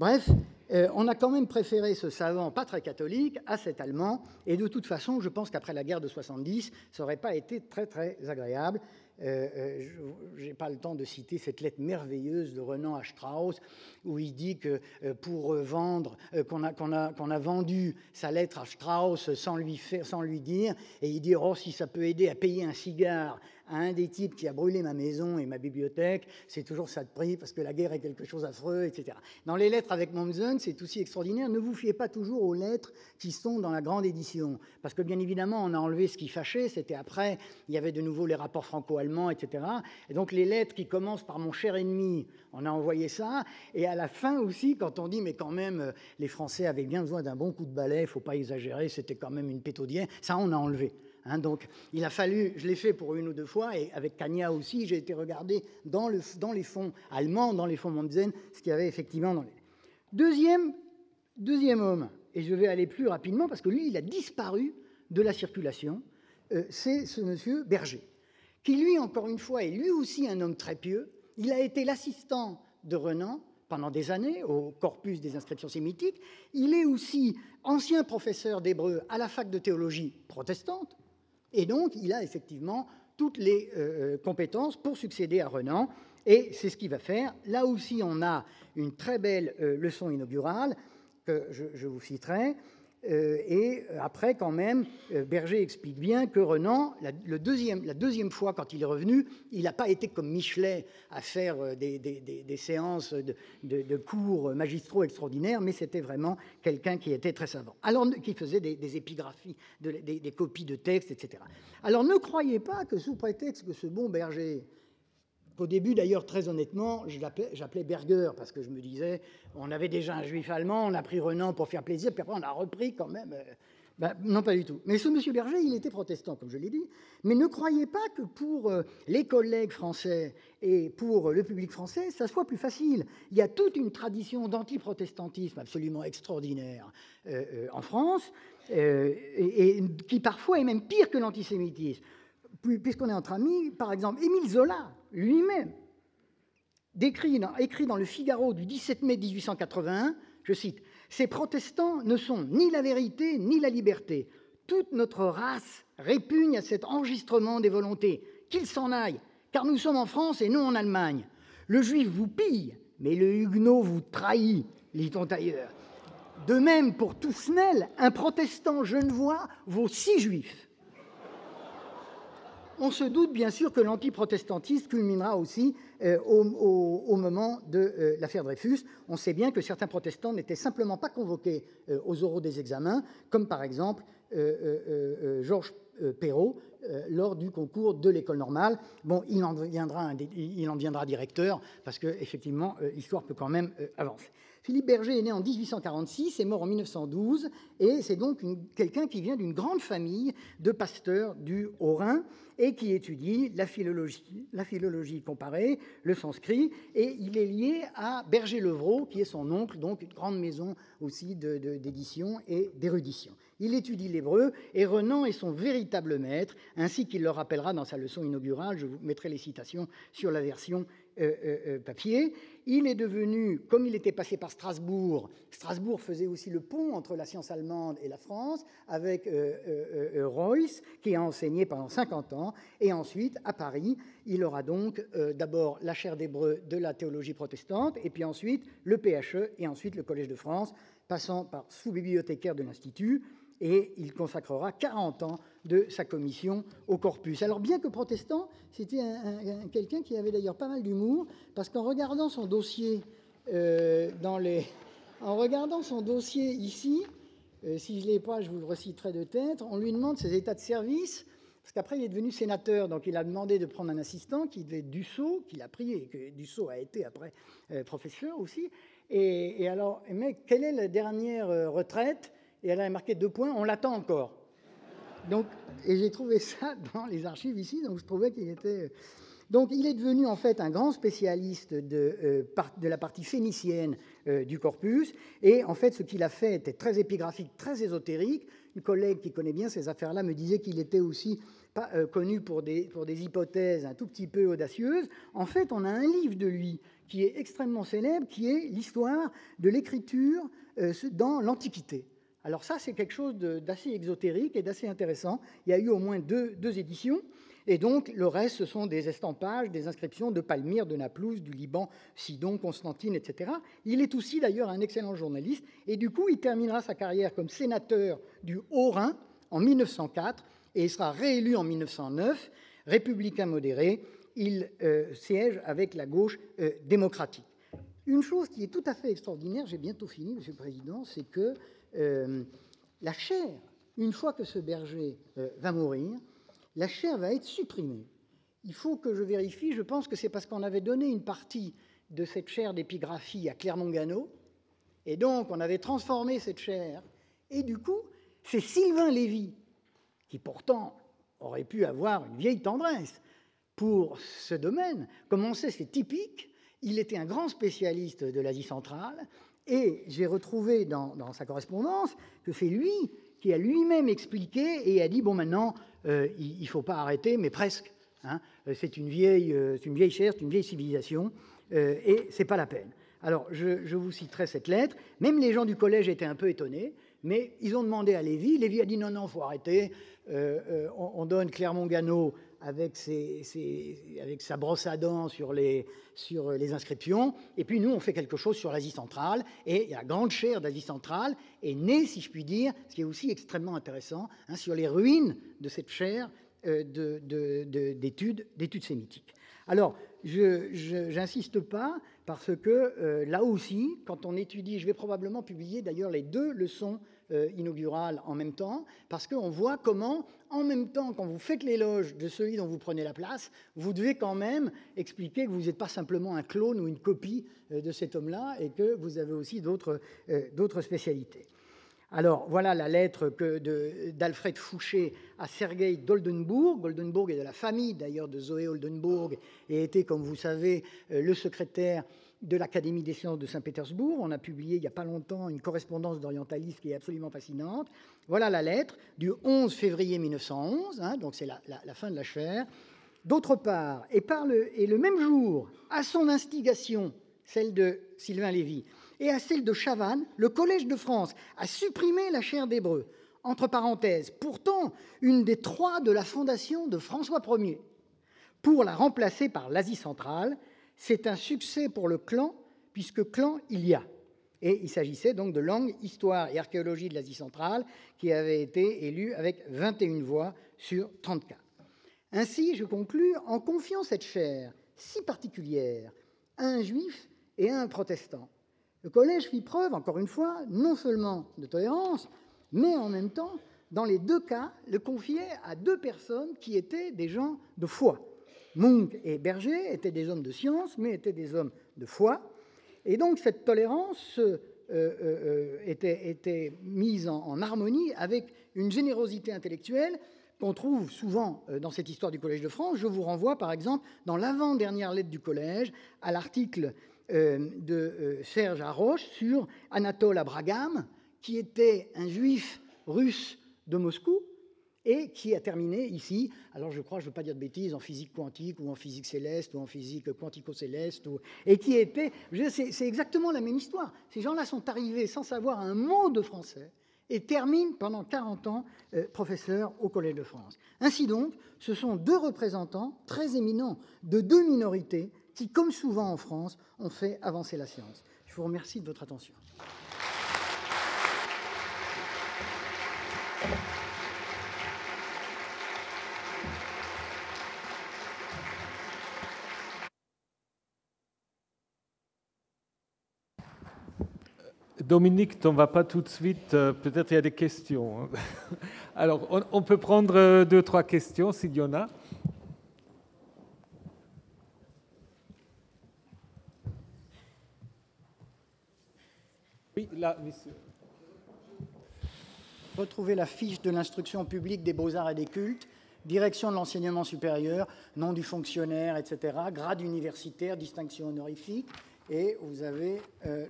I: Bref, euh, on a quand même préféré ce savant pas très catholique à cet allemand, et de toute façon, je pense qu'après la guerre de 70, ça n'aurait pas été très très agréable. Euh, euh, je n'ai pas le temps de citer cette lettre merveilleuse de Renan à Strauss, où il dit que pour vendre, qu'on a, a, a vendu sa lettre à Strauss sans lui, faire, sans lui dire, et il dit Oh, si ça peut aider à payer un cigare à un des types qui a brûlé ma maison et ma bibliothèque, c'est toujours ça de prix parce que la guerre est quelque chose d'affreux, etc. Dans les lettres avec Mommsen, c'est aussi extraordinaire. Ne vous fiez pas toujours aux lettres qui sont dans la grande édition, parce que bien évidemment, on a enlevé ce qui fâchait. C'était après, il y avait de nouveau les rapports franco-allemands, etc. Et donc les lettres qui commencent par mon cher ennemi, on a envoyé ça. Et à la fin aussi, quand on dit mais quand même, les Français avaient bien besoin d'un bon coup de balai, faut pas exagérer, c'était quand même une pétaudière. Ça, on a enlevé. Hein, donc, il a fallu, je l'ai fait pour une ou deux fois, et avec Kanya aussi, j'ai été regarder dans, le, dans, les fonds allemands, dans les fonds Montzen, ce qu'il y avait effectivement dans les. Deuxième, deuxième homme, et je vais aller plus rapidement parce que lui, il a disparu de la circulation, euh, c'est ce monsieur Berger, qui lui, encore une fois, est lui aussi un homme très pieux. Il a été l'assistant de Renan pendant des années au corpus des inscriptions sémitiques. Il est aussi ancien professeur d'hébreu à la fac de théologie protestante. Et donc, il a effectivement toutes les euh, euh, compétences pour succéder à Renan, et c'est ce qu'il va faire. Là aussi, on a une très belle euh, leçon inaugurale que je, vous citerai. Euh, et après, quand même, euh, Berger explique bien que Renan, la, deuxième, fois quand il est revenu, il n'a pas été comme Michelet à faire euh, des, séances de, cours magistraux extraordinaires, mais c'était vraiment quelqu'un qui était très savant. Alors, qui faisait des, épigraphies, des, copies de textes, etc. Alors, ne croyez pas que sous prétexte que ce bon Berger au début, d'ailleurs, très honnêtement, j'appelais Berger parce que je me disais, on avait déjà un juif allemand, on a pris Renan pour faire plaisir, puis après on a repris quand même. Euh, ben, non, pas du tout. Mais ce monsieur Berger, il était protestant, comme je l'ai dit. Mais ne croyez pas que pour euh, les collègues français et pour le public français, ça soit plus facile. Il y a toute une tradition d'antiprotestantisme absolument extraordinaire euh, en France, et, qui parfois est même pire que l'antisémitisme. Puisqu'on est entre amis, par exemple, Émile Zola, lui-même, écrit dans le Figaro du 17 mai 1881, je cite, Ces protestants ne sont ni la vérité ni la liberté. Toute notre race répugne à cet enregistrement des volontés. Qu'ils s'en aillent, car nous sommes en France et non en Allemagne. Le juif vous pille, mais le huguenot vous trahit, lit-on ailleurs. De même, pour Tousnel, un protestant genevois vaut six juifs on se doute bien sûr que l'antiprotestantisme culminera aussi euh, au, moment de euh, l'affaire Dreyfus. On sait bien que certains protestants n'étaient simplement pas convoqués euh, aux oraux des examens, comme par exemple Georges Perrault lors du concours de l'école normale. Bon, il en, viendra il en deviendra directeur parce que effectivement l'histoire peut quand même avancer. Philippe Berger est né en 1846 et mort en 1912, et c'est donc quelqu'un qui vient d'une grande famille de pasteurs du Haut-Rhin et qui étudie la philologie, la philologie comparée, le sanskrit, et il est lié à Berger-Levrault, qui est son oncle, donc une grande maison aussi d'édition et d'érudition. Il étudie l'hébreu et Renan est son véritable maître, ainsi qu'il le rappellera dans sa leçon inaugurale. Je vous mettrai les citations sur la version euh, euh, euh, papier. Il est devenu, comme il était passé par Strasbourg, Strasbourg faisait aussi le pont entre la science allemande et la France, avec Reuss, qui a enseigné pendant 50 ans, et ensuite, à Paris, il aura donc d'abord la chaire d'hébreu de la théologie protestante, et puis ensuite le PHE, et ensuite le Collège de France, passant par sous-bibliothécaire de l'Institut, et il consacrera 40 ans de sa commission au corpus. Alors bien que protestant, c'était quelqu'un qui avait d'ailleurs pas mal d'humour, parce qu'en regardant son dossier euh, en regardant son dossier ici, euh, si je ne l'ai pas, je vous le reciterai de tête, on lui demande ses états de service, parce qu'après il est devenu sénateur, donc il a demandé de prendre un assistant qui devait être Dussault, qu'il a pris, et que Dussault a été après euh, professeur aussi. Et, alors, mais quelle est la dernière retraite? Et elle a marqué deux points, on l'attend encore. Donc, et j'ai trouvé ça dans les archives ici, donc je trouvais qu'il était. Euh, donc, il est devenu en fait un grand spécialiste de, euh, la partie phénicienne euh, du corpus. Et en fait, ce qu'il a fait était très épigraphique, très ésotérique. Une collègue qui connaît bien ces affaires-là me disait qu'il était aussi connu pour des, pour des hypothèses un tout petit peu audacieuses. En fait, on a un livre de lui qui est extrêmement célèbre, qui est l'histoire de l'écriture dans l'Antiquité. Alors ça, c'est quelque chose d'assez exotérique et d'assez intéressant. Il y a eu au moins deux, éditions. Et donc, le reste, ce sont des estampages, des inscriptions de Palmyre, de Naplouse, du Liban, Sidon, Constantine, etc. Il est aussi d'ailleurs un excellent journaliste. Et du coup, il terminera sa carrière comme sénateur du Haut-Rhin en 1904 et il sera réélu en 1909. Républicain modéré, il euh, siège avec la gauche euh, démocratique. Une chose qui est tout à fait extraordinaire, j'ai bientôt fini, Monsieur le Président, c'est que euh, la chair, une fois que ce berger euh, va mourir, la chair va être supprimée. Il faut que je vérifie, je pense que c'est parce qu'on avait donné une partie de cette chaire d'épigraphie à Clermont-Ganneau, et donc on avait transformé cette chaire, et du coup, c'est Sylvain Lévy, qui pourtant aurait pu avoir une vieille tendresse pour ce domaine. Comme on sait, c'est typique, il était un grand spécialiste de l'Asie centrale, et j'ai retrouvé dans, sa correspondance que c'est lui qui a lui-même expliqué et a dit bon maintenant euh, il ne faut pas arrêter, mais presque. Hein. Euh, c'est une vieille, euh, une vieille chair, c'est une vieille civilisation, et c'est pas la peine. Alors je, vous citerai cette lettre. Même les gens du collège étaient un peu étonnés Mais ils ont demandé à Lévy. Lévy a dit non, non, il faut arrêter. on, donne Clermont-Ganneau avec, sa brosse à dents sur les, inscriptions. Et puis nous, on fait quelque chose sur l'Asie centrale. Et la grande chaire d'Asie centrale est née, si je puis dire, ce qui est aussi extrêmement intéressant, hein, sur les ruines de cette chaire d'études sémitiques. Alors, je n'insiste pas parce que euh, là aussi, quand on étudie, je vais probablement publier d'ailleurs les deux leçons euh, inaugurales en même temps, parce qu'on voit comment, en même temps, quand vous faites l'éloge de celui dont vous prenez la place, vous devez quand même expliquer que vous n'êtes pas simplement un clone ou une copie euh, de cet homme-là et que vous avez aussi d'autres spécialités. Alors voilà la lettre d'Alfred Fouché à Sergei d'Oldenburg. Oldenburg est de la famille d'ailleurs de Zoé Oldenburg et était, comme vous savez, euh, le secrétaire de l'Académie des sciences de Saint-Pétersbourg. On a publié il n'y a pas longtemps une correspondance d'orientalisme qui est absolument fascinante. Voilà la lettre du 11 février 1911, hein, donc c'est la, fin de la chaire. D'autre part, et, par et le même jour, à son instigation, celle de Sylvain Lévy, et à celle de Chavannes, le Collège de France a supprimé la chaire d'hébreu. Entre parenthèses, pourtant une des trois de la fondation de François Ier, pour la remplacer par l'Asie centrale. C'est un succès pour le clan, puisque clan il y a. Et il s'agissait donc de langue, histoire et archéologie de l'Asie centrale, qui avait été élu avec 21 voix sur 34. Ainsi, je conclus en confiant cette chaire si particulière à un juif et à un protestant, le collège fit preuve, encore une fois, non seulement de tolérance, mais en même temps, dans les deux cas, le confiait à deux personnes qui étaient des gens de foi. Munch et Berger étaient des hommes de science, mais étaient des hommes de foi. Et donc cette tolérance euh, euh, euh, était, mise en, harmonie avec une générosité intellectuelle qu'on trouve souvent dans cette histoire du Collège de France. Je vous renvoie par exemple dans l'avant-dernière lettre du Collège à l'article de Serge Haroche sur Anatole Abraham, qui était un juif russe de Moscou et qui a terminé ici, alors je crois, je ne veux pas dire de bêtises, en physique quantique ou en physique céleste ou en physique quantico-céleste, et qui était, c'est exactement la même histoire. Ces gens-là sont arrivés sans savoir un mot de français et terminent pendant 40 ans euh, professeurs au Collège de France. Ainsi donc, ce sont deux représentants très éminents de deux minorités qui, comme souvent en France, ont fait avancer la science. Je vous remercie de votre attention.
B: Dominique, on ne va pas tout de suite, euh, peut-être il y a des questions. Hein. Alors, on, peut prendre euh, deux, trois questions s'il y en a.
I: Retrouvez la fiche de l'instruction publique des beaux-arts et des cultes, direction de l'enseignement supérieur, nom du fonctionnaire, etc., grade universitaire, distinction honorifique, et vous avez euh,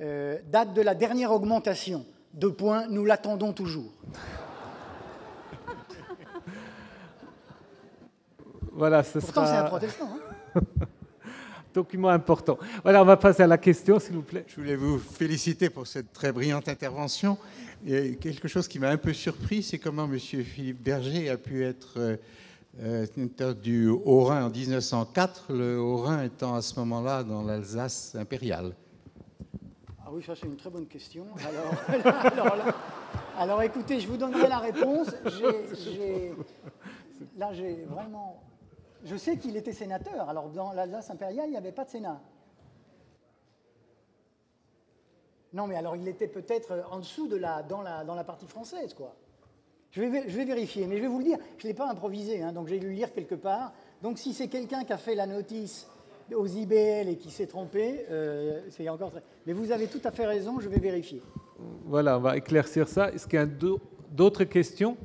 I: euh, date de la dernière augmentation. Deux points, nous l'attendons toujours.
B: Voilà, ce
I: Pourtant, c'est un protestant. Hein
B: document important. Voilà, on va passer à la question, s'il vous plaît.
J: Je voulais vous féliciter pour cette très brillante intervention. Et quelque chose qui m'a un peu surpris, c'est comment M. Philippe Berger a pu être euh, du Haut-Rhin en 1904, le Haut-Rhin étant à ce moment-là dans l'Alsace impériale.
I: Ah oui, ça c'est une très bonne question. Alors, alors, écoutez, je vous donnerai la réponse. là, j'ai vraiment je sais qu'il était sénateur. Alors, dans l'Alsace impériale, il n'y avait pas de Sénat. Non, mais alors il était peut-être en dessous de la, dans, la, dans la partie française, quoi. Je vais, je vais vérifier, mais je vais vous le dire, je ne l'ai pas improvisé, hein, donc j'ai dû le lire quelque part. Donc si c'est quelqu'un qui a fait la notice aux IBL et qui s'est trompé, euh, c'est encore. Mais vous avez tout à fait raison, je vais vérifier.
B: Voilà, on va éclaircir ça. Est-ce qu'il y a d'autres questions?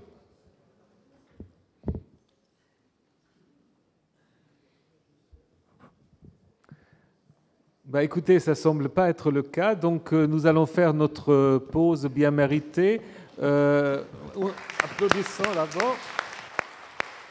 B: Bah écoutez, ça semble pas être le cas, donc euh, nous allons faire notre pause bien méritée. Euh, applaudissons d'abord.